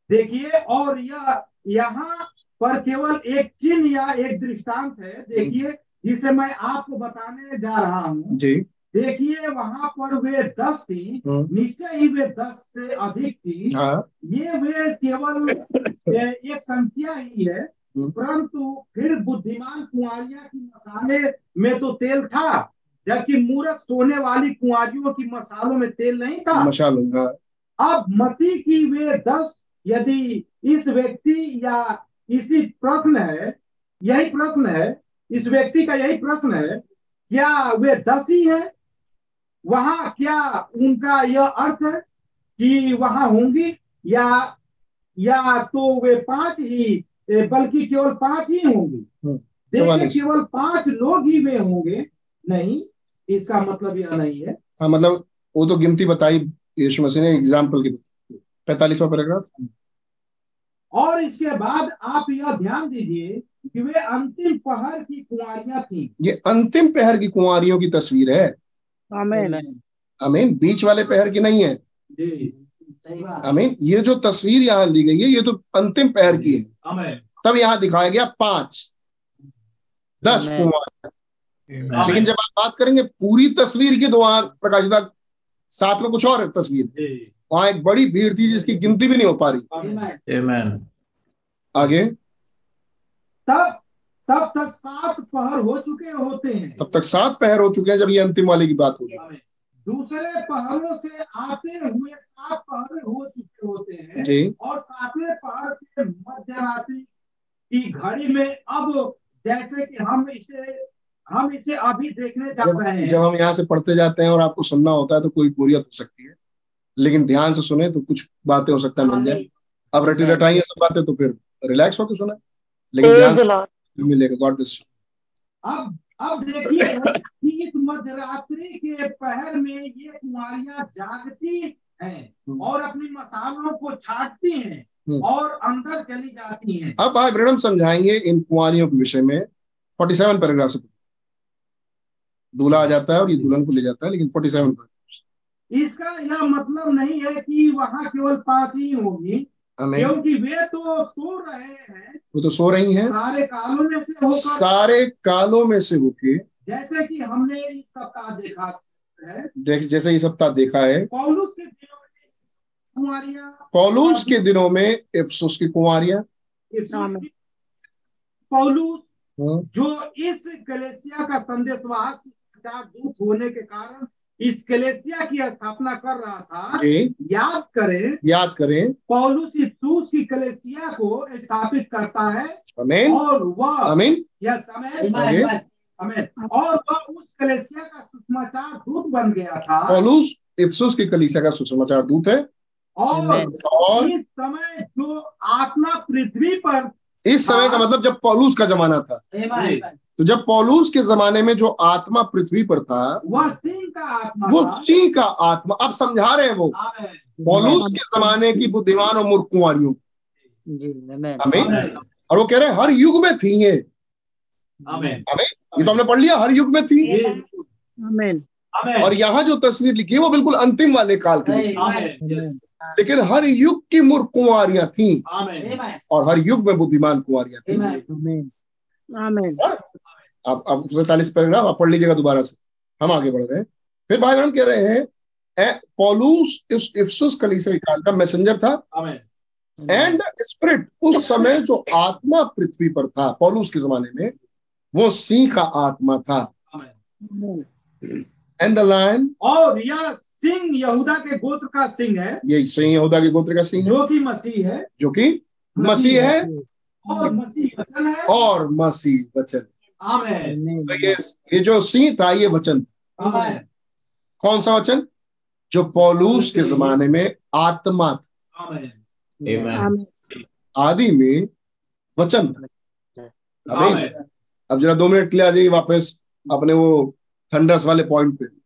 देखिए और यह यहाँ पर केवल एक चिन्ह या एक दृष्टांत है देखिए जिसे मैं आपको बताने जा रहा हूँ। जी। देखिए वहाँ पर वे दस थी हम्म, निश्चय ही वे दस से अधिक थी। हाँ। ये वे केवल एक संख्या ही है हम्म। परंतु फिर बुद्धिमान कुंवारियाँ की मसाले में तो तेल था जबकि मूर्ख सोने वाली कुंवारियों की मसालों में तेल नहीं था। मशाल हाँ। अब मती की वे दस यदि इस व्यक्ति या इसी प्रश्न है यही प्रश्न है इस व्यक्ति का यही प्रश्न है क्या वे दस ही है? वहाँ क्या उनका यह अर्थ कि वहाँ होंगी? या या तो वे पाँच ही बल्कि केवल पाँच ही होंगी। हम्म, देखिए केवल पाँच लोग ही वे होंगे। नहीं इसका मतलब यह नहीं है। हाँ मतलब वो तो गिनती बताई यीशु मसीह ने एग्ज़ाम्पल की। पैतालीसवा पैराग्राफ और इसके बाद आप यह ध्यान दीजिए कि वे अंतिम पहर की कुंवारियाँ थी। ये अंतिम पहर की कुंवारियों की तस्वीर है। आमेन। अमीन बीच वाले पहर की नहीं है। जी अमीन ये जो तस्वीर यहाँ दी गई है ये तो अंतिम पहर की है। तब यहाँ दिखाया गया पाँच दस कुमार लेकिन जब आप बात करेंगे पूरी तस्वीर की तो वहाँ प्रकाशिता साथ में कुछ और तस्वीर। वहाँ एक बड़ी भीड़ थी जिसकी गिनती भी नहीं हो पा रही। आगे। तब तब तक सात पहर हो चुके होते हैं। तब तक सात पहर हो चुके हैं जब ये अंतिम वाले की बात होगी। दूसरे पहरों से आते हुए सात पहर हो चुके होते हैं जी। और सातवें पहर के मध्यरात्रि की घड़ी में अब जैसे कि हम इसे हम इसे अभी देखने जा रहे हैं। जब हम यहाँ से पढ़ते जाते हैं और आपको सुनना होता है तो कोई बोरियत हो सकती है। लेकिन ध्यान से सुने तो कुछ बातें हो सकता है मिल जाए। अब रटी रटाई सब बातें तो फिर रिलैक्स होकर सुने। लेकिन ध्यान से मिलेगा गॉड ब्लेस अब अब देखिए कि इस मध्यरात्रि के पहर में ये कुंवारियाँ जागती हैं हम्म। और अपने मसालों को छाटती हैं हम्म। और अंदर चली जाती हैं। अब भाई ब्रम समझाएँगे इन कुंवारियों के विषय में। 47 पैराग्राफ से दूल्हा आ जाता है और ये दुल्हन को ले जाता है लेकिन 47 पैराग्राफ इसका यह मतलब नहीं है कि वहाँ केवल पाँच ही होगी क्योंकि वे तो सो रहे हैं। वो तो सो रही हैं। सारे कालों में से होकर सारे कालों में से होके जैसे कि हमने इस सप्ताह देखा है। देख जैसे ये सप्ताह देखा है। पौलुस के दिनों में पौलूस के दिनों में इफ्सुस की कुंवारियाँ। इफिसुस की- पौलुस हम्म, जो इस कलेसिया का संदेशवाहक दूत होने के कारण इस कलेसिया की स्थापना कर रहा था। याद करें। याद करें। पौलुस इफिसुस की कलेसिया को स्थापित करता है। अमीन और वह अमीन यह समय। हमें और वह उस कलेसिया का सुषमाचार दूत बन गया था। पौलूस इफ्सुस की कलीसिया का सुषमाचार दूत है। और और इस समय जो आत्मा पृथ्वी पर इस समय का मतलब जब पौलूस का जमाना था। तो जब पौलूस के जमाने में जो आत्मा पृथ्वी पर था वह सिंह का आत्मा वो था। सिंह का आत्मा अब समझा रहे हैं वो? पौलूस के जमाने की बुद्धिमान और मूर्ख आमेन। अमीन और वो कह रहे हैं हर युग में थी ये। आमेन। ये तो हमने पढ़ लिया हर युग में थी ये- आमेन। आमेन। और यहाँ जो तस्वीर लिखी है वो बिल्कुल अंतिम वाले काल की लिखी है। आमेन। यस। लेकिन हर युग की मूर्ख कुंवरियाँ थी। और हर युग में बुद्धिमान कुंवरियाँ थी। अब सैतालीस पैराग्राफ आप पढ़ लीजिएगा दोबारा से। हम आगे बढ़ रहे हैं। फिर भाई बहन कह रहे हैं पौलुस इस इफ्सुस कलीसिया काल का मैसेंजर था। आमेन। एंड स्पिरिट उस समय जो आत्मा पृथ्वी पर था पौलुस के जमाने में वो सिंह का आत्मा था। एंड द लायन और यह सिंह यहूदा के गोत्र का सिंह है। ये सिंह यहूदा के गोत्र का सिंह है। जो कि मसीह है। जो कि मसीह है। और मसीह वचन है। और मसीह वचन। आमेन। तो ये ये जो सिंह था ये वचन। था। कौन सा वचन? जो पौलूस के जमाने में आत्मा आदि में वचन था। अब जरा दो मिनट ले आ जाइए वापस अपने वो थंडर्स वाले पॉइंट पे।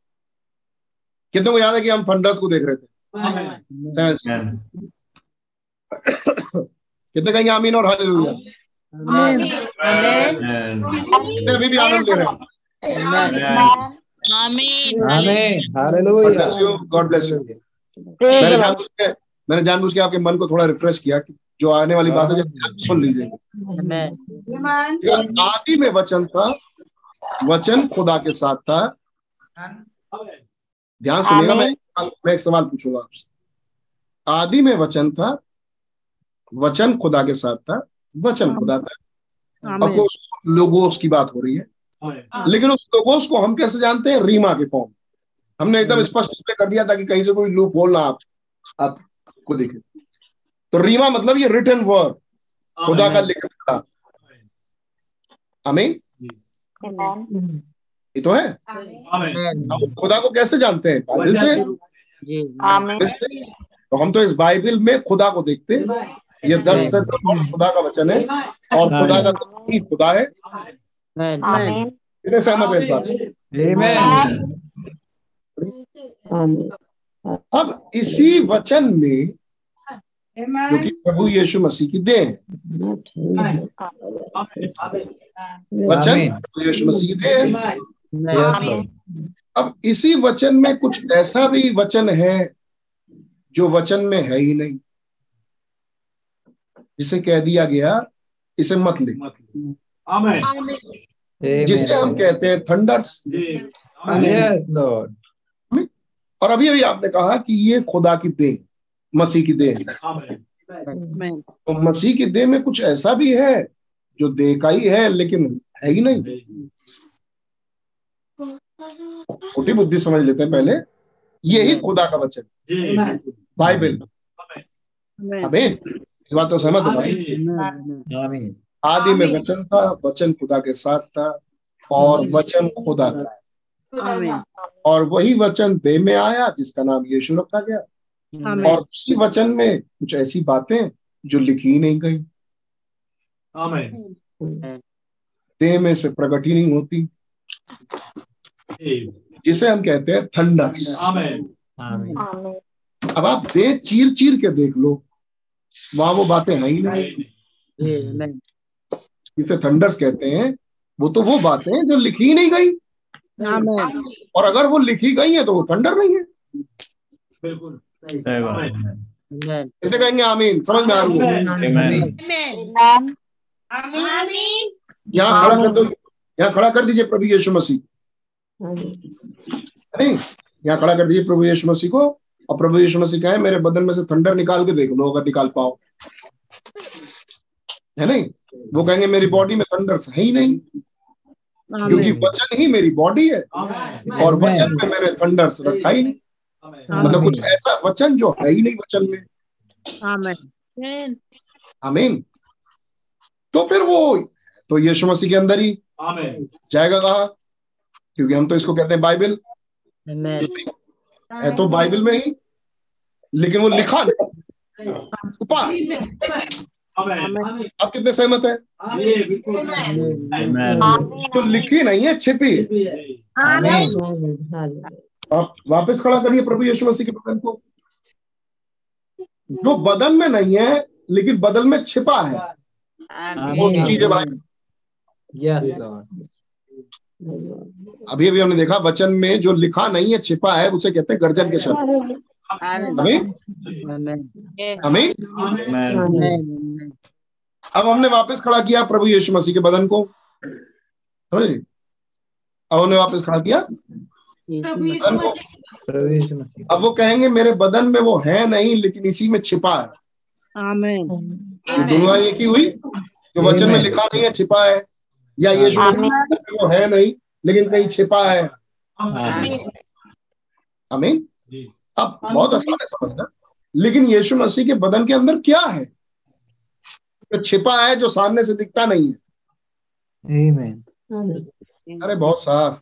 कितने को याद है कि हम थंडर्स को देख रहे थे? कितने कहेंगे आमीन और हालेलुया? आमेन। आमेन। कितने अभी भी आनंद ले रहे हैं? आमीन। आमीन। Hallelujah. God bless you Praise मेरे the ख्याल Lord. उसके मैंने जानबूझ के आपके मन को थोड़ा रिफ्रेश किया कि जो आने वाली बात है जब सुन लीजिएगा। आदि में वचन था वचन खुदा के साथ था। ध्यान सुनिएगा मैं मैं एक सवाल पूछूँगा आपसे। आदि में वचन था वचन खुदा के साथ था वचन खुदा था। अब. लोगोस की बात हो रही है। लेकिन उस लोगोस को हम कैसे जानते हैं? रीमा के फॉर्म हमने एकदम स्पष्ट इसलिए कर दिया ताकि कहीं से कोई लूप होल ना आप आपको दिखे। तो रीमा मतलब ये रिटर्न वर्ड खुदा का लिखा हुआ हमें ये तो है. अब खुदा को कैसे जानते हैं? बाइबल से। तो हम तो इस बाइबल में खुदा को देखते हैं। ये दस से खुदा का वचन है। और खुदा का वचन ही खुदा है. कितने सहमत है इस बात से? अब इसी वचन में जो कि प्रभु यीशु मसीह की देह है। वचन प्रभु यीशु मसीह की देह है. अब इसी वचन में कुछ ऐसा भी वचन है जो वचन में है ही नहीं। जिसे कह दिया गया इसे मत लिख जिसे हम कहते हैं थंडर्स और अभी अभी आपने कहा कि ये खुदा की देह मसीह की देह तो मसीह की देह में कुछ ऐसा भी है जो देह का ही है लेकिन है ही नहीं। छोटी बुद्धि समझ लेते हैं पहले। यही खुदा का वचन। बाइबल। Amen. हमें बात तो सहमत है भाई। आदि में वचन था वचन खुदा के साथ था और वचन खुदा था। और वही वचन देह में आया जिसका नाम यीशु रखा गया। और उसी वचन में कुछ ऐसी बातें जो लिखी ही नहीं गई। देह में से प्रकट ही नहीं होती। जिसे हम कहते हैं थंडर्स अब आप देह चीर चीर के देख लो। वहाँ वो बातें हैं ही नहीं. जिसे थंडर्स कहते हैं वो तो वो बातें हैं जो लिखी ही नहीं गई। और अगर वो लिखी गई है तो वो थंडर नहीं है। Amen. कहते कहेंगे आमीन। समझ में आ रही है? यहाँ खड़ा कर दो। यहाँ खड़ा कर दीजिए प्रभु यीशु मसीह। नहीं यहाँ खड़ा कर दीजिए प्रभु यीशु मसीह को। और प्रभु यीशु मसीह कहे मेरे बदन में से थंडर निकाल के देख लो अगर निकाल पाओ। है नहीं? वो कहेंगे मेरी बॉडी में थंडर है ही नहीं। क्योंकि वचन ही मेरी बॉडी है। और वचन में मैंने थंडर्स रखा ही नहीं। मतलब कुछ ऐसा वचन जो है ही नहीं वचन में. आमीन तो फिर वो तो यीशु मसीह के अंदर ही जाएगा कहा? क्योंकि हम तो इसको कहते हैं बाइबल है तो बाइबल में ही लेकिन वो लिखा छुपा। आप कितने सहमत है? तो लिखी नहीं है छिपी। है आप वापस खड़ा करिए प्रभु यीशु मसीह के बदन को। जो बदन में नहीं है लेकिन बदन में छिपा है। वो चीज़ है भाई अभी अभी हमने देखा वचन में जो लिखा नहीं है छिपा है उसे कहते हैं गर्जन के शब्द। हमें? हमें? अब हमने वापस खड़ा किया प्रभु यीशु मसीह के बदन को। समझ? अब हमने वापस खड़ा किया? बदन को अब वो कहेंगे मेरे बदन में वो है नहीं लेकिन इसी में छिपा है। Amen. ये दोनों एक ही हुई? जो वचन में लिखा नहीं है छिपा है। या ये वो है नहीं लेकिन कहीं छिपा है। अमीन अब बहुत आसान है समझना। लेकिन यीशु मसीह के बदन के अंदर क्या है? जो छिपा है जो सामने से दिखता नहीं है। Amen. अरे बहुत साफ़।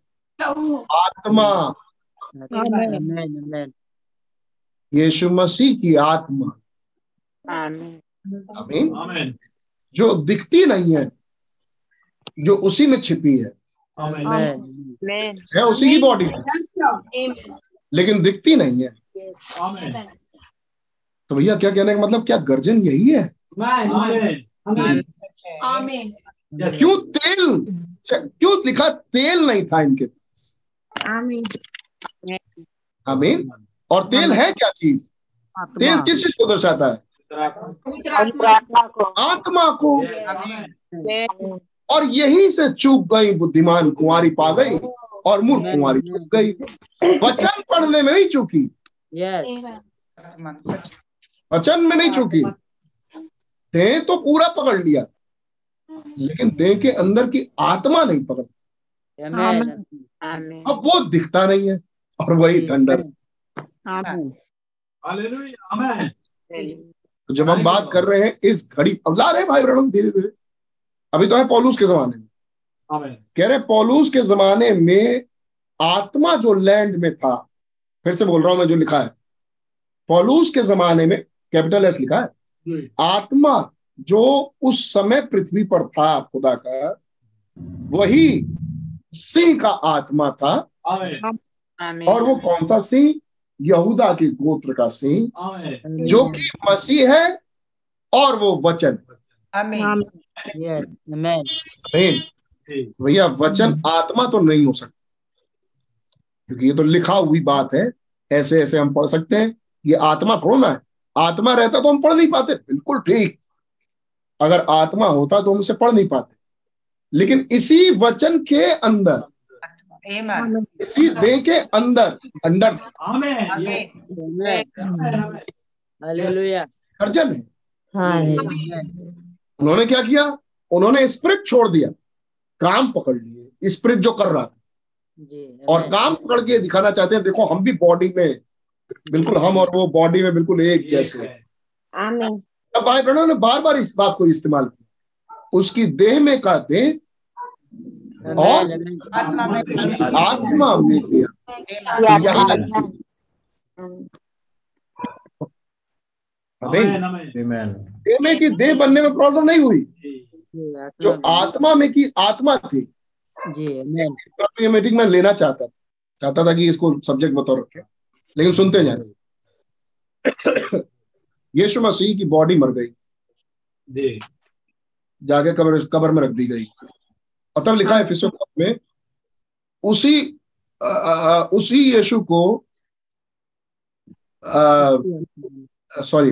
आत्मा। Amen. Amen. यीशु मसीह की आत्मा। आमीन। जो दिखती नहीं है जो उसी में छिपी है। है उसी की बॉडी है लेकिन दिखती नहीं है। तो भैया क्या कहने का मतलब क्या गर्जन यही है? क्यों तेल क्यों लिखा तेल नहीं था इनके पास? आमीन और तेल है क्या चीज़? तेल किस चीज़ को दर्शाता है? आत्मा आत्मा को। और यही से चूक गई बुद्धिमान कुंवारी पा गई और मूर्ख कुंवारी चूक गई। वचन पढ़ने में नहीं चूकी। वचन में नहीं चूकी। देह तो पूरा पकड़ लिया लेकिन देह के अंदर की आत्मा नहीं पकड़ अब वो दिखता नहीं है और वही थंडर आमेन हालेलुया आमेन तो जब हम बात कर रहे हैं इस घड़ी अब ला रहे भाई धीरे धीरे अभी तो है पौलूस के जमाने में। कह रहे पौलूस के जमाने में आत्मा जो लैंड में था फिर से बोल रहा हूँ मैं जो लिखा है पौलूस के जमाने में कैपिटल एस लिखा है आत्मा जो उस समय पृथ्वी पर था खुदा का वही सिंह का आत्मा था। और वो कौन सा सिंह? यहूदा के गोत्र का सिंह जो कि मसीह है और वो वचन यस आमेन। आमीन भैया वचन आत्मा तो नहीं हो सकता। क्योंकि ये तो लिखा हुई बात है ऐसे ऐसे हम पढ़ सकते हैं। ये आत्मा थोड़ा ना है। आत्मा रहता तो हम पढ़ नहीं पाते। बिल्कुल ठीक। अगर आत्मा होता तो हम उसे पढ़ नहीं पाते। लेकिन इसी वचन के अंदर इसी देह के अंदर अंदर सर्जन है। आमेन उन्होंने क्या किया? उन्होंने स्प्रिट छोड़ दिया। काम पकड़ लिए। स्प्रिट जो कर रहा था। और काम पकड़ के दिखाना चाहते हैं देखो हम भी बॉडी में बिल्कुल हम और वो बॉडी में बिल्कुल एक जैसे हैं। आमीन। अब भाई बहनों ने बार बार इस बात को इस्तेमाल किया। उसकी देह में का देह और आत्मा में किया। यहाँ देह में की देह बनने में प्रॉब्लम नहीं हुई। जो। आत्मा में। की आत्मा थी। जी मीटिंग में लेना चाहता था। चाहता था कि इसको सब्जेक्ट बतौर रखे। लेकिन सुनते जाए यीशु मसीह की बॉडी मर गई। जाके कब्र कब्र में रख दी गई। और तब लिखा है फिसो में उसी अ, अ, उसी यीशु को। सॉरी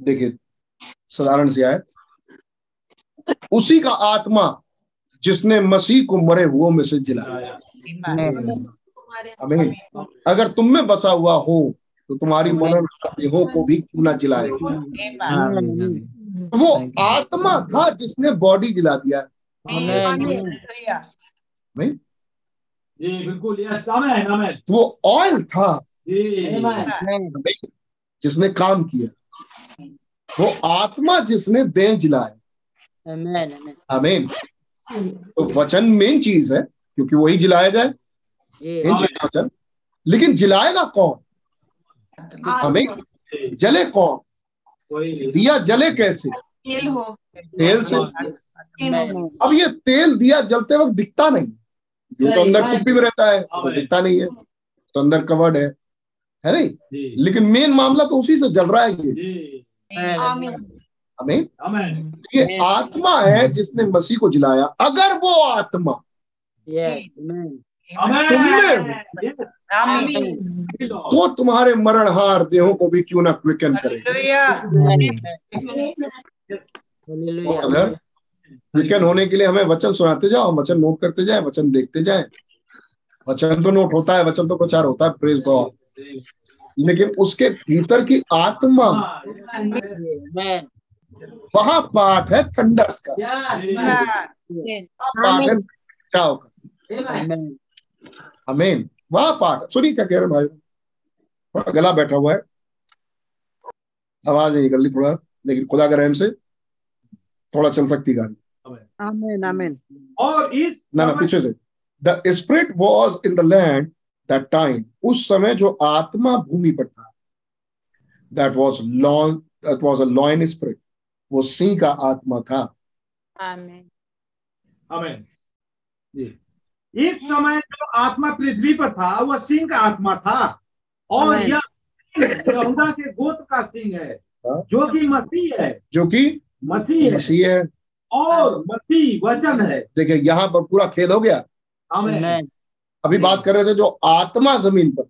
देखिए साधारण से आए उसी का आत्मा जिसने मसीह को मरे हुओं में से जिलाया आमीन। अगर तुम में बसा हुआ हो तो तुम्हारी मरण देहों को भी क्यों ना जिलाए? वो आत्मा था जिसने बॉडी जिला दिया। नहीं जी बिल्कुल यस आमेन आमेन। वो ऑयल था। जी। जिसने काम किया। वो आत्मा जिसने देह जिलाया। आमेन आमीन तो वचन मेन चीज़ है क्योंकि वही जिलाया जाए। मेन चीज़ वचन। लेकिन जिलाएगा कौन? आमीन जले कौन? दिया जले कैसे? तेल हो। तेल से। अब ये तेल दिया जलते वक्त दिखता नहीं। ये तो अंदर कुप्पी में रहता है तो दिखता नहीं है। तो अंदर कवर्ड है। है नहीं? लेकिन मेन मामला तो उसी से जल रहा है ये आमीन ये आत्मा है जिसने मसीह को जिलाया। अगर वो आत्मा यस आमेन आमेन तो तुम्हारे मरणहार देहों को भी क्यों ना क्विकन करे? अगर क्विकन होने के लिए हमें वचन सुनाते जाओ वचन नोट करते जाए वचन देखते जाए। वचन तो नोट होता है वचन तो प्रचार होता है प्रेज गॉड लेकिन उसके भीतर की आत्मा वहाँ पाठ है थंडर्स का। पाठ है बचाव का। अमीन वहाँ पाठ सुनिए क्या कह रहे भाई। थोड़ा गला बैठा हुआ है। आवाज़ नहीं निकल रही थोड़ा लेकिन खुदा के रहम से थोड़ा चल सकती गाड़ी। आमेन आमेन। और इस ना ना पीछे से। The spirit was in the land that time उस समय जो आत्मा भूमि पर था that was lion that was a lion spirit वो सिंह का आत्मा था। आमीन। आमेन। जी। इस समय जो आत्मा पृथ्वी पर था वह सिंह का आत्मा था। और। यह यहूदा के गोत्र का सिंह है हाँ। जो कि मसीह है। जो कि मसीह है। मसीह है। और मसीह वचन है। देखिए यहाँ पर पूरा खेल हो गया। आमेन। अभी बात कर रहे थे जो आत्मा ज़मीन पर।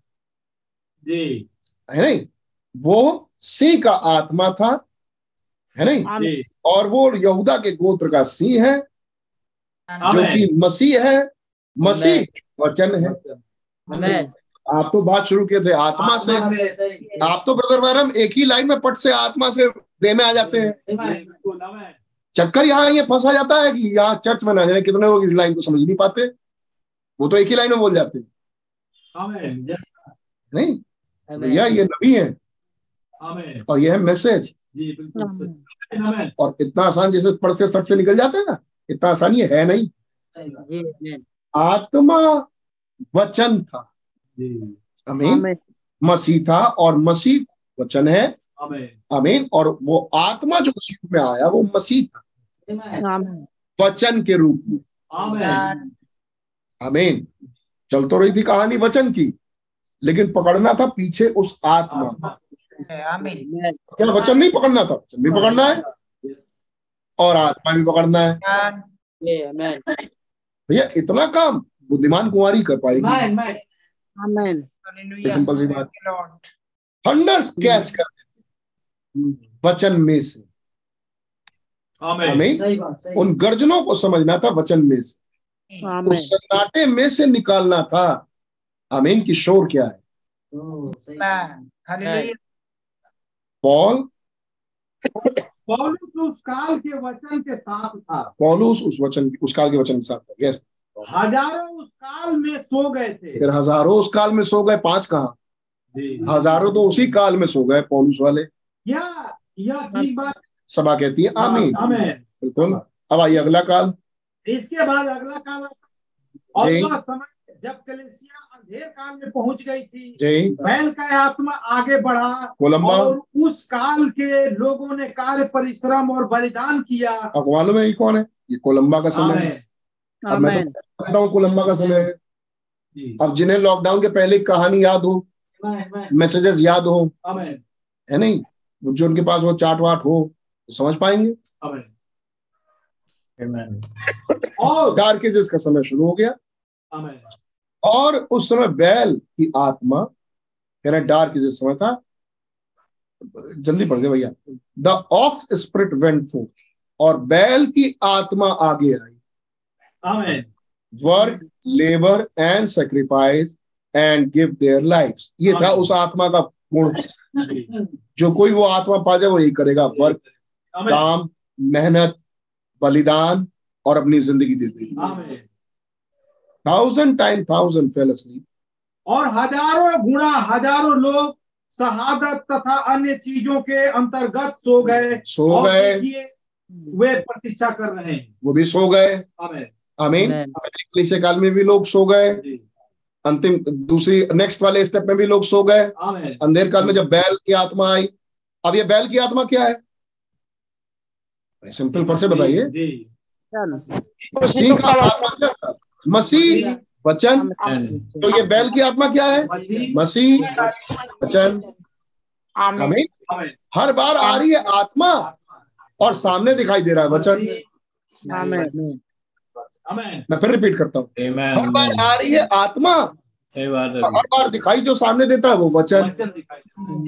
जी। है नहीं? वो सिंह का आत्मा था है नहीं? और वो यहूदा के गोत्र का सिंह है जो आमीन। कि मसीह है। मसीह वचन है। आप तो बात शुरू किए थे आत्मा से। आत्मा से सही। आप तो ब्रदर मैडम एक ही लाइन में पट से आत्मा से दे में आ जाते हैं। चक्कर यहाँ ये फंसा जाता है कि यहाँ चर्च में ना जाने कितने लोग इस लाइन को समझ नहीं पाते। वो तो एक ही लाइन में बोल जाते हैं। नहीं? आमीन भैया ये नबी है। और ये है मैसेज जी बिल्कुल सही। आमीन। और इतना आसान जैसे पढ़ से सट से निकल जाते हैं ना इतना आसान ये है नहीं। आत्मा वचन था। जी। अमीन मसीह था और मसीह वचन है। आमीन। अमीन और वो आत्मा जो मसीह में आया वो मसीह था। वचन के रूप में। आमीन। चल तो रही थी कहानी वचन की लेकिन पकड़ना था पीछे उस आत्मा। क्या वचन नहीं पकड़ना था? वचन भी पकड़ना है और आत्मा भी पकड़ना है। भैया इतना काम बुद्धिमान कुमारी कर पाएगी। सिंपल सी बात। थंडर्स कैच कर वचन में से। हमें सही बात सही उन गर्जनों को समझना था वचन में से। उस सन्नाटे में से निकालना था। अमीन की शोर क्या है? पॉल? पौलुस उस काल के वचन के साथ था। पौलुस उस वचन उस काल के वचन के साथ था यस हज़ारों उस काल में सो गए थे। फिर हज़ारों उस काल में सो गए पाँच कहा? हज़ारों तो उसी काल में सो गए पौलुस वाले। यह यह ठीक बात। सभा कहती है आमीन। आमीन। बिल्कुल। अब आइए अगला काल। इसके बाद अगला काल और जी। समय जब कलेसिया अंधेर काल में पहुँच गई थी बैल का आत्मा आगे बढ़ा कोलंबा और उस काल के लोगों ने कार्य परिश्रम और बलिदान किया। आपको मालूम है ये कौन है? ये कोलंबा का समय है। आमीन। अब मैं तो कोलंबा का समय है। अब जिन्हें लॉकडाउन के पहले कहानी याद हो मैसेजेस याद हो है नहीं? जो उनके पास वो चाट वाट हो तो समझ पाएँगे? आमीन। और डार्क एजेस का समय शुरू हो गया और उस समय बैल की आत्मा कह रहे डार्क एजेस समय था जल्दी पढ़ गए भैया। द ऑक्स स्पिरिट वेंट फो और बैल की आत्मा आगे आई। Work labour and sacrifice and give their life ये था उस आत्मा का गुण। जो कोई वो आत्मा पा जाए वो यही करेगा। वर्क काम मेहनत बलिदान और अपनी ज़िंदगी दे देगी। आमीन। Thousand time thousand fell asleep और हज़ारों गुणा हज़ारों लोग शहादत तथा अन्य चीज़ों के अंतर्गत सो गए सो गए। वे प्रतीक्षा कर रहे हैं। वो भी सो गए। आमीन। आमीन। आमीन। काल में भी लोग सो गए। अंतिम दूसरी नेक्स्ट वाले स्टेप में भी लोग सो गए। अंधेर काल में जब बैल की आत्मा आई। अब ये बैल की आत्मा क्या है? सिंपल पर से बताइए। जी चल। सिंह का आत्मा क्या था? मसीह वचन। तो ये बैल की आत्मा क्या है? मसीह। मसीह वचन। आमीन। हर बार आ रही है आत्मा और सामने दिखाई दे रहा है वचन। मैं फिर रिपीट करता हूँ। हर बार आ रही है आत्मा हर बार दिखाई जो सामने देता है वो वचन।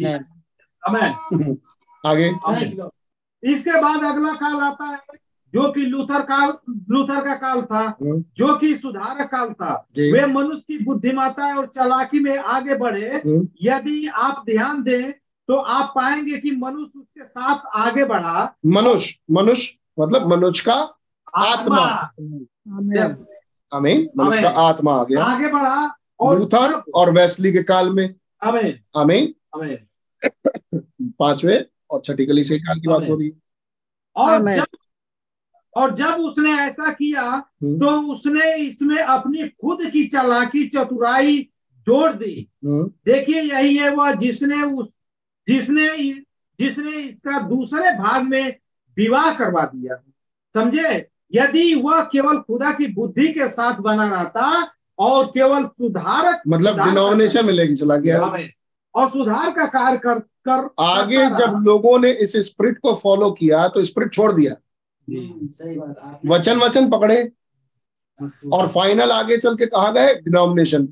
है। आगे। इसके बाद अगला काल आता है जो कि लूथर काल लूथर का काल था हम्म। जो कि सुधारक काल था। वे मनुष्य की बुद्धिमत्ता और चालाकी में आगे बढ़े। हम्म। यदि आप ध्यान दें तो आप पाएँगे कि मनुष्य उसके साथ आगे बढ़ा। मनुष्य मनुष्य मतलब मनुष्य का आत्मा। आमीन। आमीन। मनुष्य का आत्मा आ गया। आगे बढ़ा और लूथर और वेस्ली के काल में। आमीन आमीन। आमीन पांचवे और छठी से काल की बात हो रही है। और जब और जब उसने ऐसा किया हम्म। तो उसने इसमें अपनी खुद की चालाकी चतुराई जोड़ दी। हम्म, देखिए यही है वह जिसने उस जिसने जिसने इसका दूसरे भाग में विवाह करवा दिया। समझे? यदि वह केवल खुदा की बुद्धि के साथ बना रहता और केवल सुधारक मतलब डिनोमिनेशन में लेके चला गया। और सुधार का कार्य कर कर आगे जब लोगों ने इस स्प्रिट को फॉलो किया तो स्प्रिट छोड़ दिया। सही बात आप- वचन वचन पकड़े। और फाइनल आगे चल के कहा गए डिनोमिनेशन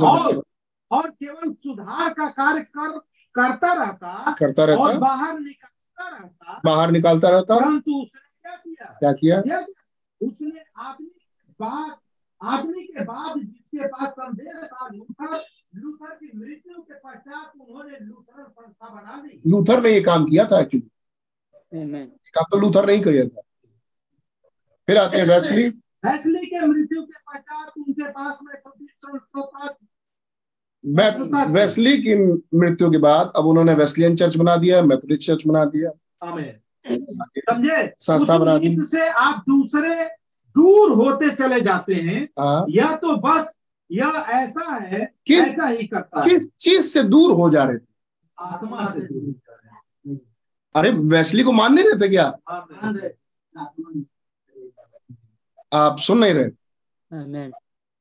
समझ और और केवल सुधार का कार्य कर करता रहता करता रहता। और बाहर निकालता रहता। बाहर निकालता रहता। परंतु उसने क्या किया? क्या किया? उसने आदमी बाद आदमी के बाद जिसके पास संदेह था लूथर लूथर की मृत्यु के पश्चात उन्होंने लूथरन संस्था बना दी। लूथर ने ये काम किया था एक्चुअली काम तो लूथर नहीं किया था। फिर आते हैं वेस्ली फैसले के मृत्यु के पश्चात उनके पास में वे- वेस्ली की मृत्यु के बाद अब उन्होंने वेस्लियन चर्च बना दिया मेथोडिस्ट चर्च बना दिया। समझे? संस्था बना दी। से आप दूसरे दूर होते चले जाते हैं। हाँ। या तो बस यह ऐसा है कि- ऐसा ही करता है। किस चीज़ से दूर हो जा रहे थे? आत्मा से दूर रहे अरे वैसली को मान नहीं रहे। थे क्या आप सुन नहीं रहे.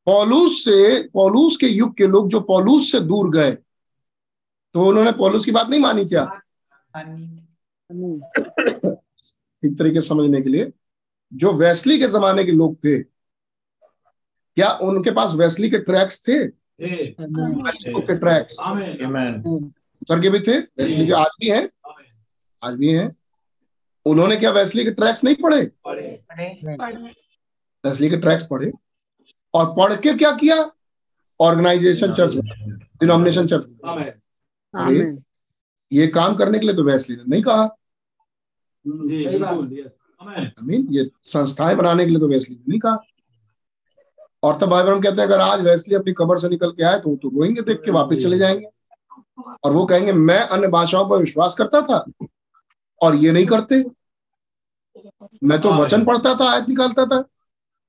पौलूस से पौलूस के युग के लोग जो पौलूस से दूर गए तो उन्होंने पौलूस की बात नहीं मानी क्या. एक तरीके समझने के लिए जो वैसली के जमाने के लोग थे क्या उनके पास वेस्ली के ट्रैक्स थे? वेस्ली के ट्रैक्स। आमेन। के भी थे? वेस्ली के आज भी हैं? आज भी हैं। उन्होंने क्या वेस्ली के ट्रैक्स नहीं पढ़े? पढ़े। पढ़े। वेस्ली के ट्रैक्स पढ़े। और पढ़ के क्या किया? Organisation church denomination church amen. Amen. ये काम करने के लिए तो वेस्ली ने नहीं कहा। आई मीन ये संस्थाएँ बनाने के लिए तो वेस्ली ने नहीं कहा। और तब भाई कहते हैं अगर आज वैसली अपनी कबर से निकल के आए तो वो तो रोएँगे देख के वापस चले जाएँगे। और वो कहेंगे मैं अन्य भाषाओं पर विश्वास करता था और ये नहीं करते। मैं तो वचन पढ़ता था आयत निकालता था।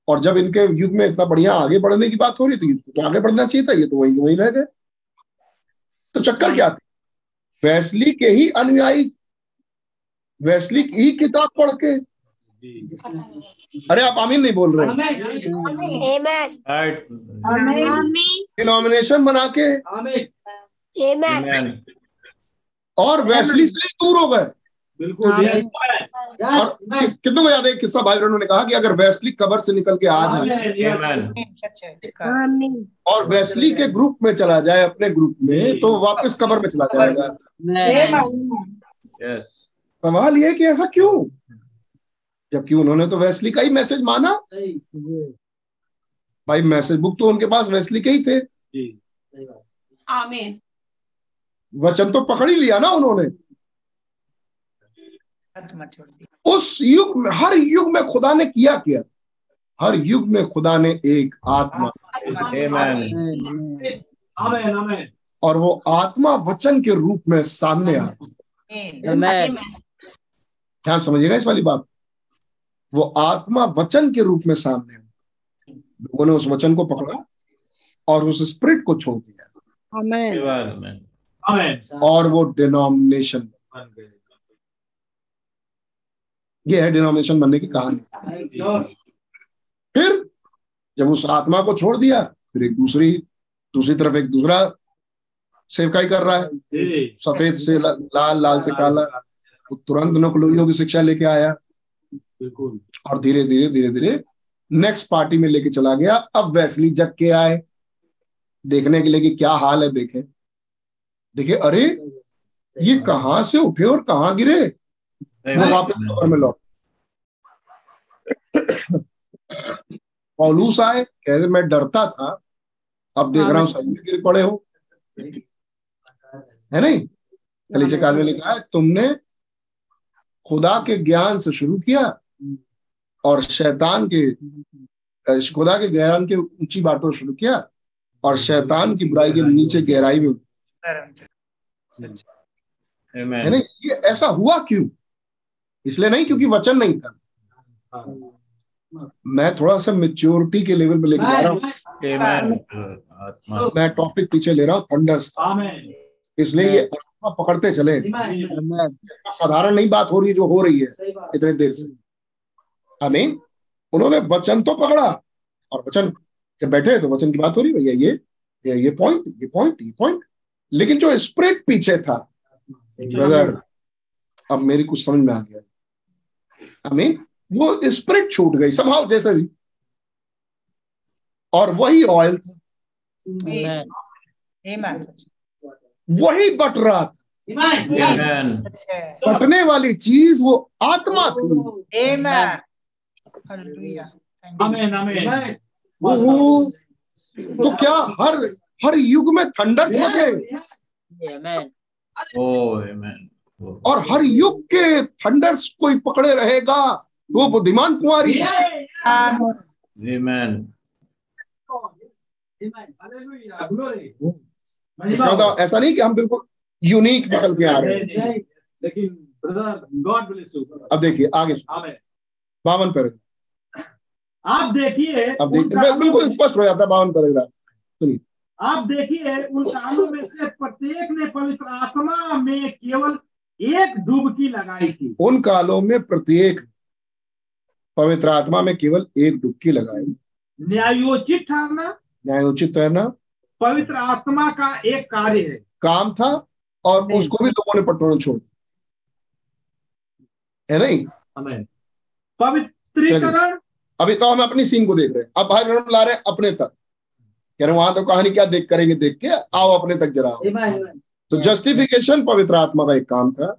और जब इनके युग में इतना बढ़िया आगे बढ़ने की बात हो रही थी तो आगे बढ़ना चाहिए था ये तो वही वही रह गए। तो चक्कर क्या थे? वैसली के ही अनुयायी वैसली की ही किताब पढ़ के। अरे आप आमीन नहीं बोल रहे. डिनोमिनेशन बना के. और वैसली से दूर हो गए बिल्कुल। और कितनों को याद है? किस्सा भाई बहनों ने कहा कि अगर वैसली कबर से निकल के आ जाए. और वैसली के ग्रुप में चला जाए अपने ग्रुप में तो वापस कबर में चला जाएगा। सवाल ये कि ऐसा क्यों? जबकि उन्होंने तो वैसली का ही मैसेज माना। भाई मैसेज बुक तो उनके पास वैसली के ही थे। आमीन। वचन तो पकड़ ही लिया ना उन्होंने। उस युग में हर युग में खुदा ने किया क्या? हर युग में खुदा ने एक आत्मा। Amen. आमेन आमेन और वो आत्मा वचन के रूप में सामने आ। Amen. ध्यान समझिएगा इस वाली बात? वो आत्मा वचन के रूप में सामने आ लोगों ने उस वचन को पकड़ा और उस स्प्रिट को छोड़ दिया। Amen. Amen. और वो डिनोमिनेशन ये है डिनोमिनेशन बनने की कहानी। फिर जब उस आत्मा को छोड़ दिया फिर एक दूसरी दूसरी तरफ़ एक दूसरा सेवकाई कर रहा है। सफ़ेद से ला- लाल लाल से काला। वो तुरंत नकलोइयों की शिक्षा लेके आया। बिल्कुल। और धीरे धीरे धीरे धीरे नेक्स्ट पार्टी में लेके चला गया। अब वैसली जग के आए। देखने के लिए कि क्या हाल है देखे। देखिए अरे ये कहाँ से उठे और कहाँ गिरे? वो वापस कबर में लौट। पौलूस आए कहते मैं डरता था। अब देख रहा हूँ सही गिर पड़े हो। है नहीं? कलीचे काल में लिखा है तुमने खुदा के ज्ञान से शुरू किया और शैतान के खुदा के ज्ञान के ऊँची बातों से शुरू किया और शैतान की बुराई के नीचे गहराई में। है. नहीं ये ऐसा हुआ क्यों? इसलिए नहीं क्योंकि वचन नहीं था। मैं थोड़ा सा मेच्योरिटी के लेवल पे लेके जा रहा हूँ। मैं टॉपिक पीछे ले रहा हूँ थंडर्स इसलिए ये पकड़ते चले। साधारण नहीं बात हो रही है जो हो रही है इतने देर से। आमीन। उन्होंने वचन तो पकड़ा और वचन जब बैठे तो वचन की बात हो रही भैया ये ये ये पॉइंट ये पॉइंट ये पॉइंट लेकिन जो स्प्रिट पीछे था ब्रदर अब मेरी कुछ समझ में आ गया। आमीन। वो स्प्रिट छूट गई संभाव जैसे भी। और वही ऑयल था. वही बट रहा था। बटने वाली चीज़ वो आत्मा थी। Amen. Hallelujah. आमेन वो तो क्या हर हर युग में थंडर चमके Amen. Oh, amen. और हर युग के थंडर्स कोई पकड़े रहेगा? वो बुद्धिमान कुंवारी। है Amen. Amen. मतलब ऐसा नहीं कि हम बिल्कुल यूनिक निकल के आ रहे हैं। लेकिन ब्रदर गॉड ब्लेस यू अब देखिए आगे। आमेन बावन पैराग्राफ आप देखिए बिल्कुल स्पष्ट हो जाता बावन पैराग्राफ आप देखिए उन कामों में से प्रत्येक ने पवित्र आत्मा में केवल एक डुबकी लगाई थी। उन कालों में प्रत्येक पवित्र आत्मा में केवल एक डुबकी लगाई। न्यायोचित ठहरना न्यायोचित ठहरना। पवित्र आत्मा का एक कार्य है। काम था और उसको भी लोगों ने पटोना छोड़ दिया। है नहीं? पवित्रीकरण अभी तो हम अपनी सीन को देख रहे हैं। अब भाई ब्रह्म ला रहे हैं अपने तक। कह रहे वहाँ तो कहानी क्या देख करेंगे देख के? आओ अपने तक जरा तो जस्टिफिकेशन पवित्र आत्मा का एक काम था।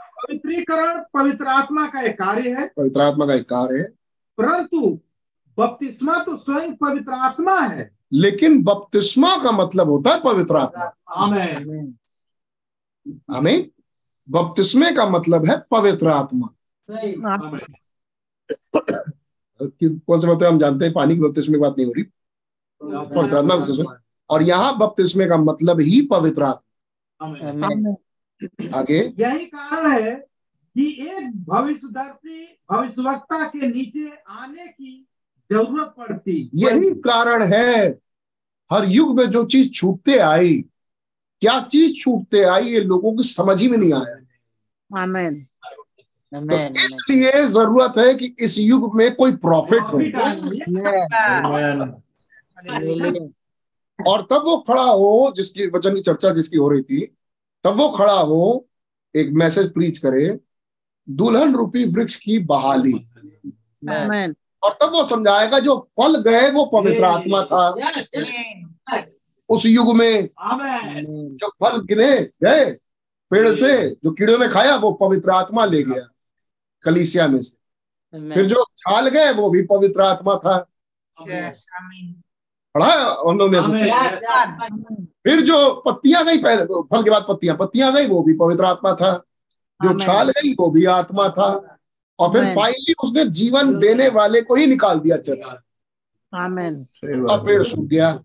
पवित्रीकरण पवित्र आत्मा का एक कार्य है। पवित्र आत्मा का एक कार्य है। परंतु बपतिस्मा तो स्वयं पवित्र आत्मा है। लेकिन बपतिस्मा का मतलब होता है पवित्र आत्मा. हमें बपतिस्मे का मतलब है पवित्र आत्मा। कौन सा मतलब हम जानते हैं पानी के बपतिस्मे की बात नहीं हो रही। पवित्र आत्मा का बपतिस्मा। और यहाँ बपतिस्मे का मतलब ही पवित्र आत्मा। आमेन आगे। यही कारण है कि एक भविष्यदर्शी भविष्यवक्ता के नीचे आने की ज़रूरत पड़ती। यही कारण है। हर युग में जो चीज़ छूटते आई क्या चीज़ छूटते आई ये लोगों की समझ ही में नहीं आया. तो इसलिए ज़रूरत है कि इस युग में कोई प्रॉफिट हो. और तब वो खड़ा हो जिसकी वचन की चर्चा जिसकी हो रही थी तब वो खड़ा हो एक मैसेज प्रीच करे दुल्हन रूपी वृक्ष की बहाली। और तब वो समझाएगा जो फल गए वो पवित्र आत्मा था। उस युग में जो फल गिरे गए पेड़ से जो कीड़ों ने खाया वो पवित्र आत्मा ले गया। कलीसिया में से। फिर जो छाल गए वो भी पवित्र आत्मा था। Yes. पढ़ा हम लोग ने ऐसे? Amen. फिर जो पत्तियाँ गई पहले तो फल के बाद पत्तियाँ। पत्तियाँ गई वो भी पवित्र आत्मा था। जो छाल गई वो भी आत्मा था। और फिर फाइनली उसने जीवन देने वाले को ही निकाल दिया चर्च. अब पेड़ सूख गया।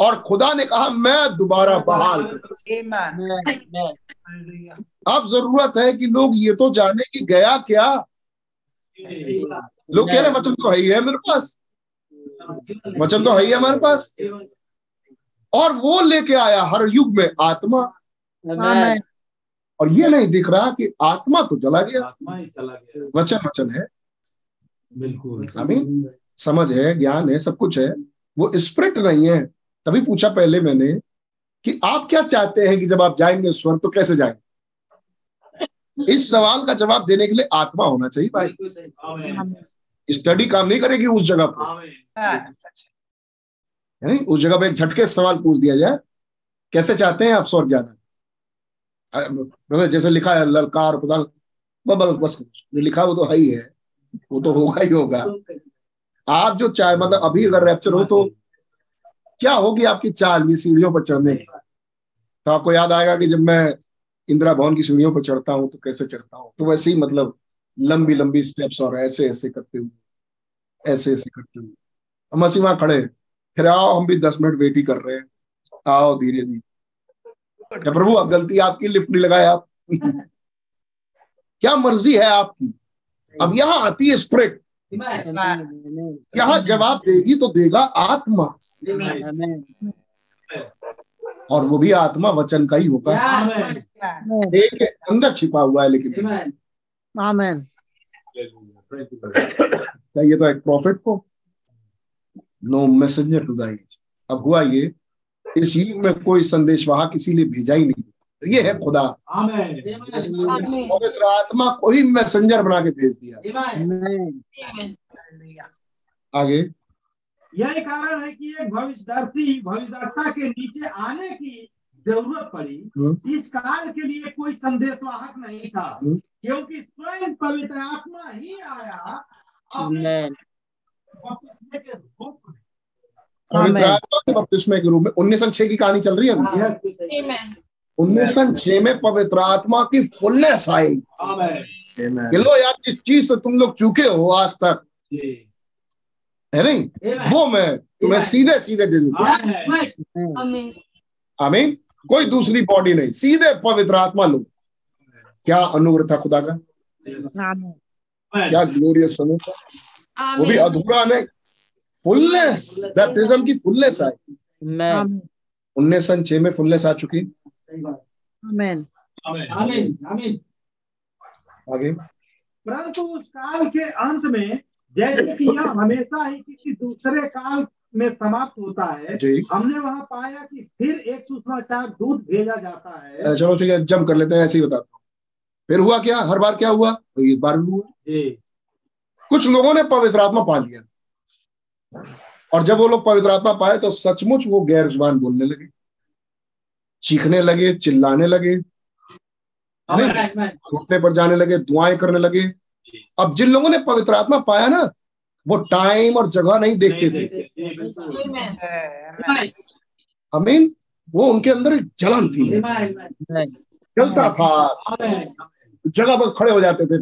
और खुदा ने कहा मैं दोबारा बहाल. अब ज़रूरत है कि लोग ये तो जाने कि गया क्या। लोग कह रहे वचन तो है ही है मेरे पास। वचन तो है ही है हमारे पास। और वो लेके आया हर युग में आत्मा। और ये नहीं दिख रहा कि आत्मा तो चला गया। आत्मा ही चला गया। वचन वचन है। बिल्कुल। समझ है ज्ञान है सब कुछ है। वो स्प्रिट नहीं है। तभी पूछा पहले मैंने कि आप क्या चाहते हैं कि जब आप जाएँगे स्वर्ग तो कैसे जाएँगे? इस सवाल का जवाब देने के लिए आत्मा होना चाहिए भाई। स्टडी काम नहीं करेगी उस जगह पर. है नहीं उस जगह पे एक झटके सवाल पूछ दिया जाए कैसे चाहते हैं आप स्वर्ग जाना? मतलब जैसे लिखा है ललकार खुदा बस बस जो लिखा वो तो है ही है वो तो होगा ही होगा। आप जो चाहे मतलब अभी अगर रैप्चर हो तो क्या होगी आपकी चाल ये सीढ़ियों पर चढ़ने की? तो आपको याद आएगा कि जब मैं इंदिरा भवन की सीढ़ियों पर चढ़ता हूँ तो कैसे चढ़ता हूँ? तो वैसे ही मतलब लंबी लंबी स्टेप्स और ऐसे ऐसे करते हुए ऐसे ऐसे करते हुए। हम हँसी वहाँ खड़े फिर आओ हम भी दस मिनट वेट ही कर रहे हैं। आओ धीरे धीरे। क्या प्रभु अब गलती आपकी लिफ्ट नहीं लगाए आप? क्या मर्ज़ी है आपकी? अब यहाँ आती है स्प्रिट. यहाँ जवाब देगी तो देगा आत्मा. और वो भी आत्मा वचन का ही होगा। एक अंदर छिपा हुआ है लेकिन Amen. क्या ये तो एक प्रॉफिट को? नो मैसेंजर टू द अब हुआ ये इस युग में कोई संदेशवाहक इसीलिए भेजा ही नहीं। तो ये है खुदा। पवित्र आत्मा को ही मैसेंजर बना के भेज दिया। आगे। यही कारण है कि एक भविष्यदर्शी भविष्यदर्ता के नीचे आने की ज़रूरत पड़ी हम्म। इस काल के लिए कोई संदेशवाहक नहीं था हम्म। क्योंकि स्वयं पवित्र आत्मा ही आया अपने के रूप में पवित्र आत्मा के बपतिस्मे के रूप में उन्नीस सन छह की कहानी चल रही है. उन्नीस सौ छह में पवित्र आत्मा की फुलनेस आई. लो यार जिस चीज़ से तुम लोग चूके हो आज तक जी। है नहीं? वो मैं तुम्हें सीधे सीधे दे दूँगा Amen. Amen. आमीन? कोई दूसरी बॉडी नहीं। सीधे पवित्र आत्मा लो। क्या अनुग्रह था खुदा का? क्या ग्लोरियस समय था वो भी अधूरा नहीं। फुलनेस बैप्टिज्म की फुलनेस आई उन्नीस सन छह में फुलनेस आ चुकी। Amen. आमीन। आमीन। आगे। परंतु उस काल के अंत में जैसे कि यह हमेशा ही किसी दूसरे काल में समाप्त होता है हमने वहाँ पाया कि फिर एक सुसमाचार दूध भेजा जाता है। चलो ठीक है जम कर लेते हैं ऐसे ही बताता हूँ। फिर हुआ क्या? हर बार क्या हुआ? तो इस बार भी हुआ। जी। कुछ लोगों ने पवित्र आत्मा पा लिया। और जब वो लोग पवित्र आत्मा पाए तो सचमुच वो गैर ज़ुबान बोलने लगे। चीखने लगे चिल्लाने लगे। घुटने पर जाने लगे दुआएँ करने लगे। अब जिन लोगों ने पवित्र आत्मा पाया ना वो टाइम और जगह नहीं देखते थे. अमीन वो उनके अंदर एक जलन थी। जलता था। जगह पर खड़े हो जाते थे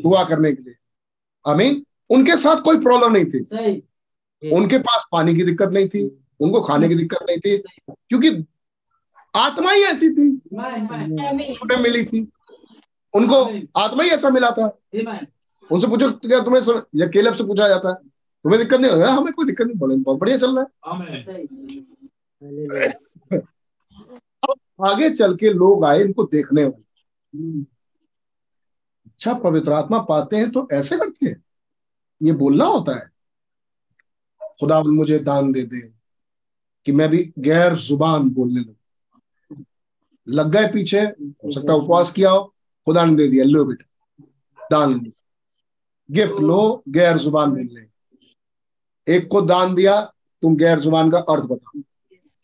दुआ करने के लिए। अमीन उनके साथ कोई प्रॉब्लम नहीं थी। उनके पास पानी की दिक्कत नहीं थी उनको खाने की दिक्कत नहीं थी क्योंकि आत्मा ही ऐसी थी। मिली थी। उनको आत्मा ही ऐसा मिला था उनसे पूछो क्या तुम्हें सम... या केलब से पूछा जाता है? तुम्हें दिक्कत नहीं होगा? हमें कोई दिक्कत नहीं बड़े बहुत बढ़िया चल रहा है। अब आगे चल के लोग आए इनको देखने वाले। अच्छा पवित्र आत्मा पाते हैं तो ऐसे करते हैं? ये बोलना होता है। खुदा मुझे दान दे दे कि मैं भी गैर ज़ुबान बोलने लगूं। लग गए पीछे हो सकता है उपवास किया हो। खुदा ने दे दिया लो बेटा। दान लो गिफ्ट लो गैर ज़ुबान ले एक को दान दिया तुम गैर ज़ुबान का अर्थ बताओ।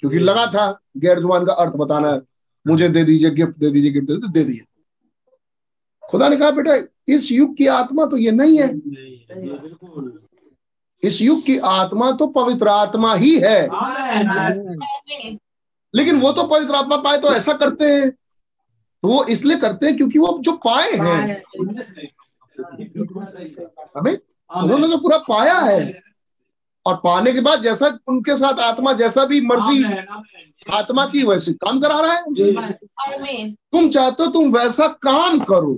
क्योंकि लगा था गैर ज़ुबान का अर्थ बताना है। मुझे दे दीजिए गिफ्ट दे दीजिए गिफ्ट दे दीजिए, दे दिया। खुदा ने कहा बेटा इस युग की आत्मा तो ये नहीं है। इस युग की आत्मा तो पवित्र आत्मा ही है। लेकिन वो तो पवित्र आत्मा पाए तो ऐसा करते हैं। तो वो इसलिए करते हैं क्योंकि वो जो पाए हैं। हमें उन्होंने तो पूरा पाया है। और पाने के बाद जैसा उनके साथ आत्मा जैसा भी मर्ज़ी आत्मा की वैसे काम करा रहा है तुम चाहते हो तुम वैसा काम करो।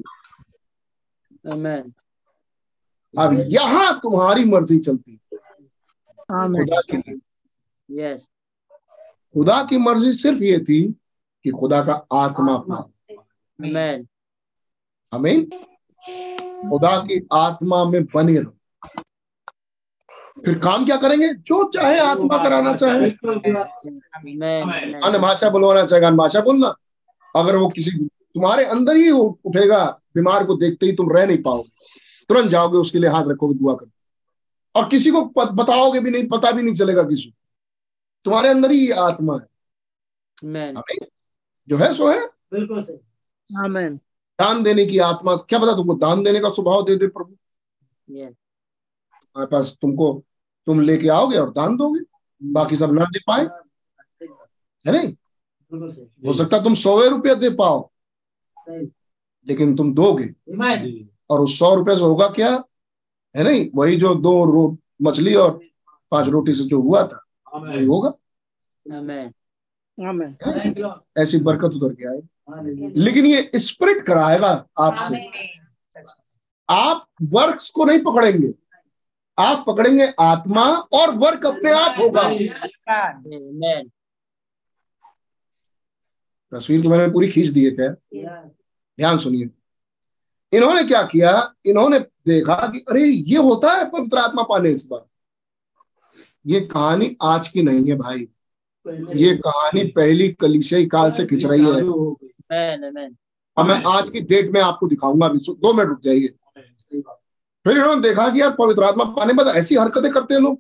अब यहाँ तुम्हारी मर्ज़ी चलती खुदा की Yes. खुदा की मर्ज़ी सिर्फ़ ये थी कि खुदा का आत्मा। पाओ। हमें खुदा की आत्मा में बने रहो। फिर काम क्या करेंगे? जो चाहे आत्मा कराना चाहे. अन्य भाषा बुलवाना चाहेगा अन्य भाषा बोलना। अगर वो किसी तुम्हारे अंदर ही वो उठेगा बीमार को देखते ही तुम रह नहीं पाओगे। तुरंत जाओगे उसके लिए हाथ रखोगे दुआ कर और किसी को बताओगे भी नहीं पता भी नहीं चलेगा किसी को। तुम्हारे अंदर ही आत्मा है। जो है सो है। Amen. दान देने की आत्मा क्या पता तुमको दान देने का स्वभाव दे दे प्रभु. तुम्हारे पास तुमको तुम लेके आओगे और दान दोगे? बाकी सब ना दे पाए? है नहीं? हो सकता तुम सौवे रुपया दे पाओ लेकिन तुम दोगे। और उस सौ रुपये से होगा क्या? है नहीं? वही जो दो रो मछली और पाँच रोटी से जो हुआ था वही होगा. ऐसी बरकत उतर के आए। लेकिन ये स्प्रिट कराएगा आपसे। आप वर्क्स को नहीं पकड़ेंगे। आप पकड़ेंगे आत्मा और वर्क अपने आप होगा. तस्वीर तो मैंने पूरी खींच दी है क्या ध्यान सुनिए। इन्होंने क्या किया? इन्होंने देखा कि अरे ये होता है पवित्र आत्मा पाने इस बार। ये कहानी आज की नहीं है भाई। ये कहानी पहली कलिसियाई काल से खिंच रही है. अब मैं आज की डेट में आपको दिखाऊँगा अभी दो मिनट रुक जाइए। फिर इन्होंने देखा कि यार पवित्र आत्मा पाने के बाद ऐसी हरकतें करते हैं लोग।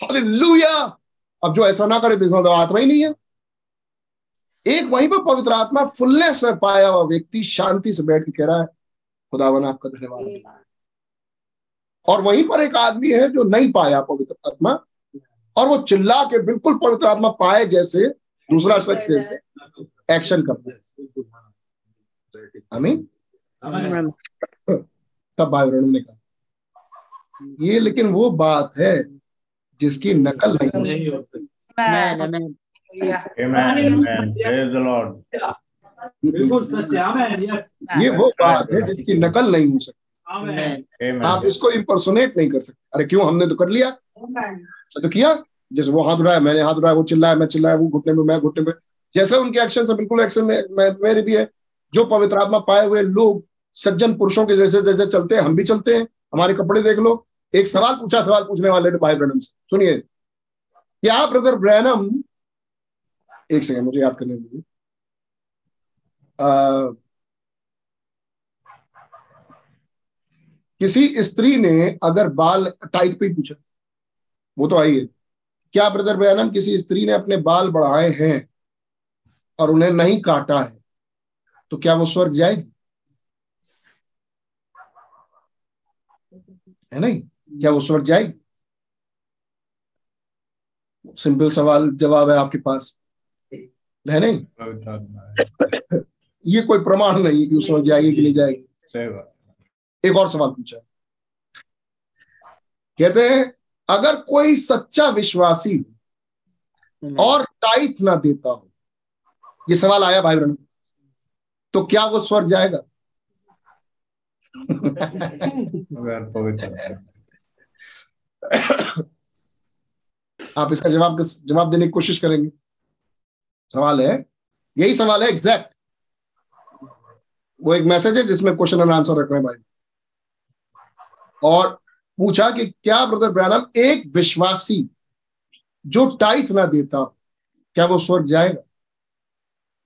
हालेलुया अब जो ऐसा ना करे तो इसमें तो आत्मा ही नहीं है। एक वहीं पर पवित्र आत्मा फुलनेस में पाया हुआ व्यक्ति शांति से बैठ के कह रहा है खुदावन आपका धन्यवाद और वहीं पर एक आदमी है जो नहीं पाया पवित्र आत्मा और वो चिल्ला के बिल्कुल पवित्र आत्मा पाए जैसे दूसरा शख्स जैसे। एक्शन करता है आमीन तब भाई बहनों ने कहा ये लेकिन वो बात है जिसकी नकल नहीं हो सकती। है ये वो बात है जिसकी नकल नहीं हो सकती। आप इसको इम्पर्सोनेट नहीं कर सकते। अरे क्यों हमने तो कर लिया। तो किया। जैसे वो हाथ उड़ाया मैंने हाथ उड़ाया वो चिल्लाया मैं चिल्लाया वो घुटने में मैं घुटने में। जैसे उनके एक्शन से बिल्कुल एक्शन में मेरे भी है। जो पवित्र आत्मा पाए हुए लोग, सज्जन पुरुषों के जैसे जैसे चलते हैं, हम भी चलते हैं, हमारे कपड़े देख लो। एक सवाल पूछा, सवाल पूछने वाले भाई ब्रैनम से। सुनिए। क्या ब्रदर ब्रैनम एक सेकेंड मुझे याद करने दीजिए। किसी स्त्री ने अगर बाल टाइट पे पूछा, वो तो आई है। क्या ब्रदर ब्रैनम किसी स्त्री ने अपने बाल बढ़ाए हैं? और उन्हें नहीं काटा है तो क्या वो स्वर्ग जाएगी? है नहीं? क्या वो स्वर्ग जाएगी? सिंपल सवाल जवाब है आपके पास। है नहीं। ये कोई प्रमाण नहीं है कि वो स्वर्ग जाएगी कि नहीं जाएगी। एक और सवाल पूछा। कहते हैं अगर कोई सच्चा विश्वासी और टाइथ ना देता हो ये सवाल आया भाई बहन। तो क्या वो स्वर्ग जाएगा। आप इसका जवाब जवाब देने की कोशिश करेंगे। सवाल है यही सवाल है एग्जैक्ट वो एक मैसेज है जिसमें क्वेश्चन एंड आंसर रख रहे हैं भाई। और पूछा कि क्या ब्रदर ब्रैनम एक विश्वासी जो टाइथ ना देता क्या वो स्वर्ग जाएगा?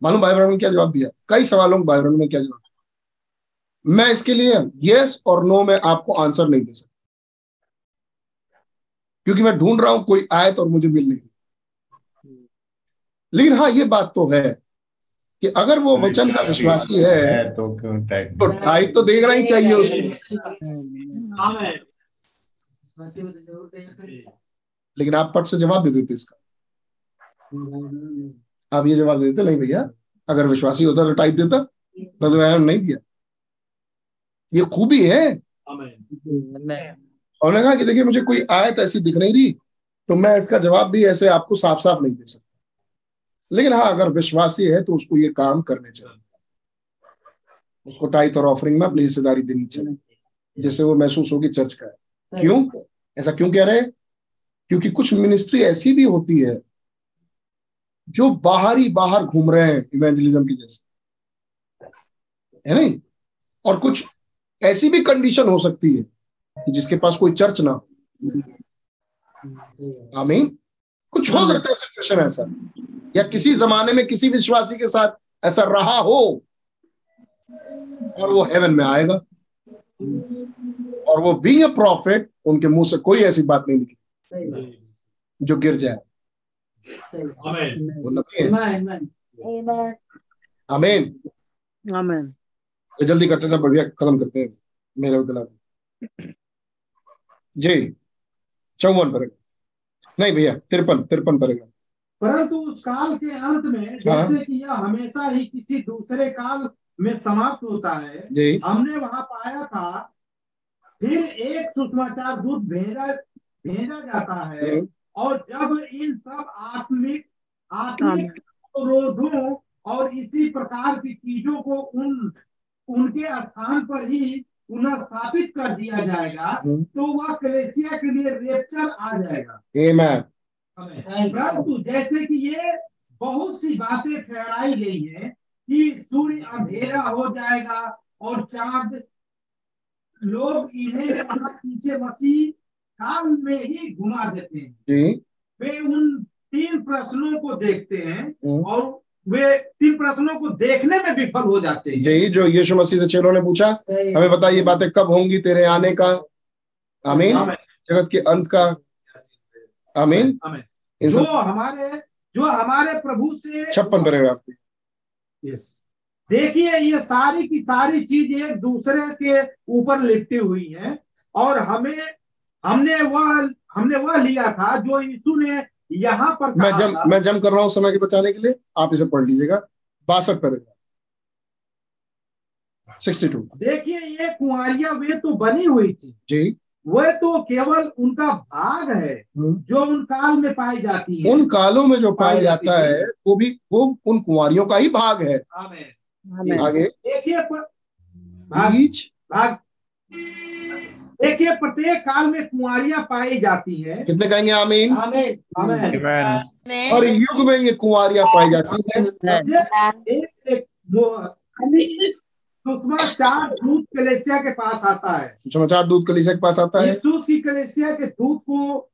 मालूम भाई ब्रैनम ने क्या जवाब दिया? कई सवालों भाई ब्रैनम ने क्या जवाब दिया? मैं इसके लिए यस और नो में आपको आंसर नहीं दे सकता। क्योंकि मैं ढूंढ रहा हूँ कोई आयत और मुझे मिल नहीं लेकिन हाँ ये बात तो है कि अगर वो वचन का विश्वासी है तो क्यों टाइट तो तो देखना ही चाहिए उसको। लेकिन आप पट से जवाब दे देते इसका। आप ये जवाब दे देते नहीं भैया अगर विश्वासी होता तो टाइट देता तो तो नहीं दिया। ये खूबी है। आमेन। आमेन और उन्होंने कहा कि देखिए मुझे कोई आयत ऐसी दिख नहीं रही तो मैं इसका जवाब भी ऐसे आपको साफ़ साफ़ नहीं दे सकता। लेकिन हाँ अगर विश्वासी है तो उसको ये काम करने चाहिए। उसको टाइट और ऑफरिंग में अपनी हिस्सेदारी देनी चाहिए जैसे वो महसूस होगी चर्च का है। क्यों? ऐसा क्यों कह रहे हैं? क्योंकि कुछ मिनिस्ट्री ऐसी भी होती है जो बाहर ही बाहर घूम रहे हैं इवेंजलिज्म की जैसे। है नहीं? और कुछ ऐसी भी कंडीशन हो सकती है कि जिसके पास कोई चर्च ना हो। आमीन कुछ हो सकता है सिचुएशन ऐसा। या किसी जमाने में किसी विश्वासी के साथ ऐसा रहा हो, और वो हेवन में आएगा। और वो बीइंग अ प्रॉफिट उनके मुँह से कोई ऐसी बात नहीं निकली, जो गिर जाए। आमेन है आमीन तो जल्दी करते थे बढ़िया खत्म करते हैं। मेरा उतला जी चौवन पर नहीं भैया तिरपन तिरपन पर परंतु उस काल के अंत में जैसे कि यह हमेशा ही किसी दूसरे काल में समाप्त होता है जी। हमने वहाँ पाया था फिर एक सुषमाचार दूत भेजा भेजा जाता है। और जब इन सब आत्मिक आत्मिक अवरोधों और इसी प्रकार की चीज़ों को उन उनके स्थान पर ही पुनर्स्थापित कर दिया जाएगा तो वह कलेसिया के लिए रेप्चर आ जाएगा। परंतु जैसे कि ये बहुत सी बातें ठहराई गई हैं कि सूर्य अंधेरा हो जाएगा और चाँद लोग इन्हें पीछे मसीह काल में ही घुमा देते हैं। जी। वे उन तीन प्रश्नों को देखते हैं। और वे तीन प्रश्नों को देखने में विफल हो जाते हैं। जी जो यीशु मसीह से चेलों ने पूछा हमें बता ये बातें कब होंगी तेरे आने का? आमीन। जगत के अंत का। आमीन। जो हमारे जो हमारे प्रभु से छप्पन पैराग्राफ. देखिए ये सारी की सारी चीज़ एक दूसरे के ऊपर लिपटी हुई है और हमें हमने वह हमने वह लिया था जो यीशु ने यहाँ पर मैं जम मैं जम कर रहा हूँ समय के बचाने के लिए। आप इसे पढ़ लीजिएगा। बासठ पैराग्राफ सिक्सटी टू। देखिए ये कुंवारियाँ वे तो बनी हुई थी। जी। वह तो केवल उनका भाग है हम्म। जो उन काल में पाई जाती है। उन कालों में जो पाया जाता है। वो भी वो उन कुंवारियों का ही भाग है। आगे। देखिए पर- बीज भाग। देखिए प्रत्येक काल में कुंवारियाँ पाई जाती हैं। कितने कहेंगे? आमीन। आमीन। और युग में ये कुंवारियाँ पाई जाती हैं। एक एक वो- सुषमाचार दूत कलेसिया के पास आता है। समाचार दूध कलीसिया के पास आता है। की कलेसिया के दूत को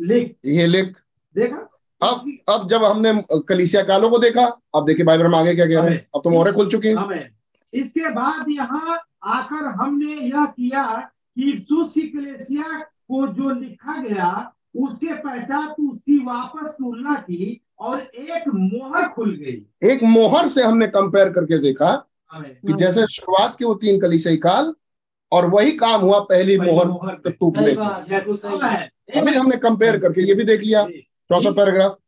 लिख। ये लिख। देखा? अब अब जब हमने कलीसिया कालों को देखा अब देखिए बाइबल में आगे क्या कह रहे हैं। अब तो मोहरें खुल चुकी हैं। इसके बाद यहाँ आकर हमने यह किया कि यीशु की कलेसिया को जो लिखा गया उसके पश्चात उसकी वापस तुलना की और एक मोहर खुल गई। एक मोहर से हमने कंपेयर करके देखा कि जैसे शुरुआत की वो तीन कलीसियाई काल और वही काम हुआ पहली मोहर टूटने। अभी हमने कंपेयर करके ये भी देख लिया। चौसठ पैराग्राफ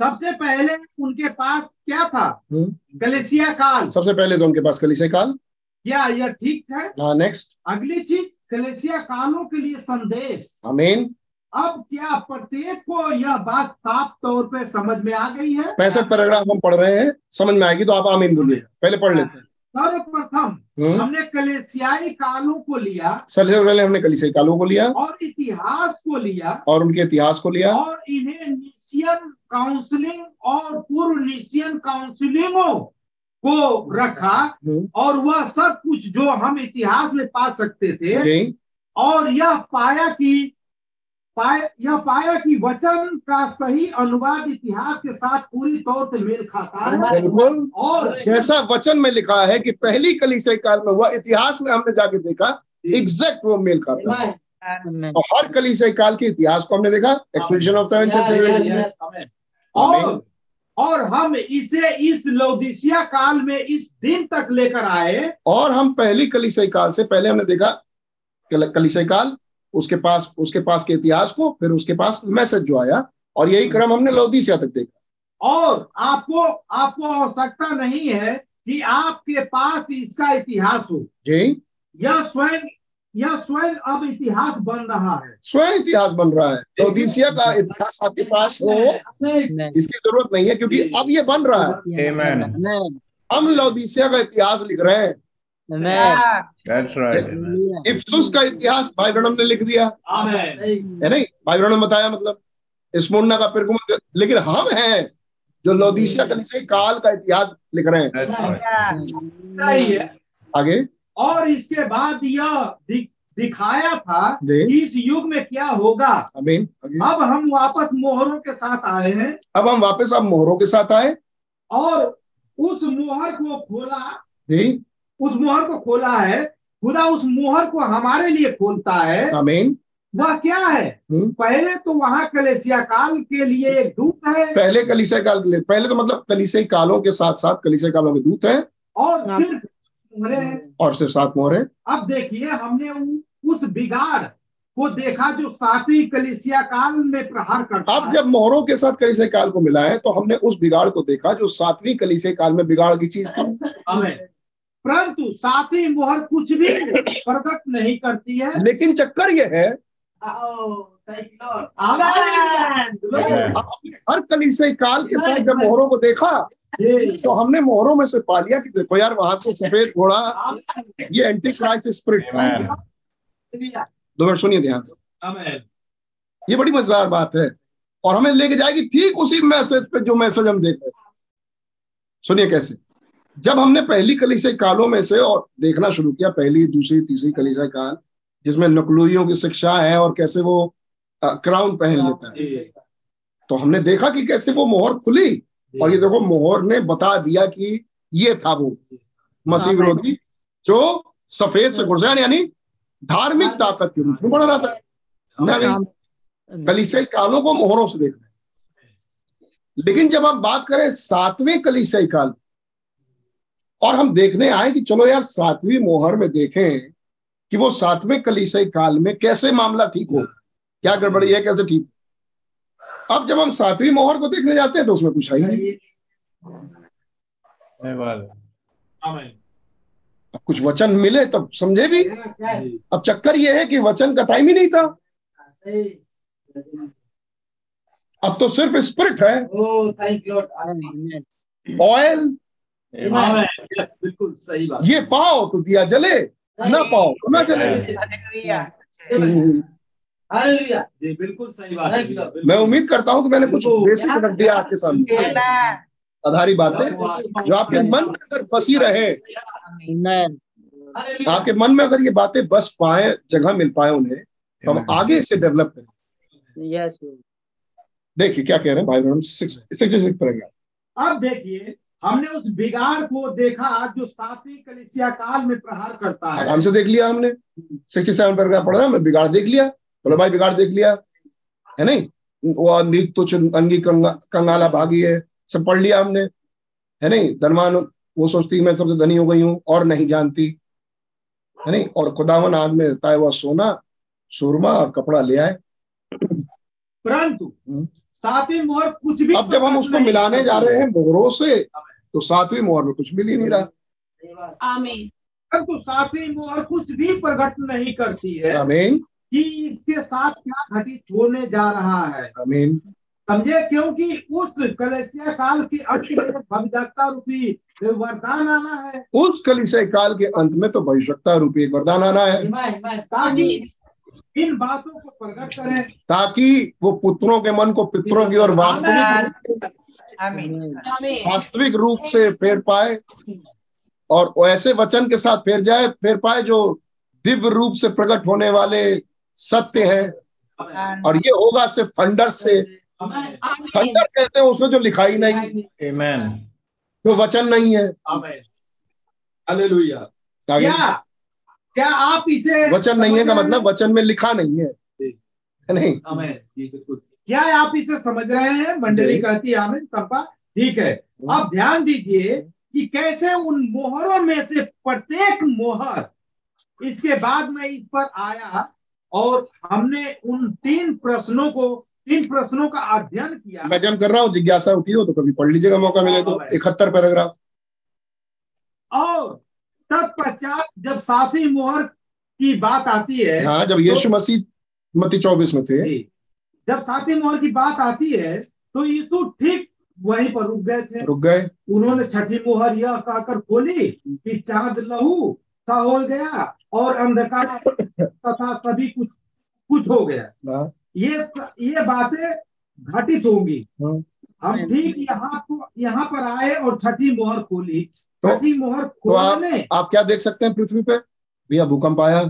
सबसे पहले उनके पास क्या था? हम्म। कलेसिया काल। सबसे पहले तो उनके पास कलीसियाई काल। क्या यह ठीक है? हाँ नेक्स्ट अगली चीज़ कलेसिया कालों के लिए संदेश। आमीन अब क्या प्रत्येक को यह बात साफ़ तौर पे समझ में आ गई है? पैंसठ पैराग्राफ हम पढ़ रहे हैं समझ में आएगी तो आप आमीन बोलिए। पहले पढ़ लेते हैं। सर्वप्रथम हम्म। हमने कलेसियाई कालों को लिया। सबसे पहले हमने कलीसियाई कालों को लिया। और इतिहास को लिया। और उनके इतिहास को लिया। और इन्हें निशियन काउंसलिंग और पूर्व निशियन काउंसलिंगों को रखा। और वह सब कुछ जो हम इतिहास में पा सकते थे और यह पाया कि पाया यह पाया कि वचन का सही अनुवाद इतिहास के साथ पूरी तौर से मेल खाता है। और जैसा वचन में लिखा है कि पहली कलीसियाई काल में हुआ इतिहास में हमने जाके देखा एग्जैक्ट वो मेल खाता है। और हर कलीसियाई काल के इतिहास को हमने देखा। एक्सप्लेनेशन ऑफ़ सेवन और और हम इसे इस लौदिसिया काल में इस दिन तक लेकर आए। और हम पहली कलीसियाई काल से पहले हमने देखा कल- कलीसियाई काल उसके पास उसके पास के इतिहास को फिर उसके पास मैसेज जो आया और यही क्रम हमने लौदीसिया तक देखा। और आपको आपको आवश्यकता नहीं है कि आपके पास इसका इतिहास हो। जी। यह स्वयं यह स्वयं अब इतिहास बन रहा है। स्वयं इतिहास बन रहा है। लौदीसिया का इतिहास आपके पास हो इसकी ज़रूरत नहीं है क्योंकि अब ये बन रहा है। हम लौदीसिया का इतिहास लिख रहे हैं। Right. इफ्सुस का इतिहास भाई ब्रणम ने लिख दिया। है नहीं? भाई ब्रणम बताया मतलब। स्मुरना का पिरगुम लेकिन हम हैं जो लौदीसिया कलीसिया काल का इतिहास लिख रहे हैं. आगे। और इसके बाद यह दि, दिखाया था कि इस युग में क्या होगा। अमीन अब हम वापस मोहरों के साथ आए हैं। अब हम वापस अब मोहरों के साथ आए। और उस मोहर को खोला जी। उस मोहर को खोला है। खुदा उस मोहर को हमारे लिए खोलता है। आमीन वह क्या है? हम्म। पहले तो वहाँ कलेसिया काल के लिए एक दूत है। पहले कलीसिया काल के लिए पहले तो मतलब कलीसिया कालों के साथ साथ कलीसिया कालों के दूत है। और सिर्फ़ हैं और सिर्फ़ सात मोहर हैं अब देखिए हमने उस बिगाड़ को देखा जो सातवीं कलिसिया काल में प्रहार करता अब जब मोहरों के साथ कलीसिया काल को मिला है तो हमने उस बिगाड़ को देखा जो सातवीं कलीसिया काल में बिगाड़ की चीज़ थी। हमें परंतु सातवीं मोहर कुछ भी प्रकट नहीं करती है। लेकिन चक्कर यह है हर कलीसिया काल के साथ जब मोहरों को देखा। तो हमने मोहरों में से पा लिया कि देखो यार वहाँ से सफ़ेद घोड़ा ये एंटी क्राइस्ट स्पिरिट दो मिनट सुनिए ध्यान से। ये बड़ी मज़ेदार बात है। और हमें लेके जाएगी ठीक उसी मैसेज पे जो मैसेज हम देख रहे हैं। सुनिए कैसे। जब हमने पहली कलीसिया कालों में से और देखना शुरू किया पहली दूसरी तीसरी कलीसिया काल जिसमें नकलोइयों की शिक्षा है और कैसे वो क्राउन पहन लेता है। तो हमने देखा कि कैसे वो मोहर खुली। और ये देखो मोहर ने बता दिया कि ये था वो मसीह विरोधी जो सफ़ेद से गुरजैन यानी धार्मिक ताकत के रूप में बढ़ रहा था कलिसियाई कालों को मोहरों से देख रहे हैं। लेकिन जब हम बात करें सातवें कलिसियाई काल और हम देखने आए कि चलो यार सातवीं मोहर में देखें कि वो सातवें कलिसियाई काल में कैसे मामला ठीक हो क्या गड़बड़ी है कैसे ठीक अब जब हम सातवीं मोहर को देखने जाते हैं तो उसमें कुछ है ही नहीं। अब कुछ वचन मिले तब समझे भी। अब चक्कर ये है कि वचन का टाइम ही नहीं था। अब तो सिर्फ़ स्पिरिट है। ऑयल बिल्कुल सही बात। ये पाओ तो दिया जले। ना पाओ तो ना जले। जी बिल्कुल सही बात है। मैं उम्मीद करता हूँ कि मैंने कुछ बेसिक रख दिया आपके सामने। आधारी बातें जो आपके मन में अगर बसी रहे आपके मन में अगर ये बातें बस पाए जगह मिल पाए उन्हें तो हम आगे इसे डेवलप करें। Lord. देखिए क्या कह रहे हैं भाई बहन सिक्स पढ़ेंगे अब देखिए हमने उस बिगाड़ को देखा जो सातवीं कलिसिया काल में प्रहार करता है। हमसे देख लिया हमने। सिक्सटी सेवन पर पढ़ा मैं बिगाड़ देख लिया। बोलो भाई बिगाड़ देख लिया। है नहीं? वो अंधी तुच्छ अंगी कंगा, कंगाला भागी है सब पढ़ लिया हमने। है नहीं? धनवान वो सोचती मैं सबसे धनी हो गई हूँ और नहीं जानती। है नहीं? और खुदावन आग में ताए हुआ सोना सुरमा और कपड़ा ले आए। परंतु हम्म। सातवीं मोहर कुछ भी अब जब हम उसको मिलाने जा रहे हैं मोहरों से तो सातवीं मोहर में कुछ मिल ही नहीं रहा। आमीन। परंतु सातवीं मोहर कुछ भी प्रकट नहीं करती है। आमीन। कि इसके साथ क्या घटित होने जा रहा है? आमीन समझे? क्योंकि उस कलेसिया काल के अंत में भविष्यता रूपी वरदान आना है। उस कलिसय काल के अंत में तो भविष्यता रूपी एक वरदान आना है। ताकि इन बातों को प्रकट करें। ताकि वो पुत्रों के मन को पितरों की ओर वास्तविक आमीन आमीन वास्तविक रूप से फेर पाए और ऐसे वचन के साथ फेर जाए फेर पाए जो दिव्य रूप से प्रकट होने वाले सत्य है। और ये होगा सिर्फ़ थंडर से। थंडर कहते हैं उसमें जो लिखा ही नहीं। Amen. जो वचन नहीं है। क्या? क्या आप इसे वचन नहीं है का मतलब वचन में लिखा नहीं है। नहीं। आमीन जी बिल्कुल। क्या आप इसे समझ रहे हैं? मंडली कहती है आमीन संपा ठीक है। आप ध्यान दीजिए कि कैसे उन मोहरों में से प्रत्येक मोहर इसके बाद में इस पर आया और हमने उन तीन प्रश्नों को तीन प्रश्नों का अध्ययन किया। मैं जब कर रहा हूँ जिज्ञासा उठी हो तो कभी पढ़ लीजिएगा मौका मिले तो। इकहत्तर पैराग्राफ। और तत्पश्चात जब सातवीं मोहर की बात आती है हाँ जब यीशु तो, मसीह मत्ती चौबीस में थे। जब सातवीं मोहर की बात आती है तो यीशु ठीक वहीं पर रुक गए थे। रुक गए। उन्होंने छठी मोहर यह कहकर खोली कि चाँद लहू सा हो गया और अंधकार तथा सभी कुछ कुछ हो गया। हाँ, ये ये बातें घटित होंगी। हाँ। हम ठीक यहाँ यहाँ पर आए और छठी मोहर खोली। तो- छठी मोहर तो आप- खोलने आप क्या देख सकते हैं पृथ्वी पे? भैया भूकंप आया।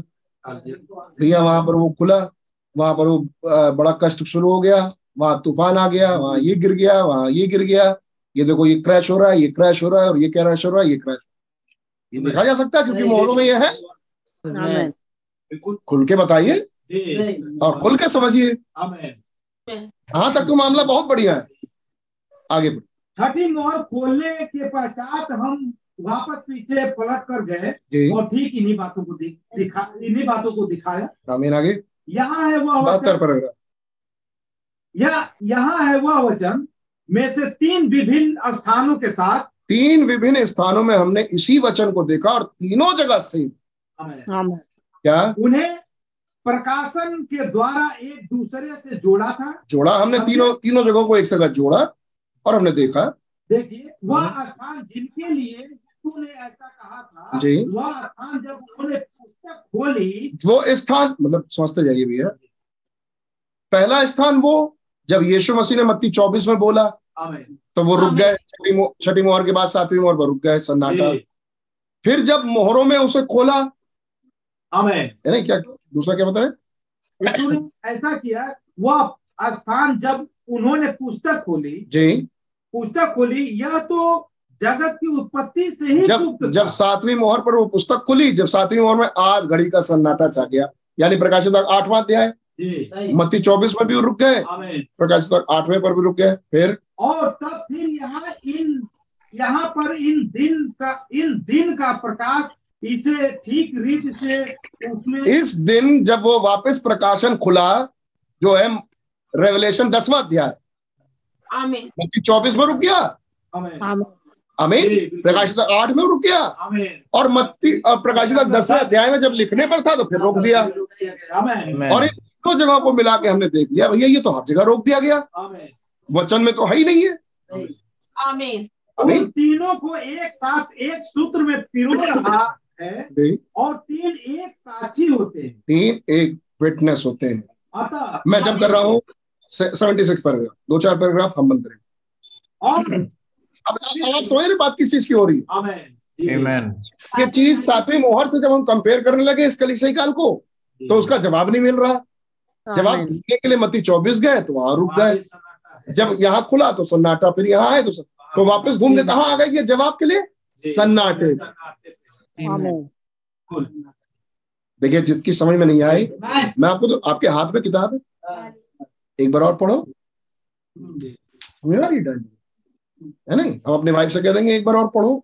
भैया वहाँ पर वो खुला वहाँ पर वो बड़ा कष्ट शुरू हो गया। वहाँ तूफ़ान आ गया वहाँ ये गिर गया वहाँ ये गिर गया। ये देखो ये क्रैश हो रहा है ये क्रैश हो रहा है और ये क्रैश हो रहा है? ये क्रैश। ये देखा जा सकता है क्योंकि मोहरों में ये है। बिल्कुल। खुल के बताइए। और खुल के समझिए। यहाँ तक तो मामला बहुत बढ़िया है। आगे बढ़ो। छठी मोहर खोलने के पश्चात हम वापस पीछे पलट कर गए और ठीक इन्हीं बातों को दिखा इन्हीं बातों को दिखाया। आमीन आगे। यहाँ है वह बहत्तर वचन। पैराग्राफ या यहाँ है वह वचन। में से तीन विभिन्न स्थानों के साथ तीन विभिन्न स्थानों में हमने इसी वचन को देखा और तीनों जगह से क्या? उन्हें प्रकाशन के द्वारा एक दूसरे से जोड़ा था। जोड़ा हमने तीनों तीनों जगहों को एक जगह जोड़ा और हमने देखा। देखिए वह स्थान जिनके लिए तूने ऐसा कहा था जी। वह स्थान जब उन्होंने पुस्तक खोली। वो स्थान मतलब समझते जाइए भैया। पहला स्थान वो जब यीशु मसीह ने मत्ती चौबीस में बोला। आमीन तो वो रुक गए छठी मो- छठी मोहर के बाद सातवीं मोहर पर रुक गए सन्नाटा। फिर जब मोहरों में उसे खोला आमीन। है ना क्या दूसरा क्या बता रहे ऐसा किया वह स्थान जब उन्होंने पुस्तक खोली जी। पुस्तक खोली यह तो जगत की उत्पत्ति से ही जब जब सातवीं मोहर पर वो पुस्तक खुली जब सातवीं मोहर में आज घड़ी का सन्नाटा छा गया। यानी प्रकाशित आठवां अध्याय। मत्ती चौबीस में भी रुक गए। आमीन। प्रकाशित आठवें पर भी रुक गए फिर? और तब फिर यहाँ इन यहाँ पर इन दिन का इन दिन का प्रकाश इसे ठीक रीत से उसमें इस दिन जब वो वापस प्रकाशन खुला जो है रेवलेशन दसवा अध्याय। आमीन। मत्ती चौबीस में रुक गया? अमीन बिल्कुल। प्रकाशित आठ में रुक गया। और मत्ती प्रकाशित दसवें अध्याय में जब लिखने पर था तो फिर रोक दिया। आमीन। और इन दोनों जगहों को मिला के हमने देख लिया भैया ये तो हर जगह रोक दिया गया। वचन में तो है ही नहीं है। आमीन। उन तीनों को एक साथ एक सूत्र में पिरो रहा है और तीन एक साक्षी होते हैं। तीन एक विटनेस होते हैं। अतः मैं जब कर रहा हूँ सेवेंटी सिक्स पैराग्राफ दो चार पैराग्राफ हम बंद करें। और आप समझ रहे बात किस चीज़ की हो रही है. ये चीज़ सातवीं मोहर से जब हम कंपेयर करने लगे इस कलिसिया काल को तो उसका जवाब नहीं मिल रहा। जवाब ढूँढने के लिए मत्ती चौबीस गए तो वहाँ रुक गए। है। जब यहाँ खुला तो सन्नाटा फिर यहाँ आए तो तो वापस घूम के कहा आ गए? ये जवाब के लिए सन्नाटे। देखिए जिसकी समझ में नहीं आई मैं आपको तो आपके हाथ में किताब है? एक बार और पढ़ो। जी, मेरा रीडर है नहीं? हम अपने वाइफ से कह देंगे एक बार और पढ़ो।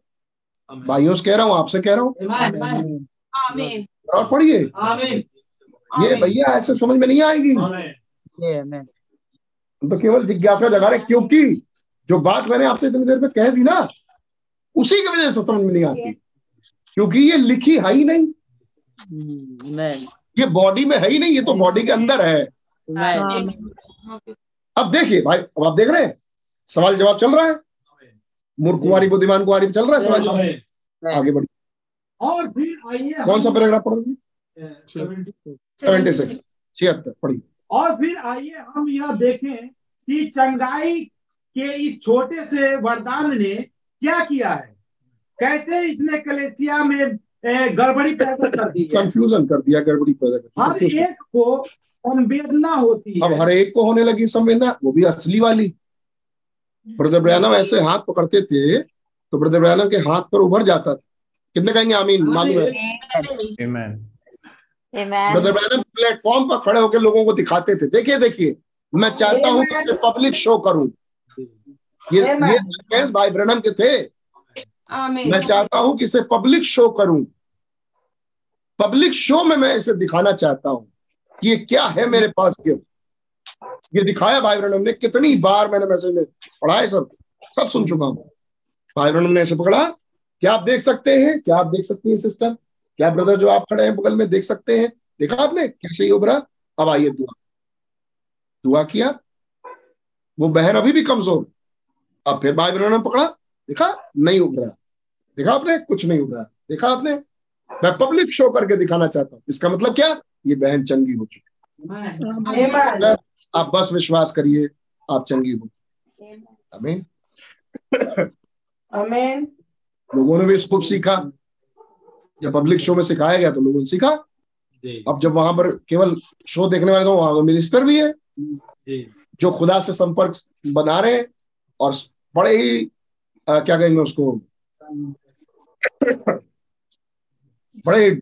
भाइयों से कह रहा हूँ आपसे कह रहा हूँ। आमीन। आमीन और पढ़िए। ये भैया ऐसे समझ में नहीं आएगी। आमीन ये आमीन हम तो केवल जिज्ञासा जगा रहे क्योंकि जो बात मैंने आपसे इतनी देर में कह दी ना उसी की वजह से समझ में नहीं आती। क्योंकि ये लिखी है ही नहीं। ये बॉडी में है ही नहीं ये तो बॉडी के अंदर है। अब देखिए भाई अब आप देख रहे हैं सवाल जवाब चल रहा है। मूर्ख कुमारी बुद्धिमान कुमारी चल रहा है आमीन। आगे बढ़िए। और फिर आइए कौन सा पैराग्राफ पढ़ोगे? सेवेंटी- सेवेंटी सिक्स छिहत्तर पढ़िए। और फिर आइए हम यह देखें कि चंगाई के इस छोटे से वरदान ने क्या किया है? कैसे इसने कलेसिया में गड़बड़ी पैदा कर दी कंफ्यूजन कर दिया गड़बड़ी पैदा कर हर एक को संवेदना होती है। अब हर एक को होने लगी संवेदना वो भी असली वाली। ब्रदर ब्रयानम ऐसे हाथ पकड़ते थे तो ब्रदर ब्रयानम के हाथ पर उभर जाता था। कितने कहेंगे आमीन? मालूम है. ब्रदर ब्रयानम प्लेटफॉर्म पर खड़े होकर लोगों को दिखाते थे। देखिए देखिए मैं चाहता हूँ कि इसे पब्लिक शो करूँ। ये ये भाई ब्रनम के थे। मैं चाहता हूँ कि इसे पब्लिक शो करूँ। पब्लिक शो में मैं इसे दिखाना चाहता हूँ कि ये क्या है मेरे पास गिफ्ट ये दिखाया भाई ब्रैनम ने, कितनी बार मैंने मैसेज में पढ़ा है सब। सब सुन चुका हूँ। भाई ब्रैनम ने इसे पकड़ा। क्या आप देख सकते हैं? क्या आप देख सकते हैं सिस्टर क्या ब्रदर जो आप खड़े हैं बगल में देख सकते हैं? देखा आपने? कैसे ही उभरा अब आइए दुआ। दुआ किया। वो बहन अभी भी कमज़ोर। अब फिर भाई बहनों ने पकड़ा। देखा? नहीं उभरा। देखा आपने? कुछ नहीं उभरा। देखा आपने? मैं पब्लिक शो करके दिखाना चाहता हूँ। इसका मतलब क्या? ये बहन चंगी हो चुकी आप बस विश्वास करिए आप चंगी हो। आमीन आमीन लोगों ने भी इसको सीखा। जब पब्लिक शो में सिखाया गया तो लोगों ने सीखा। अब जब वहाँ पर केवल शो देखने वाले तो वहाँ तो मिनिस्टर भी है। जो। खुदा से संपर्क बना रहे हैं और बड़े ही अ, क्या कहेंगे उसको? बड़े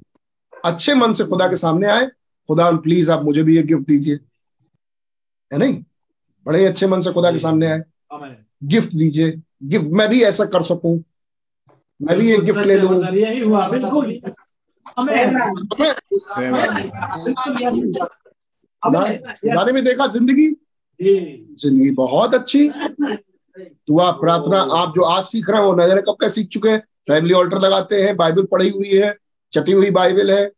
अच्छे मन से खुदा के सामने आए। खुदा प्लीज़ आप मुझे भी ये गिफ्ट दीजिए। है नहीं? बड़े अच्छे मन से खुदा के सामने आए। गिफ्ट दीजिए। गिफ्ट मैं भी ऐसा कर सकूँ। मैं भी एक गिफ्ट ले लूँ। यही हुआ बिल्कुल। ने भी देखा ज़िंदगी? ज़िंदगी बहुत अच्छी। दुआ प्रार्थना आप जो आज सीख रहे हो नज़र कब का सीख चुके हैं? फैमिली ऑल्टर लगाते हैं बाइबल पढ़ी हुई है चटी हुई बाइबल है।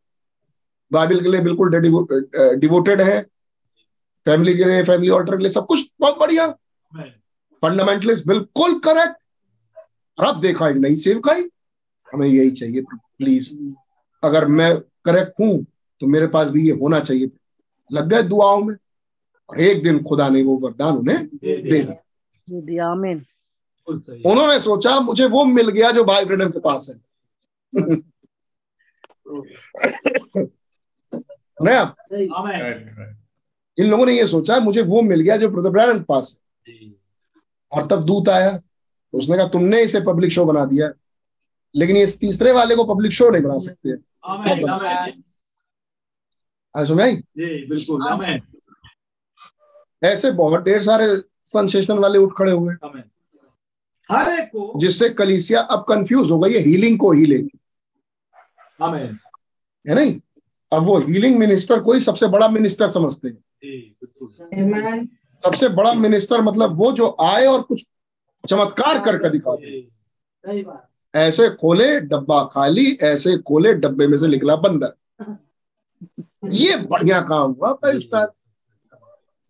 बाइबल के लिए बिल्कुल डिवोटेड है। फैमिली के लिए फैमिली ऑल्टर के लिए सब कुछ बहुत बढ़िया। फंडामेंटलिस्ट बिल्कुल करेक्ट। और अब देखा एक नई सेवकाई हमें यही चाहिए प्लीज़ अगर मैं करेक्ट हूँ तो मेरे पास भी ये होना चाहिए। लग गए दुआओं में और एक दिन खुदा ने वो वरदान उन्हें दे दिया। दिया। आमीन। बिल्कुल सही। उन्होंने सोचा मुझे वो मिल गया जो भाई ब्रदर के पास है। नहीं आप आमीन Right, right. इन लोगों ने ये सोचा मुझे वो मिल गया जो ब्रदर पास है। और तब दूत आया तो उसने कहा तुमने इसे पब्लिक शो बना दिया। लेकिन ये इस तीसरे वाले को पब्लिक शो नहीं बना सकते। जी बिल्कुल ऐसे बहुत ढेर सारे सेंसेशन वाले उठ खड़े हुए। हर एक को जिससे कलीसिया अब कंफ्यूज हो गई है हीलिंग को ही आमेन। है नहीं? अब वो हीलिंग मिनिस्टर को ही सबसे बड़ा मिनिस्टर समझते हैं। सबसे बड़ा मिनिस्टर मतलब वो जो आए और कुछ चमत्कार करके दिखा दे जी सही बात। ऐसे खोले डब्बा खाली ऐसे खोले डब्बे में से निकला बंदर। ये बढ़िया काम हुआ भाई उस्ताद।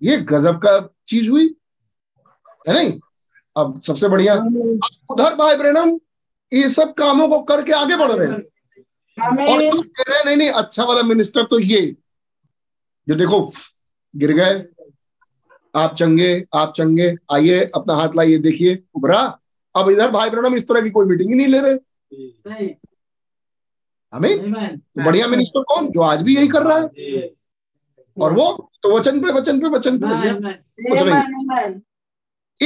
ये गजब का चीज़ हुई है नहीं? अब सबसे बढ़िया अब उधर भाई ब्रैनम ये सब कामों को करके आगे बढ़ रहे हैं। नहीं नहीं अच्छा वाला मिनिस्टर तो ये। जो देखो गिर गए। आप चंगे आप चंगे। आइए अपना हाथ लाइए देखिए। उभरा। अब इधर भाई ब्रैनम इस तरह की कोई मीटिंग ही नहीं ले रहे। हमें? तो बढ़िया मिनिस्टर कौन? जो आज भी यही कर रहा है। और वो? तो वचन पे वचन पे वचन पे। कुछ नहीं।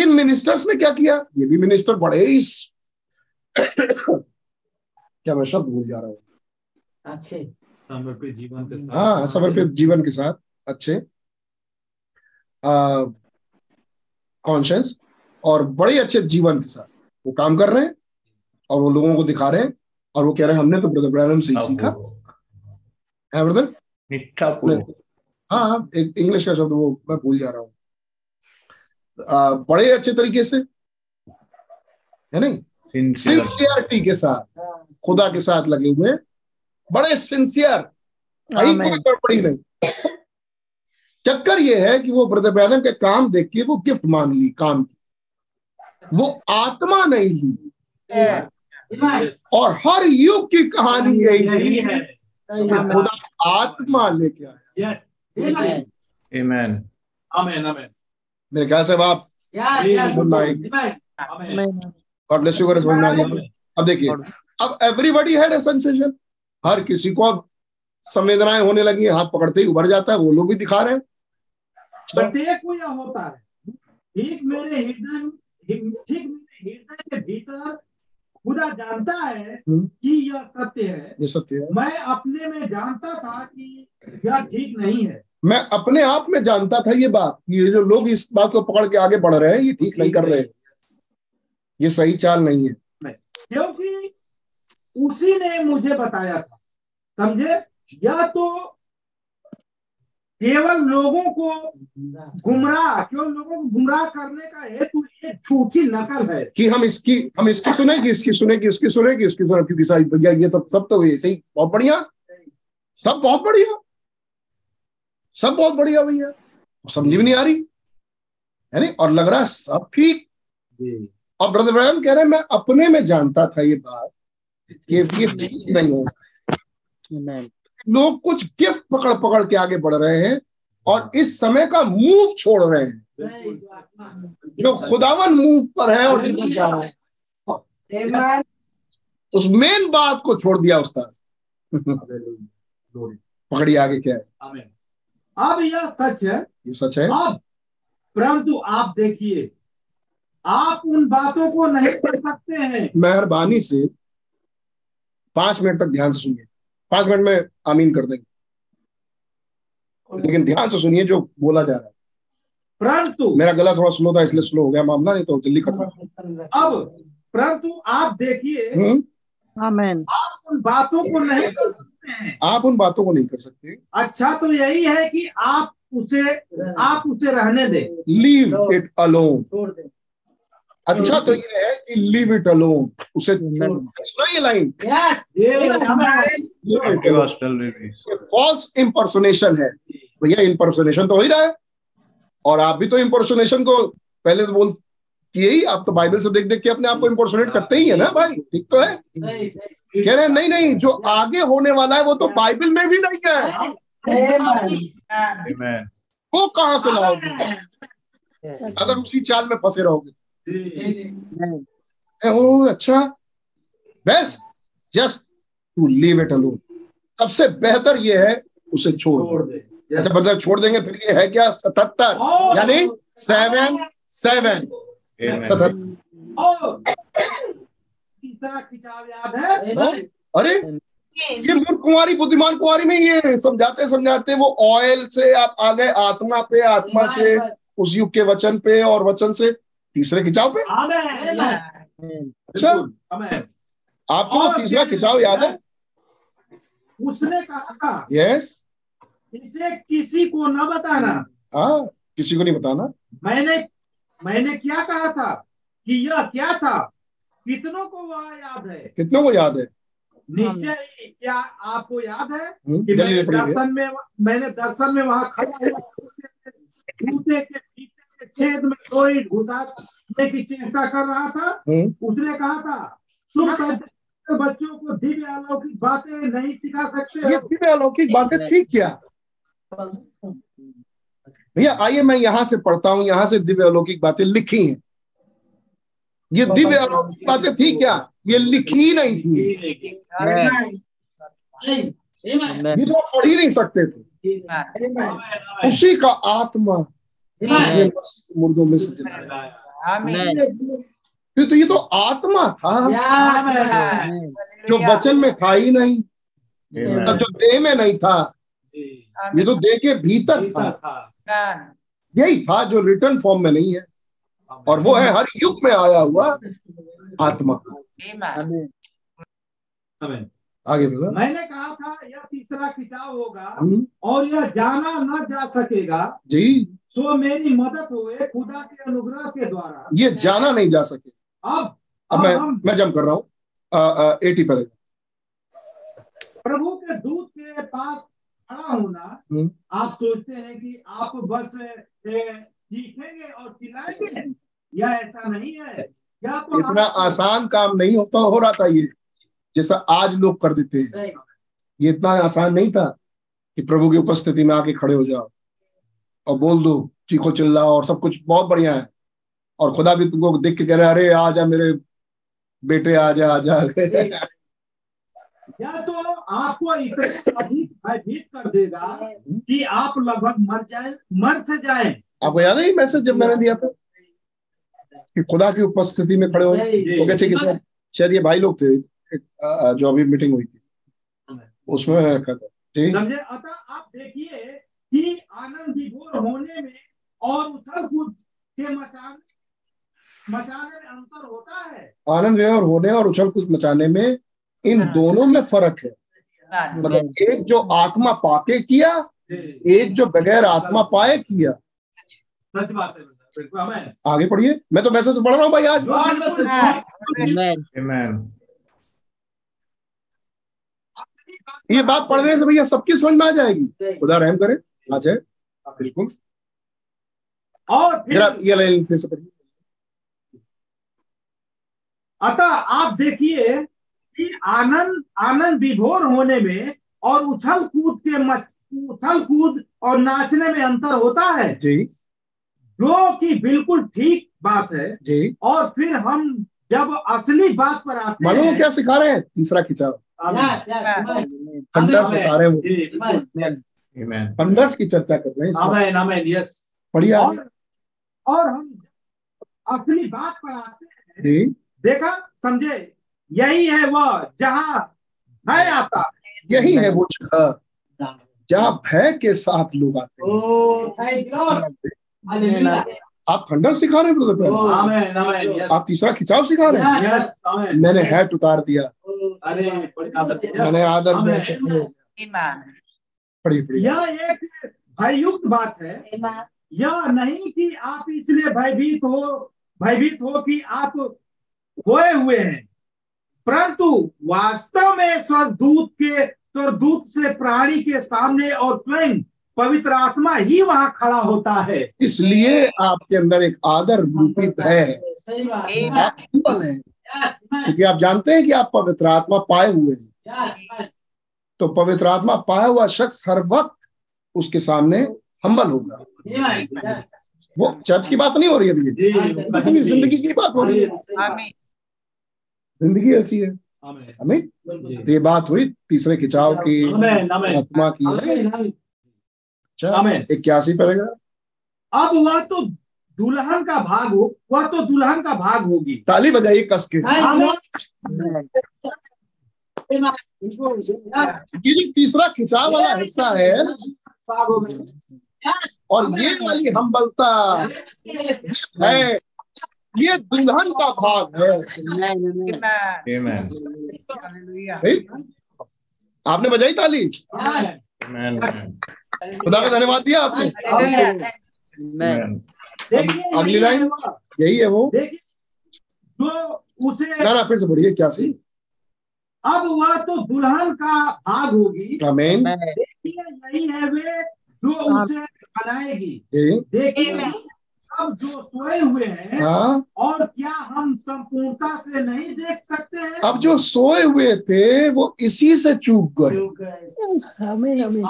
इन मिनिस्टर्स ने क्या किया? ये भी मिनिस्टर बड़े इस क्या मैं शब्द भूल जा रहा हूँ? अच्छे। समर्पित जीवन के साथ। हाँ समर्पित जीवन के साथ अच्छे। कॉन्शियस और बड़े अच्छे जीवन के साथ। वो काम कर रहे हैं और वो लोगों को दिखा रहे हैं और वो कह रहे हैं हमने तो ब्रदर ब्रैनम से ही सीखा। है ब्रदर हाँ हाँ एक इंग्लिश का शब्द वो मैं भूल जा रहा हूँ। आ, बड़े अच्छे तरीके से है नहीं? सिंसियरिटी के साथ खुदा के साथ लगे हुए हैं। बड़े सिंसियर भाई कोई गड़बड़ी नहीं। चक्कर ये है कि वो ब्रदर ब्रैनम के काम देख के वो गिफ्ट मान ली काम की। वो आत्मा नहीं ली। और हर युग की कहानी यही यही कि खुदा आत्मा लेके आया। मेरे ख्याल से आप गुड ब्लेस यू गया अब देखिए अब एवरीबॉडी हैड अ सेंसेशन हर किसी को अब संवेदनाएँ होने लगी हाथ पकड़ते ही उभर जाता है वो लोग भी दिखा रहे हैं। प्रत्येक को यह होता है। ठीक मेरे हृदय ठीक मेरे हृदय के भीतर खुदा जानता है हम्म। कि यह सत्य है। ये सत्य है। मैं अपने में जानता था कि यह ठीक नहीं है। मैं अपने आप में जानता था ये बात ये जो लोग इस बात को पकड़ के आगे बढ़ रहे हैं ये ठीक नहीं कर रहे हैं। ये सही चाल नहीं है। क्योंकि उसी ने मुझे बताया था समझे? या तो केवल लोगों को गुमराह केवल लोगों को गुमराह करने का हेतु एक झूठी नकल है। कि हम इसकी हम इसकी सुनेगी इसकी सुनेगी इसकी सुनेगी इसकी सुने क्योंकि सारी भैया ये तो सब तो ये सही बहुत बढ़िया। सब बहुत बढ़िया। सब बहुत बढ़िया भैया समझ में नहीं आ रही? है नहीं? और लग रहा है सब ठीक। और ब्रदर ब्रैनम कह रहे हैं मैं अपने में जानता था ये बात। कि ये ठीक नहीं है। लोग कुछ गिफ्ट पकड़ पकड़ के आगे बढ़ रहे हैं और इस समय का मूव छोड़ रहे हैं। जो खुदावन मूव पर है और जिधर जा रहे हैं। उस मेन बात को छोड़ दिया उस्ताद पकड़िए आगे क्या है। अब यह सच है। ये सच है। अब परंतु आप देखिए आप उन बातों को नहीं कर सकते हैं। मेहरबानी से पाँच मिनट तक ध्यान से सुनिए। पाँच मिनट में आमीन कर देंगे। लेकिन ध्यान से सुनिए जो बोला जा रहा है। परंतु मेरा गला थोड़ा स्लो था इसलिए स्लो हो गया। मामला नहीं तो जल्दी खत्म। अब परंतु आप देखिए हम्म, आप उन बातों को नहीं कर सकते हैं। आप उन बातों को नहीं कर सकते। अच्छा तो यही है कि आप उसे आप उसे रहने दें। लीव इट अलोन छोड़ दे। अच्छा तो ये है कि लीव इट अलोन उसे सुना लाइन. फॉल्स इम्पर्सोनेशन है। भैया इम्पर्सोनेशन तो हो ही रहा है। और आप भी तो इम्पर्सोनेशन को पहले तो बोल किए ही। आप तो बाइबल से देख देख के अपने आप को इम्पर्सोनेट करते ही है ना भाई। ठीक तो है। सही सही। कह रहे हैं नहीं नहीं जो आगे होने वाला है वो तो बाइबल में भी नहीं है। वो कहाँ से लाओगे? अगर उसी चाल में फंसे रहोगे। ओ अच्छा। Best just to leave it alone सबसे बेहतर ये है उसे छोड़ छोड़ दे। अच्छा मतलब छोड़ देंगे फिर ये है क्या? सतहत्तर। यानी सेवन सेवन सतहत्तर। तीसरा खिंचाव याद है? अरे ये मूर्ख कुंवारी बुद्धिमान कुमारी में ये समझाते समझाते वो ऑयल से आप आ गए आत्मा पे आत्मा से उस युग के वचन पे और वचन से। तीसरे खिंचाव पे? अच्छा। आपको वो तीसरा खिंचाव याद है? उसने कहा था यस इसे किसी को न बताना। हाँ किसी को नहीं बताना। मैंने मैंने क्या कहा था कि यह क्या था? कितनों को वह याद है? कितनों को याद है? निश्चय ही क्या आपको याद है हम्म, कि मैंने दर्शन में मैंने दर्शन में वहाँ खड़ा हुआ। के छेद में कोई घुसाने की चेष्टा कर रहा था हम्म, उसने कहा था तुम कहते बच्चों को दिव्य अलौकिक बातें नहीं सिखा सकते ये दिव्य अलौकिक बातें थी क्या? भैया आइए मैं यहाँ से पढ़ता हूँ यहाँ से दिव्य अलौकिक बातें लिखी हैं। ये दिव्य अलौकिक बातें थी क्या? ये लिखी ही नहीं थी। ये तो पढ़ ही नहीं सकते थे। उसी का आत्मा मसीह मुर्दों में से जिलाया Amen. तो ये तो आत्मा था। जो वचन में था ही नहीं. तब जो देह में नहीं था ये तो देह के भीतर था। यही था जो रिटर्न फॉर्म में नहीं है। और वो है हर युग में आया हुआ आत्मा। आगे बोला। मैंने कहा था यह तीसरा खिंचाव होगा हम्म, और यह जाना न जा सकेगा। जी। सो मेरी मदद हुए खुदा के अनुग्रह के द्वारा। ये जाना नहीं जा सके। अब अब मैं मैं जम कर रहा हूँ। एटी पर प्रभु के दूत के पास खड़ा होना हम्म। आप सोचते हैं कि आप बस सीखेंगे और चिल्लाएँगे? यह ऐसा नहीं है। या तो इतना आसान काम नहीं होता हो रहा था ये। जैसा आज लोग कर देते हैं। ये इतना आसान नहीं था कि प्रभु की उपस्थिति में आके खड़े हो जाओ और बोल दो चीखो चिल्लाओ और सब कुछ बहुत बढ़िया है। और खुदा भी तुमको देख के कह रहे अरे आ जा मेरे बेटे आ जा आ जा। या तो आपको इतना अधिक भयभीत कर देगा कि आप लगभग मर जाए मर से जाए। आपको याद है ये मैसेज जब मैंने दिया था? कि खुदा की उपस्थिति में खड़े हो। ठीक है सर शायद ये भाई लोग थे। एक, जो अभी मीटिंग हुई थी। उसमें मैंने रखा था। ठीक समझे? अतः आप देखिए कि आनंद विभोर होने में और उछल कूद के मचाने मचाने में अंतर होता है। आनंद और होने और उछल कूद मचाने में इन दोनों में फ़र्क है। मतलब एक जो आत्मा पाके किया एक जो बगैर आत्मा पाए किया। सच बात है आगे पढ़िए। मैं तो मैसेज पढ़ रहा हूँ भाई आज Amen. Amen. ये बात पढ़ने से भैया सबकी समझ में आ जाएगी। खुदा रहम करे आ जाए बिल्कुल। और फिर ये लाइन फिर से पढ़िए। अतः आप देखिए कि आनंद आनंद विभोर होने में और उछल कूद के मच, उथल कूद और नाचने में अंतर होता है। जी। जो कि बिल्कुल ठीक बात है। जी। और फिर हम जब असली बात पर आते मालूम क्या सिखा रहे हैं? तीसरा खिंचाव आमीन। बता रहे हैं। वो. थंडर्स की चर्चा कर रहे हैं इसमें। आमीन आमीन यस पढ़िए और और हम असली बात पर आते हैं। देखा समझे? यही है वह जहाँ भय आता यही है वो जगह जहाँ भय के साथ लोग आते हैं। आप थंडर सिखा रहे हैं ब्रदर पहले? आमीन आमीन यस आप तीसरा खिंचाव सिखा रहे हैं? मैंने हैट उतार दिया। अरे बड़ी आदत है। मैंने आदर पढ़िए पढ़िए। यह एक भययुक्त बात है। यह नहीं कि आप इसलिए भयभीत हो भयभीत हो कि आप खोए हुए हैं। परंतु वास्तव में स्वर्गदूत के स्वर्गदूत से प्राणी के सामने और स्वयं पवित्र आत्मा ही वहाँ खड़ा होता है। इसलिए आपके अंदर एक आदर रूपी भय है। आप हैं। क्योंकि आप जानते हैं कि आप पवित्र आत्मा पाए हुए हैं। तो पवित्र आत्मा पाया हुआ शख्स हर वक्त उसके सामने हम्बल होगा। वो चर्च की बात नहीं हो रही है अभी ज़िंदगी की बात हो रही है। ज़िंदगी ऐसी है। हमें तो ये बात हुई तीसरे खिंचाव की। आत्मा की। है आमीन, आमीन। अच्छा आमीन। इक्यासी पैराग्राफ? अब वह तो दुल्हन का भाग हो वह तो दुल्हन का भाग होगी। ताली बजाइए कस के। ये जो तीसरा खिंचाव वाला हिस्सा है और ये वाली हम्बलता है ये दुल्हन का भाग है। आपने बजाई ताली? Amen. खुदा का धन्यवाद दिया आपने। अगली लाइन यही है वो। जो उसे ना ना फिर से बोलिए क्या सी? अब वह तो दुल्हन का भाग होगी। आमीन देखिए यही है वे जो उसे बनाएगी। देखिए अब जो सोए हुए हैं हाँ? और क्या हम संपूर्णता से नहीं देख सकते हैं? अब जो सोए हुए थे वो इसी से चूक गए। आमीन आमीन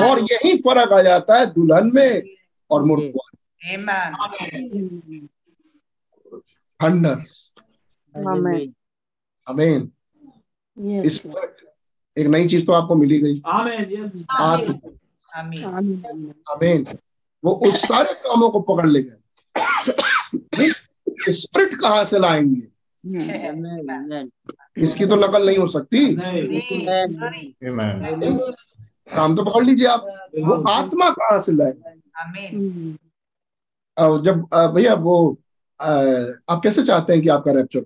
और यही फ़र्क आ जाता है दुल्हन में और मुर्गा थंडर आमीन आमीन यस इस एक नई चीज़ तो आपको मिली गई। आमेन यस आत्मा। आमीन आमीन वो उस सारे कामों को पकड़ ले गए स्प्रिट कहाँ से लाएँगे? इसकी तो नकल नहीं हो सकती। काम तो पकड़ लीजिए आप। वो आत्मा कहाँ से लाएँगे? जब भैया वो आप कैसे चाहते हैं कि आपका रैप्चर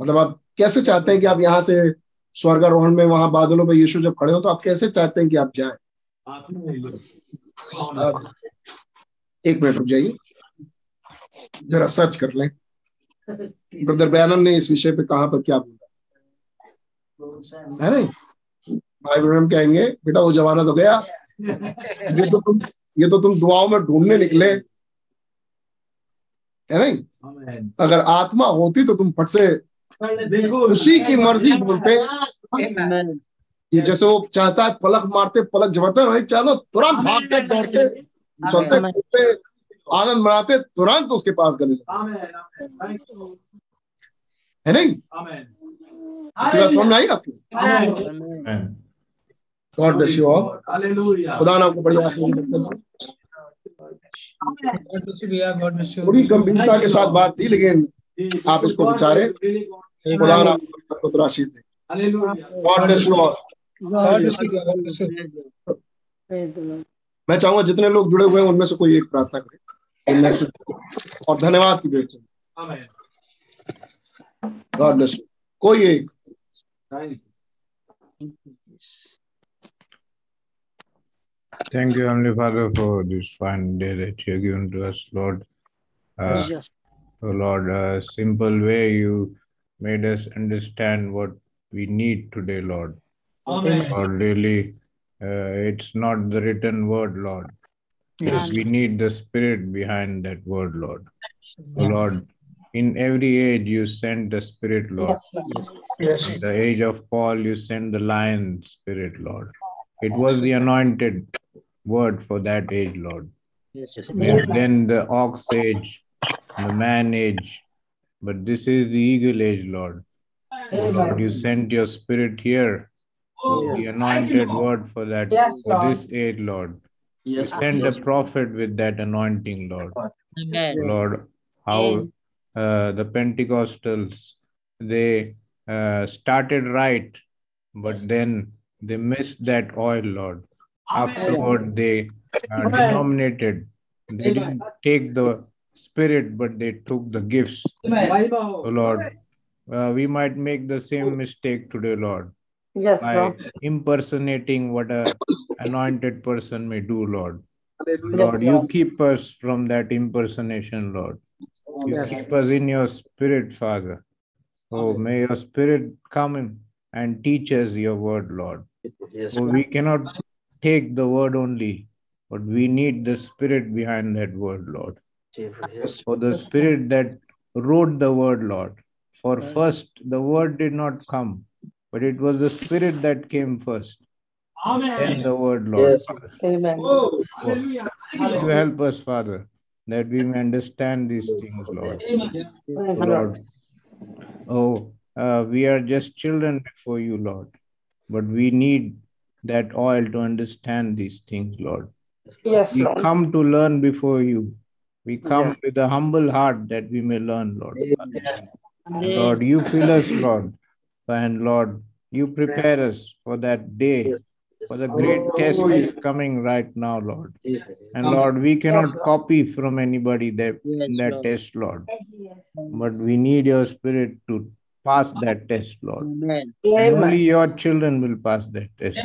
मतलब आप कैसे चाहते हैं कि आप यहाँ से स्वर्गारोहण में वहाँ बादलों में यीशु जब खड़े हो तो आप कैसे चाहते हैं कि आप जाएँ? एक मिनट रुक जाइए। जरा सर्च कर लें। ब्रदर बयानन ने इस विषय पे कहाँ पर क्या बोला? है नहीं? भाई ब्रहण कहेंगे बेटा वो जमाना तो गया। ये तो तुम ये तो तुम दुआओं में ढूँढने निकले। है नहीं? अगर आत्मा होती तो तुम फट से उसी की मर्ज़ी बोलते। ये जैसे वो चाहता है पलक मारते पलक झपकते भाई चलो तुरंत भागते दौड़ते चलते कूदते आनंद मनाते तुरंत उसके पास गले लगते। आमेन आमेन थैंक यू है नहीं? समझ में आई आपको? God bless you all hallelujah. खुदा ना आपको बढ़िया बड़ी गंभीरता के साथ बात थी लेकिन आप इसको विचारें। खुदा ना आपको आशीष दे। Hallelujah. God bless you all मैं चाहूँगा जितने लोग जुड़े हुए हैं उनमें से कोई एक प्रार्थना करे और धन्यवाद की भेंट गॉड ब्लेस यू कोई एक Thank you, Heavenly Father, for this fine day that you have given to us, Lord. Uh, oh Lord, a simple way you made us understand what we need today, Lord. Amen. Oh, really, uh, it's not the written word, Lord. Yes. We need the spirit behind that word, Lord. Yes. Lord, in every age you send the spirit, Lord. Yes, Lord. Yes. In the age of Paul, you send the lion spirit, Lord. It was the anointed word for that age, Lord. Yes, yes. Then the ox age, the man age, but this is the eagle age, Lord. Lord, you sent your spirit here the anointed word for that, yes, for this aid, Lord. Yes, Send yes, prophet with that anointing, Lord. Lord, how uh, the Pentecostals, they uh, started right, but yes. then they missed that oil, Lord. Amen. Afterward, they uh, denominated. They Amen. didn't take the spirit, but they took the gifts. Amen. Lord, uh, we might make the same mistake today, Lord. Yes, by Lord. impersonating what a anointed person may do, Lord. Lord, yes, you Lord. keep us from that impersonation, Lord. You yes. keep us in your spirit, Father. Oh, may your spirit come in and teach us your word, Lord. Yes, oh, we cannot take the word only, but we need the spirit behind that word, Lord. Yes. For the spirit that wrote the word, Lord. For first, the word did not come, but it was the spirit that came first. Amen. And the word, Lord. Yes. Amen. Oh, hallelujah. You help us, Father, that we may understand these things, Lord. Amen. Lord. Oh, uh, we are just children before you, Lord, but we need that oil to understand these things, Lord. Yes, we Lord. come to learn before you. We come yeah. with a humble heart that we may learn, Lord. Yes. Lord, you fill us, Lord and Lord, you prepare us for that day, for the great oh, test is coming right now, Lord. And Lord, we cannot copy from anybody that, Yes, that Lord. test, Lord. But we need your spirit to pass that test, Lord. Amen. Amen. only your children will pass that test.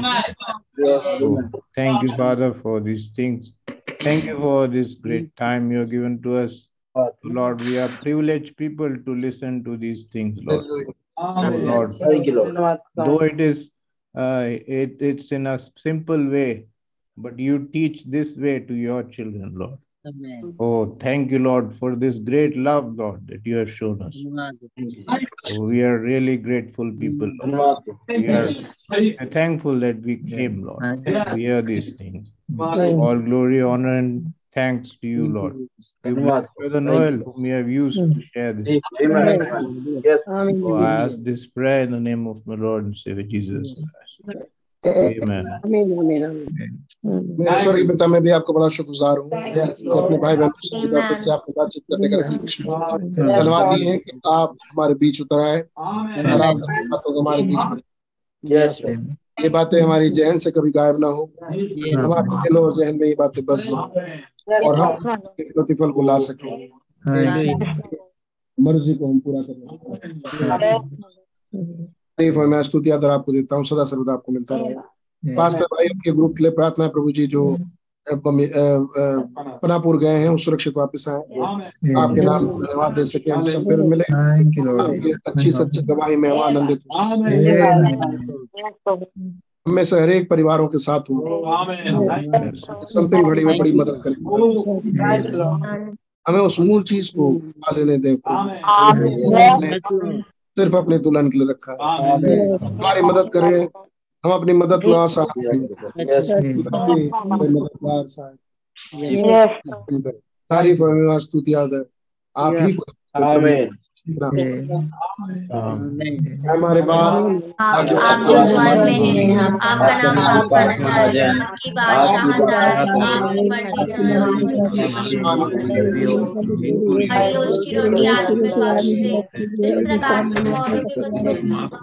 Yes, So, thank you, Father, for these things. Thank you for this great time you have given to us. Lord, we are privileged people to listen to these things, Lord. Lord, Thank you, Lord. though it is uh, it, it's in a simple way, but you teach this way to your children, Lord. Amen. Oh, thank you, Lord, for this great love, Lord, that you have shown us. Oh, we are really grateful people. Lord. We are thankful that we came, Lord, to hear these things. All glory, honor, and thanks to you, Lord. You bless Brother Noel, whom you have used to share this. Amen. Yes. Oh, I ask this prayer in the name of my Lord and Savior Jesus Christ. Amen. मेरे स्वर्गीय पिता मैं भी आपको बड़ा शुक्रगुजार हूँ कि अपने भाई बहनों से आपने बातचीत करने का धन्यवाद दिए कि आप हमारे बीच उतर आए और आप बातों को हमारे बीच में Yes. ये बातें हमारी जहन से कभी गायब ना हो हमारे दिल और जहन में ये बातें बस और हम प्रतिफल को ला सके। मर्ज़ी को हम पूरा कर मैं स्तुति आदर आपको देता हूँ। सदा सर्वदा आपको मिलता रहे। पास्टर भाई के ग्रुप के लिए प्रार्थना है प्रभु जी जो पनापुर गए हैं वो सुरक्षित वापस आए आपके नाम धन्यवाद दे सके। हम सब फिर मिले। आपकी अच्छी सच्ची गवाही में हम आनंदित हो। में से हर एक परिवारों के साथ हूँ। अंतिम घड़ी में बड़ी मदद करें। हमें उस मूल चीज़ को पा लेने दे। सिर्फ़ अपने दुल्हन के लिए रखा है। हमारी मदद करें। हम अपनी मदद हैं। साहब तारीफ़ स्तुति आदर। आप ही को. हमारे बाप आप जो स्वर्ग में हैं आपका नाम जाए आपकी आपकी रोज की रोटी आज बख्श दे जिस प्रकार से हम औरों के कसूर माफ़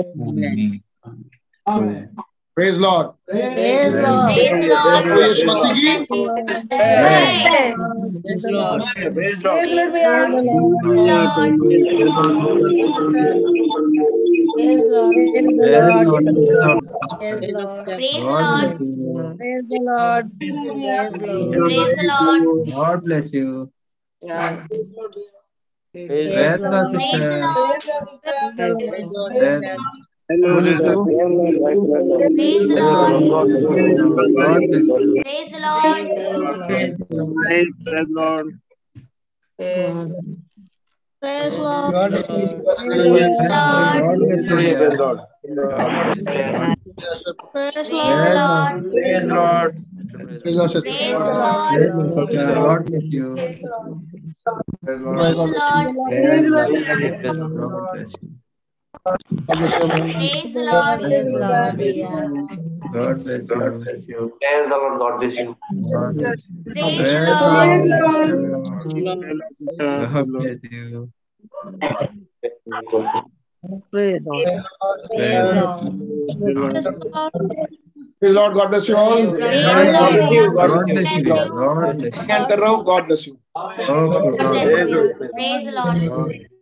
Amen. Amen. Praise Lord. Praise Lord. Praise Lord. Praise Lord. Praise Lord. Praise Lord. Praise Lord. God bless you. Yeah. Praise Lord. Praise the Lord Praise the Lord Praise the Lord Praise the Lord Praise the Lord Praise the Lord. Praise the Lord. Praise Lord. Praise Lord. Praise Lord. Praise you. Praise Lord. Praise Lord. Praise Lord. Praise Lord. Praise Lord. Praise Lord. Bless you. God bless you. Praise the Lord. Praise Lord. Bless you. Praise Lord. Praise Lord. Praise Lord. God bless you all. God bless you. God bless you. God bless you. God bless you. God bless you.